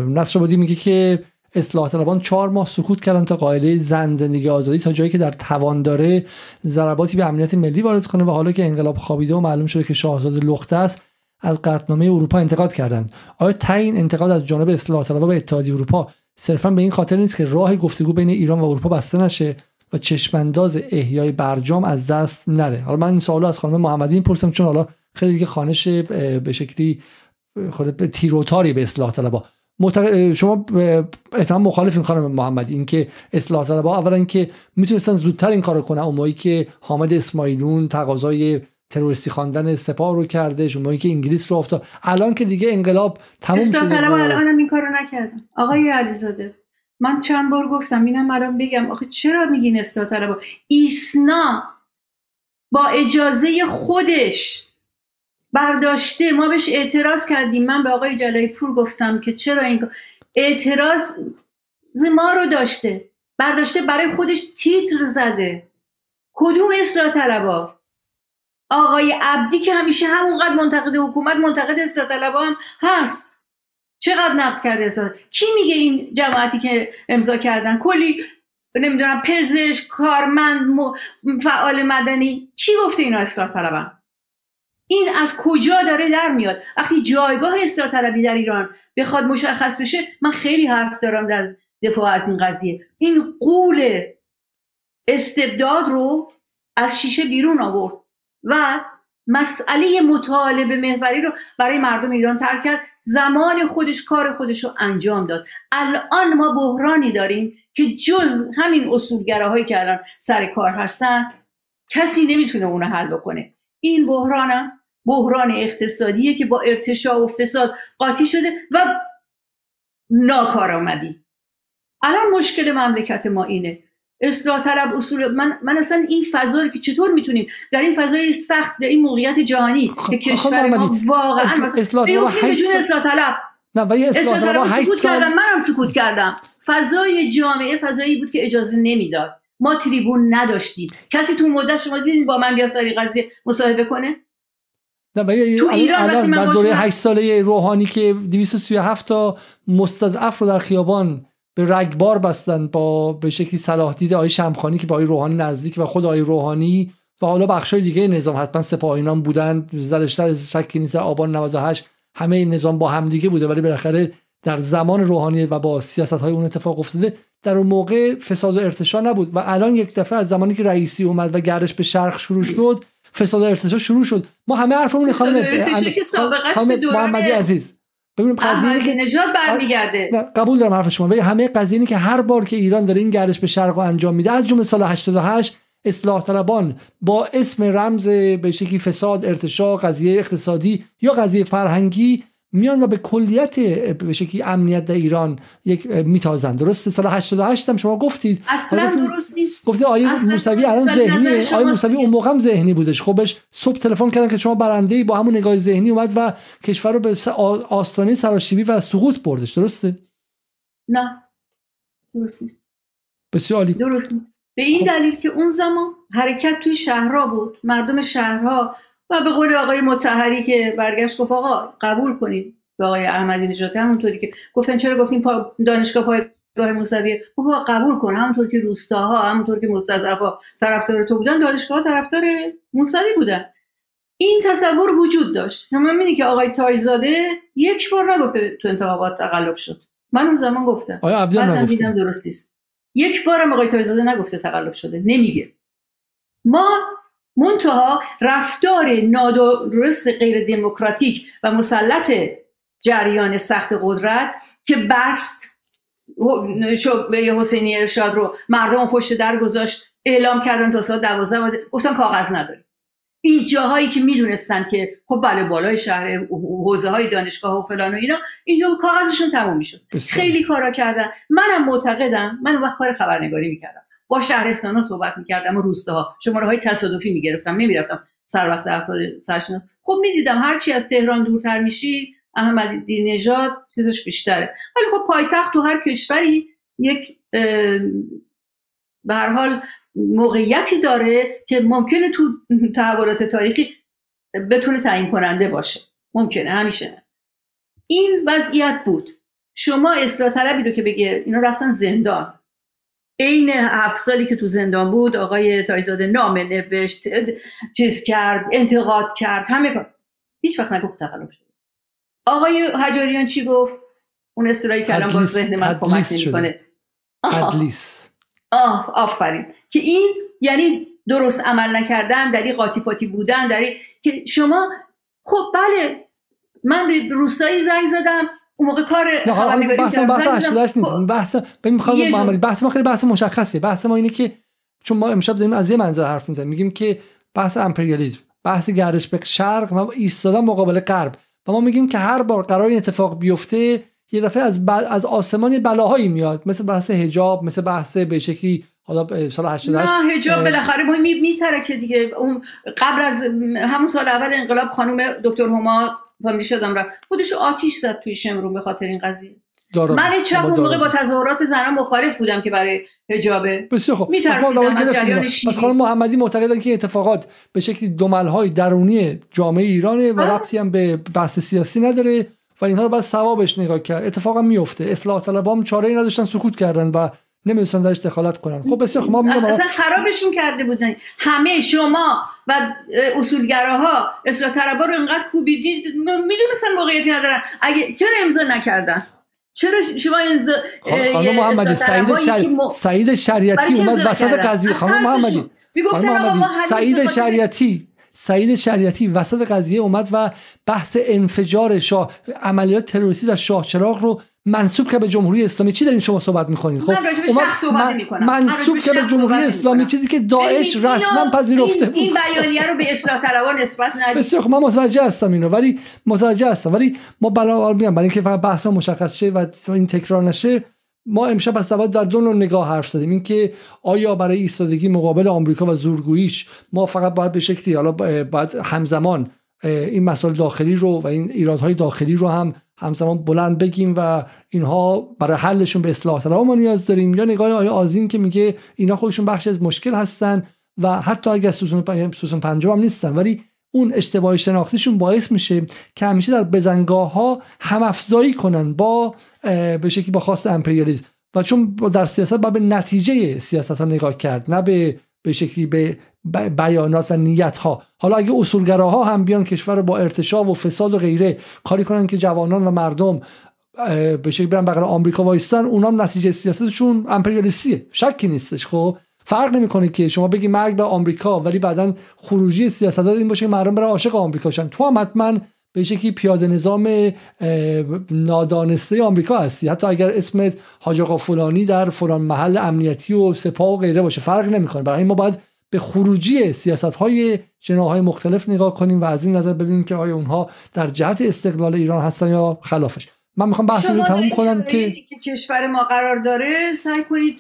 نصرآبادی میگه که اصلاح طلبان چهار ماه سکوت کردن تا قاعده زن زندگی آزادی تا جایی که در توان داره ضرباتی به امنیت ملی وارد کنه و حالا که انقلاب خوابیده و معلوم شده که شاهزاده لخته است از قطعنامه اروپا انتقاد کردند. آیا تعیین انتقاد از جانب اصلاح طلبها به اتحادیه اروپا صرفا به این خاطر نیست که راه گفتگو بین ایران و اروپا بسته نشه و چشمانداز احیای برجام از دست نره؟ حالا من این سوالو از خانم محمدی می‌پرسم چون حالا خیلی دیگه خانش به شکلی خود تیروتاری به اصلاح طلبها معتقد شما احتمال مخالفین خانم محمدی. اینکه اصلاح طلبها اولا اینکه می‌تونستن زودتر این کارو کنن. اون که حامد اسماعیلون تقاضای تروریستی خواندن سپاه رو کرده شما که انگلیس رو افتاد. الان که دیگه انقلاب تموم شده. طلبها الان هم این کارو نکردن آقای علیزاده من چند بار گفتم اینم الان بگم. آخه چرا میگین اصلاح طلبها ایسنا با اجازه خودش برداشته. ما بهش اعتراض کردیم. من به آقای جلایی پور گفتم که چرا این اعتراض ما رو داشته. برداشته برای خودش تیتر زده. کدوم اصلاح طلبا؟ آقای عبدی که همیشه همونقدر منتقد حکومت منتقد اصلاح طلبا هم هست. چقدر نقد کرده اصلاح کی میگه این جماعتی که امضا کردن؟ کلی نمی‌دونم پزشک کارمند فعال مدنی. کی گفته اینا اصلاح طلبن این از کجا داره در میاد؟ وقتی جایگاه اصلاح در ایران بخواد مشخص بشه من خیلی حرف دارم در دفاع از این قضیه. این قول استبداد رو از شیشه بیرون آورد و مسئله مطالبه محوری رو برای مردم ایران ترک کرد. زمان خودش کار خودش رو انجام داد. الان ما بحرانی داریم که جز همین اصولگراهایی که الان سر کار هستن کسی نمی‌تونه اونو حل بکنه. این بحران بحران اقتصادیه که با ارتشا و فساد قاطی شده و ناکارآمدی الان مشکل مملکت ما اینه. اصلاح طلب اصول من من اصلا این فضا که چطور می‌تونیم در این فضای سخت در این موقعیت جهانی خب، که کشور ما واقعا اصلاح طلب اصلاح طلب. نه ولی اصلاح طلب 8 سال منم سکوت کردم. فضای جامعه فضایی بود که اجازه نمی‌داد. ما تریبون نداشتیم. کسی تو مدت شما دیدین با من بیا سری قضیه مصاحبه کنه؟ نه تو ایران الان در دوره 8 ساله روحانی که 237 تا مستضعف رو در خیابان به رگبار بستن با به شکلی صلاح دید آقای شمخانی که با آقای روحانی نزدیک و خود آقای روحانی و حالا بخشای دیگه نظام حتما سپاهینان بودن. زلشتر شکی نیست آبان 98 همه این نظام با هم دیگه بوده ولی بالاخره در زمان روحانی و با سیاست های اون اتفاق افتاده در اون موقع فساد و ارتشا نبود و الان یک دفعه از زمانی که رئیسی اومد و گردش به شرق شروع شد فساد و ارتشا شروع شد. ما همه حرفمون خانم خانم محمدی عزیز. ببینیم قضیه که نجات برمیگرده. قبول دارم حرف شما ولی همه قضیه که هر بار که ایران داره این گردش به شرق انجام میده از جمله سال 88 اصلاح طلبان با اسم رمز به شکلی فساد ارتشا قضیه اقتصادی یا قضیه فرهنگی میان و به کلیت به شکلی امنیت در ایران یک میتازن درسته؟ سال 88 هم شما گفتید. اصلا درست نیست. گفتید آیه موسوی الان ذهنی آیه موسوی اون موقع هم ذهنی بودش. خبش صبح تلفن کردن که شما برنده با همون نگاه ذهنی اومد و کشور رو به آستانه سراشیبی و سقوط بردش. درسته؟ نه. درست نیست. بسیار عالی. درست نیست. به این خب. دلیل که اون زمان حرکت توی شهرها بود. مردم شهرها و به قول آقای متحری که برگشت گفت آقا قبول کنید به آقای احمدی نژاد همونطوری که گفتن چرا گفتیم پا دانشگاه پایگاه موسوی گفت قبول کن. همونطور که روستاها همونطور که مستضعفا طرفدار تو بودن دانشگاه طرفدار موسوی بودن. این تصور وجود داشت. شما می‌بینی که آقای تایزاده یک بار نگفته تو انتخابات تقلب شد. من اون زمان گفتم. آیا عبدی درست نیست. یک بارم آقای تایزاده نگفته تقلب شده. نمیگه. ما منتها رفتار نادرست غیر دموکراتیک و مسلط جریان سخت قدرت که بست شعبه حسینی ارشاد رو مردم پشت در گذاشت اعلام کردن تا ساعت دوازده گفتن کاغذ نداریم. این جاهایی که می‌دونستن که خب بله بالای شهر حوزه های دانشگاه و فلان و اینا اینجا کاغذشون تموم می‌شد. خیلی کارا کردن. منم معتقدم من وقت کار خبرنگاری می‌کردم. با شهرستان ها صحبت می‌کردم و روستاها. شماره های تصادفی می‌گرفتم نمی‌رفتم سر وقت افراد سرشناس. خب می‌دیدم هرچی از تهران دورتر میشی احمدی نژاد چیزش بیشتره. ولی خب پایتخت تو هر کشوری یک به هر حال موقعیتی داره که ممکنه تو تحولات تاریخی بتونه تعیین کننده باشه. ممکنه همیشه. این وضعیت بود. شما اصلاح طلبی رو که بگه اینا رفتن زندان. عین هفت سالی که تو زندان بود آقای تایزاده نامه نوشت چیز کرد انتقاد کرد همه کار. هیچ وقت نگفت تقلب شد آقای حجاریان چی گفت؟ اون اصطلاحی که الان باز ذهن من کمک نمی‌کنه. آه. آفرین. که این یعنی درست عمل نکردن در این قاطی پاتی بودن در که شما خب بله من به روستایی زنگ زدم. اون موقع کار خبرنگاری بحث بحث اشلاش نیست. خب. بحث ببین محمدی بحث ما خیلی بحث مشخصه. بحث ما اینه که چون ما امشب داریم از یه منظر حرف می‌زنیم. میگیم که بحث امپریالیسم بحث گردش به شرق و ایستادن مقابل غرب. و ما میگیم که هر بار قرار این اتفاق بیفته یه دفعه از از آسمان بلاهایی میاد. مثل بحث حجاب مثل بحث به شکلی حالا سال 88 نه حجاب بالاخره ما میتره که دیگه. اون قبل از همون سال اول انقلاب خانم دکتر هما و شدم رفت. خودش آتیش زد توی شمرون به خاطر این قضیه. دارم. من چپ اون موقع با تظاهرات زنان مخالف بودم که برای حجابه. بسیار خوب. پس خانم محمدی معتقدن که اتفاقات به شکلی های درونی جامعه ایرانه و ربطی هم به بحث سیاسی نداره و اینها رو باید ثوابش نگاه کرد. اتفاقا میفته اصلاح طلبام چاره ای نداشتن سکوت کردن و نمی‌دونستن درش دخالت کنن. خب بسیار خب ما میگم اصلا خرابشون کرده بودن. همه شما و اصولگراها اصلاح طلبا رو اینقدر کوبیدید می‌دونستن موقعیتی ندارن. اگه چرا امضا نکردن؟ چرا شما امضا خانم محمدی سعید, شر... سعید شریعتی اومد وسط قضیه. خانم محمدی خانم محمدی سعید شریعتی سعید شریعتی وسط قضیه اومد و بحث انفجار شاه عملیات تروریستی در شاه چراغ رو منصوب که به جمهوری اسلامی. چی دارین شما صحبت می‌کنید خب من منصوب که به جمهوری اسلامی. چیزی که داعش رسما پذیرفته بود این بیانیه رو به اصلاح طلبان نسبت ندید. بسیار خب من متوجه هستم اینو ولی متوجه هستم. ولی ما بلا میگم برای اینکه فقط بحث مشخص شه و این تکرار نشه ما امشب از در دو نوع نگاه حرف زدیم. اینکه آیا برای ایستادگی مقابل آمریکا و زورگوییش ما فقط باید به شکلی حالا باید همزمان این مسائل داخلی رو و این ایرادهای داخلی رو هم همزمان بلند بگیم و اینها برای حلشون به اصلاح طلب ما نیاز داریم. یا نگاه آیا آزین که میگه اینا خودشون بخش از مشکل هستن و حتی اگر سوسن پنجم هم نیستن ولی اون اشتباه شناختیشون باعث میشه که همیشه در بزنگاه ها هم افزایی کنن با به شکلی با خواست امپریالیزم و چون در سیاست باید به نتیجه سیاست ها نگاه کرد نه به به شکلی به بیانات و نیت ها حالا اگه اصولگراها هم بیان کشور با ارتشا و فساد و غیره کاری کنن که جوانان و مردم به شکلی برن بغل آمریکا وایستن اونام نتیجه سیاستشون امپریالیستیه. شکی نیستش خب؟ فرق نمی‌کنه که شما بگی مرگ به آمریکا ولی بعدا خروجی سیاستات این باشه که مردم برن عاشق آمریکا شن. تو هم حتما به شکلی پیاده نظام نادانسته آمریکا هستی. حتی اگر اسمت حاج آقا فلانی در فلان محل امنیتی و سپاه و غیره باشه فرق نمی‌کنه. برای ما باید به خروجی سیاست های جناهای مختلف نگاه کنیم و از این نظر ببینیم که آیا اونها در جهت استقلال ایران هستن یا خلافش. من می‌خوام بحث رو تموم کنم که کشور ما قرار داره سعی کنید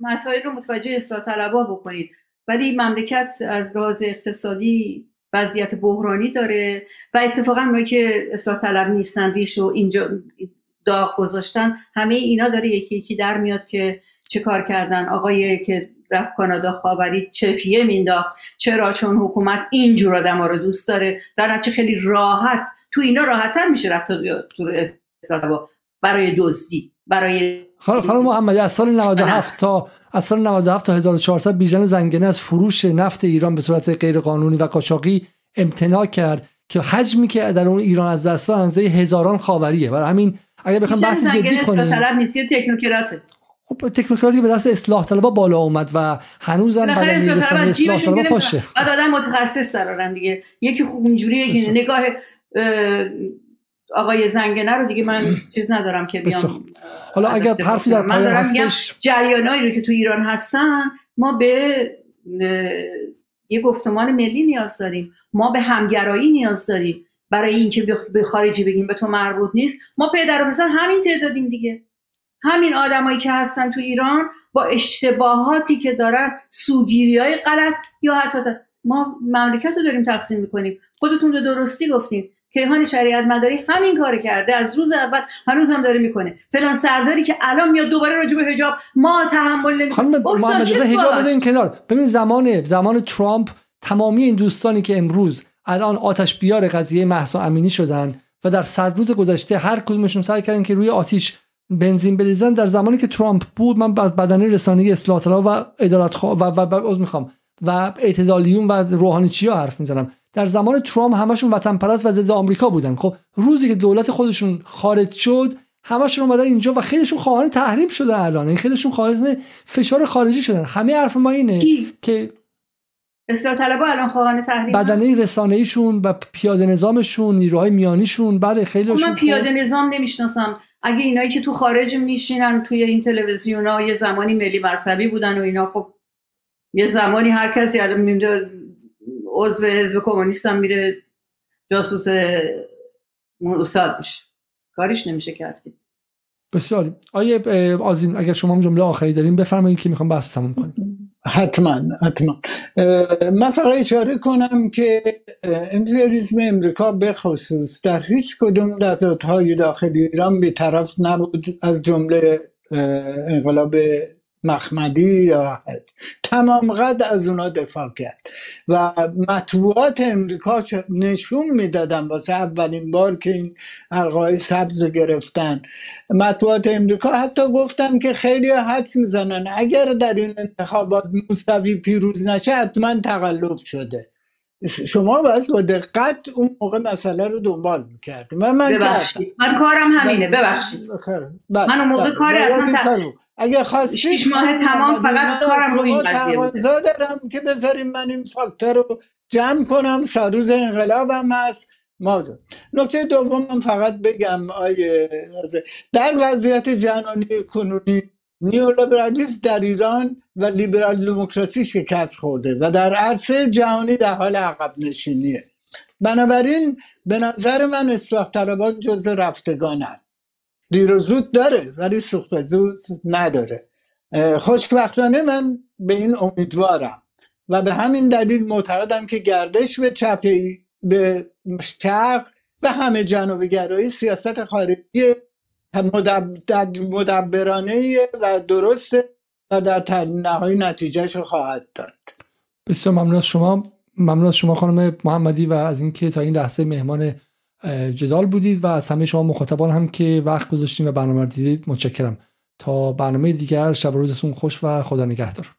مسائل رو متوجه اصلاح طلبا بکنید. ولی مملکت از لحاظ اقتصادی وضعیت بحرانی داره و اتفاقا اونایی که اصلاح طلب نیستن ریش و اینجا داغ گذاشتن همه اینا داره یکی یکی در میاد که چه کار کردن. آقای که رفت کانادا خاوری چفیه مینداخت چرا؟ چون حکومت اینجور آدم رو دوست داره. در چه خیلی راحت تو اینا راحتتر میشه رفت تو برای دزدی برای خانم محمدی از سال 97 تا از سال 97 تا 1400 بیژن زنگنه از فروش نفت ایران به صورت غیرقانونی و قاچاقی امتناع کرد که حجمی که در اون ایران از دست اندازه هزاران خاوریه. برای همین اگر بخوام بحث جدی کنیم طلب نیست تکنوکراته. خب تکنوکراتی به دست اصلاح طلبا بالا اومد و هنوزم رسانه اصلاح طلبا پاشه بعد آدم متخصص دارن دیگه. یکی خوب اونجوریه نگاه آقای زنگنه رو دیگه من چیز ندارم که بیام حالا اگر حرفی در پایان هستش جریانایی رو که تو ایران هستن ما به یه گفتمان ملی نیاز داریم. ما به همگرایی نیاز داریم. برای اینکه به خارجی بگیم به تو مربوط نیست. ما پدر و پسر همین تعدادیم دیگه. همین آدمایی که هستن تو ایران با اشتباهاتی که دارن سوگیری های غلط یا حتی ما مملکت رو داریم تقسیم می‌کنیم. خودتون به درستی گفتیم کیهان شریعت مداری همین کار کرده. از روز اول هنوز هم داره می‌کنه. فلان سرداری که الان میاد دوباره راجع به حجاب ما تحمل نمی‌کنیم. محمد حجاب بزنین کنار. ببین زمان زمان ترامپ تمامی این دوستانی که امروز الان آتش بیار قضیه محسا امینی شدن و در صد روز گذشته هر کدومشون سعی کردن که روی آتیش بنزین بریزن در زمانی که ترامپ بود من از بدنه رسانه اصلاح و ادارت و و, و, می‌خوام و اعتدالیون و روحانی چیا حرف می‌زنم. در زمان ترامپ همشون وطن پرست و ضد آمریکا بودن. خب روزی که دولت خودشون خارج شد همشون اومدن اینجا و خیلیشون خواهان تحریم شدن الان. این خیلیشون خواهان فشار خارجی شدن. همه حرف ما اینه که اصلاح طلبا الان خواهان تحریم بدنه رسانه ایشون و پیاده نظامشون نیروهای میانیشون. بعد خیلیشون خب من پیاده نظام نمی‌شناسم. اگه اینایی که تو خارج میشینن توی این تلویزیونا یه زمانی ملی مذهبی بودن و اینا خب یه زمانی هر کسی الان عضو حزب کمونیست هم میره جاسوس موساد میشه. کاریش نمیشه کرد بسیار. آیه آزین اگر شما جمله آخری داریم بفرمایید که می‌خوام بحث تموم کنیم. حتما حتما. من فقط اشاره کنم که امپریالیزم امریکا به خصوص در هیچ کدوم های داخل ایران بیطرف نبود از جمله انقلاب مخمدی یا تمام قد از اونا دفاع کرد. و مطبوعات امریکا نشون می‌دادن واسه اولین بار که این حلقای سبز گرفتن. مطبوعات امریکا حتی گفتن که خیلی حدس می‌زنن اگر در این انتخابات موسوی پیروز نشه حتما تقلب شده. شما باید با دقت اون موقع مسئله رو دنبال می‌کردیم من من من کارم همینه. ببخشید. من اون موقع کاری اصلا اگه خواستی ماه تمام فقط کارم رو این قضیه دارم که بذاریم من این فاکتور رو جمع کنم سروز انقلابم هست. موضوع نکته دوم من فقط بگم آیه در وضعیت جهانی کنونی نیولیبرالیسم در ایران و لیبرال دموکراسی شکست خورده و در عرصه جهانی در حال عقب نشینیه. بنابراین به نظر من اصلاح طلبان جز رفتگانند دیر و زود داره ولی سوخت زود نداره. خوشبختانه من به این امیدوارم و به همین دلیل معتقدم که گردش به چپی به شرق و همه جنوب گرایی سیاست خارجی مدبرانه و درست و در نهایی نتیجهش خواهد داد. بسیار ممنون از شما. ممنون از شما خانم محمدی و از اینکه تا این لحظه مهمان جدال بودید و از همه شما مخاطبان هم که وقت گذاشتیم و برنامه دیدید متشکرم. تا برنامه دیگر شب روزتون خوش و خدا نگهدار.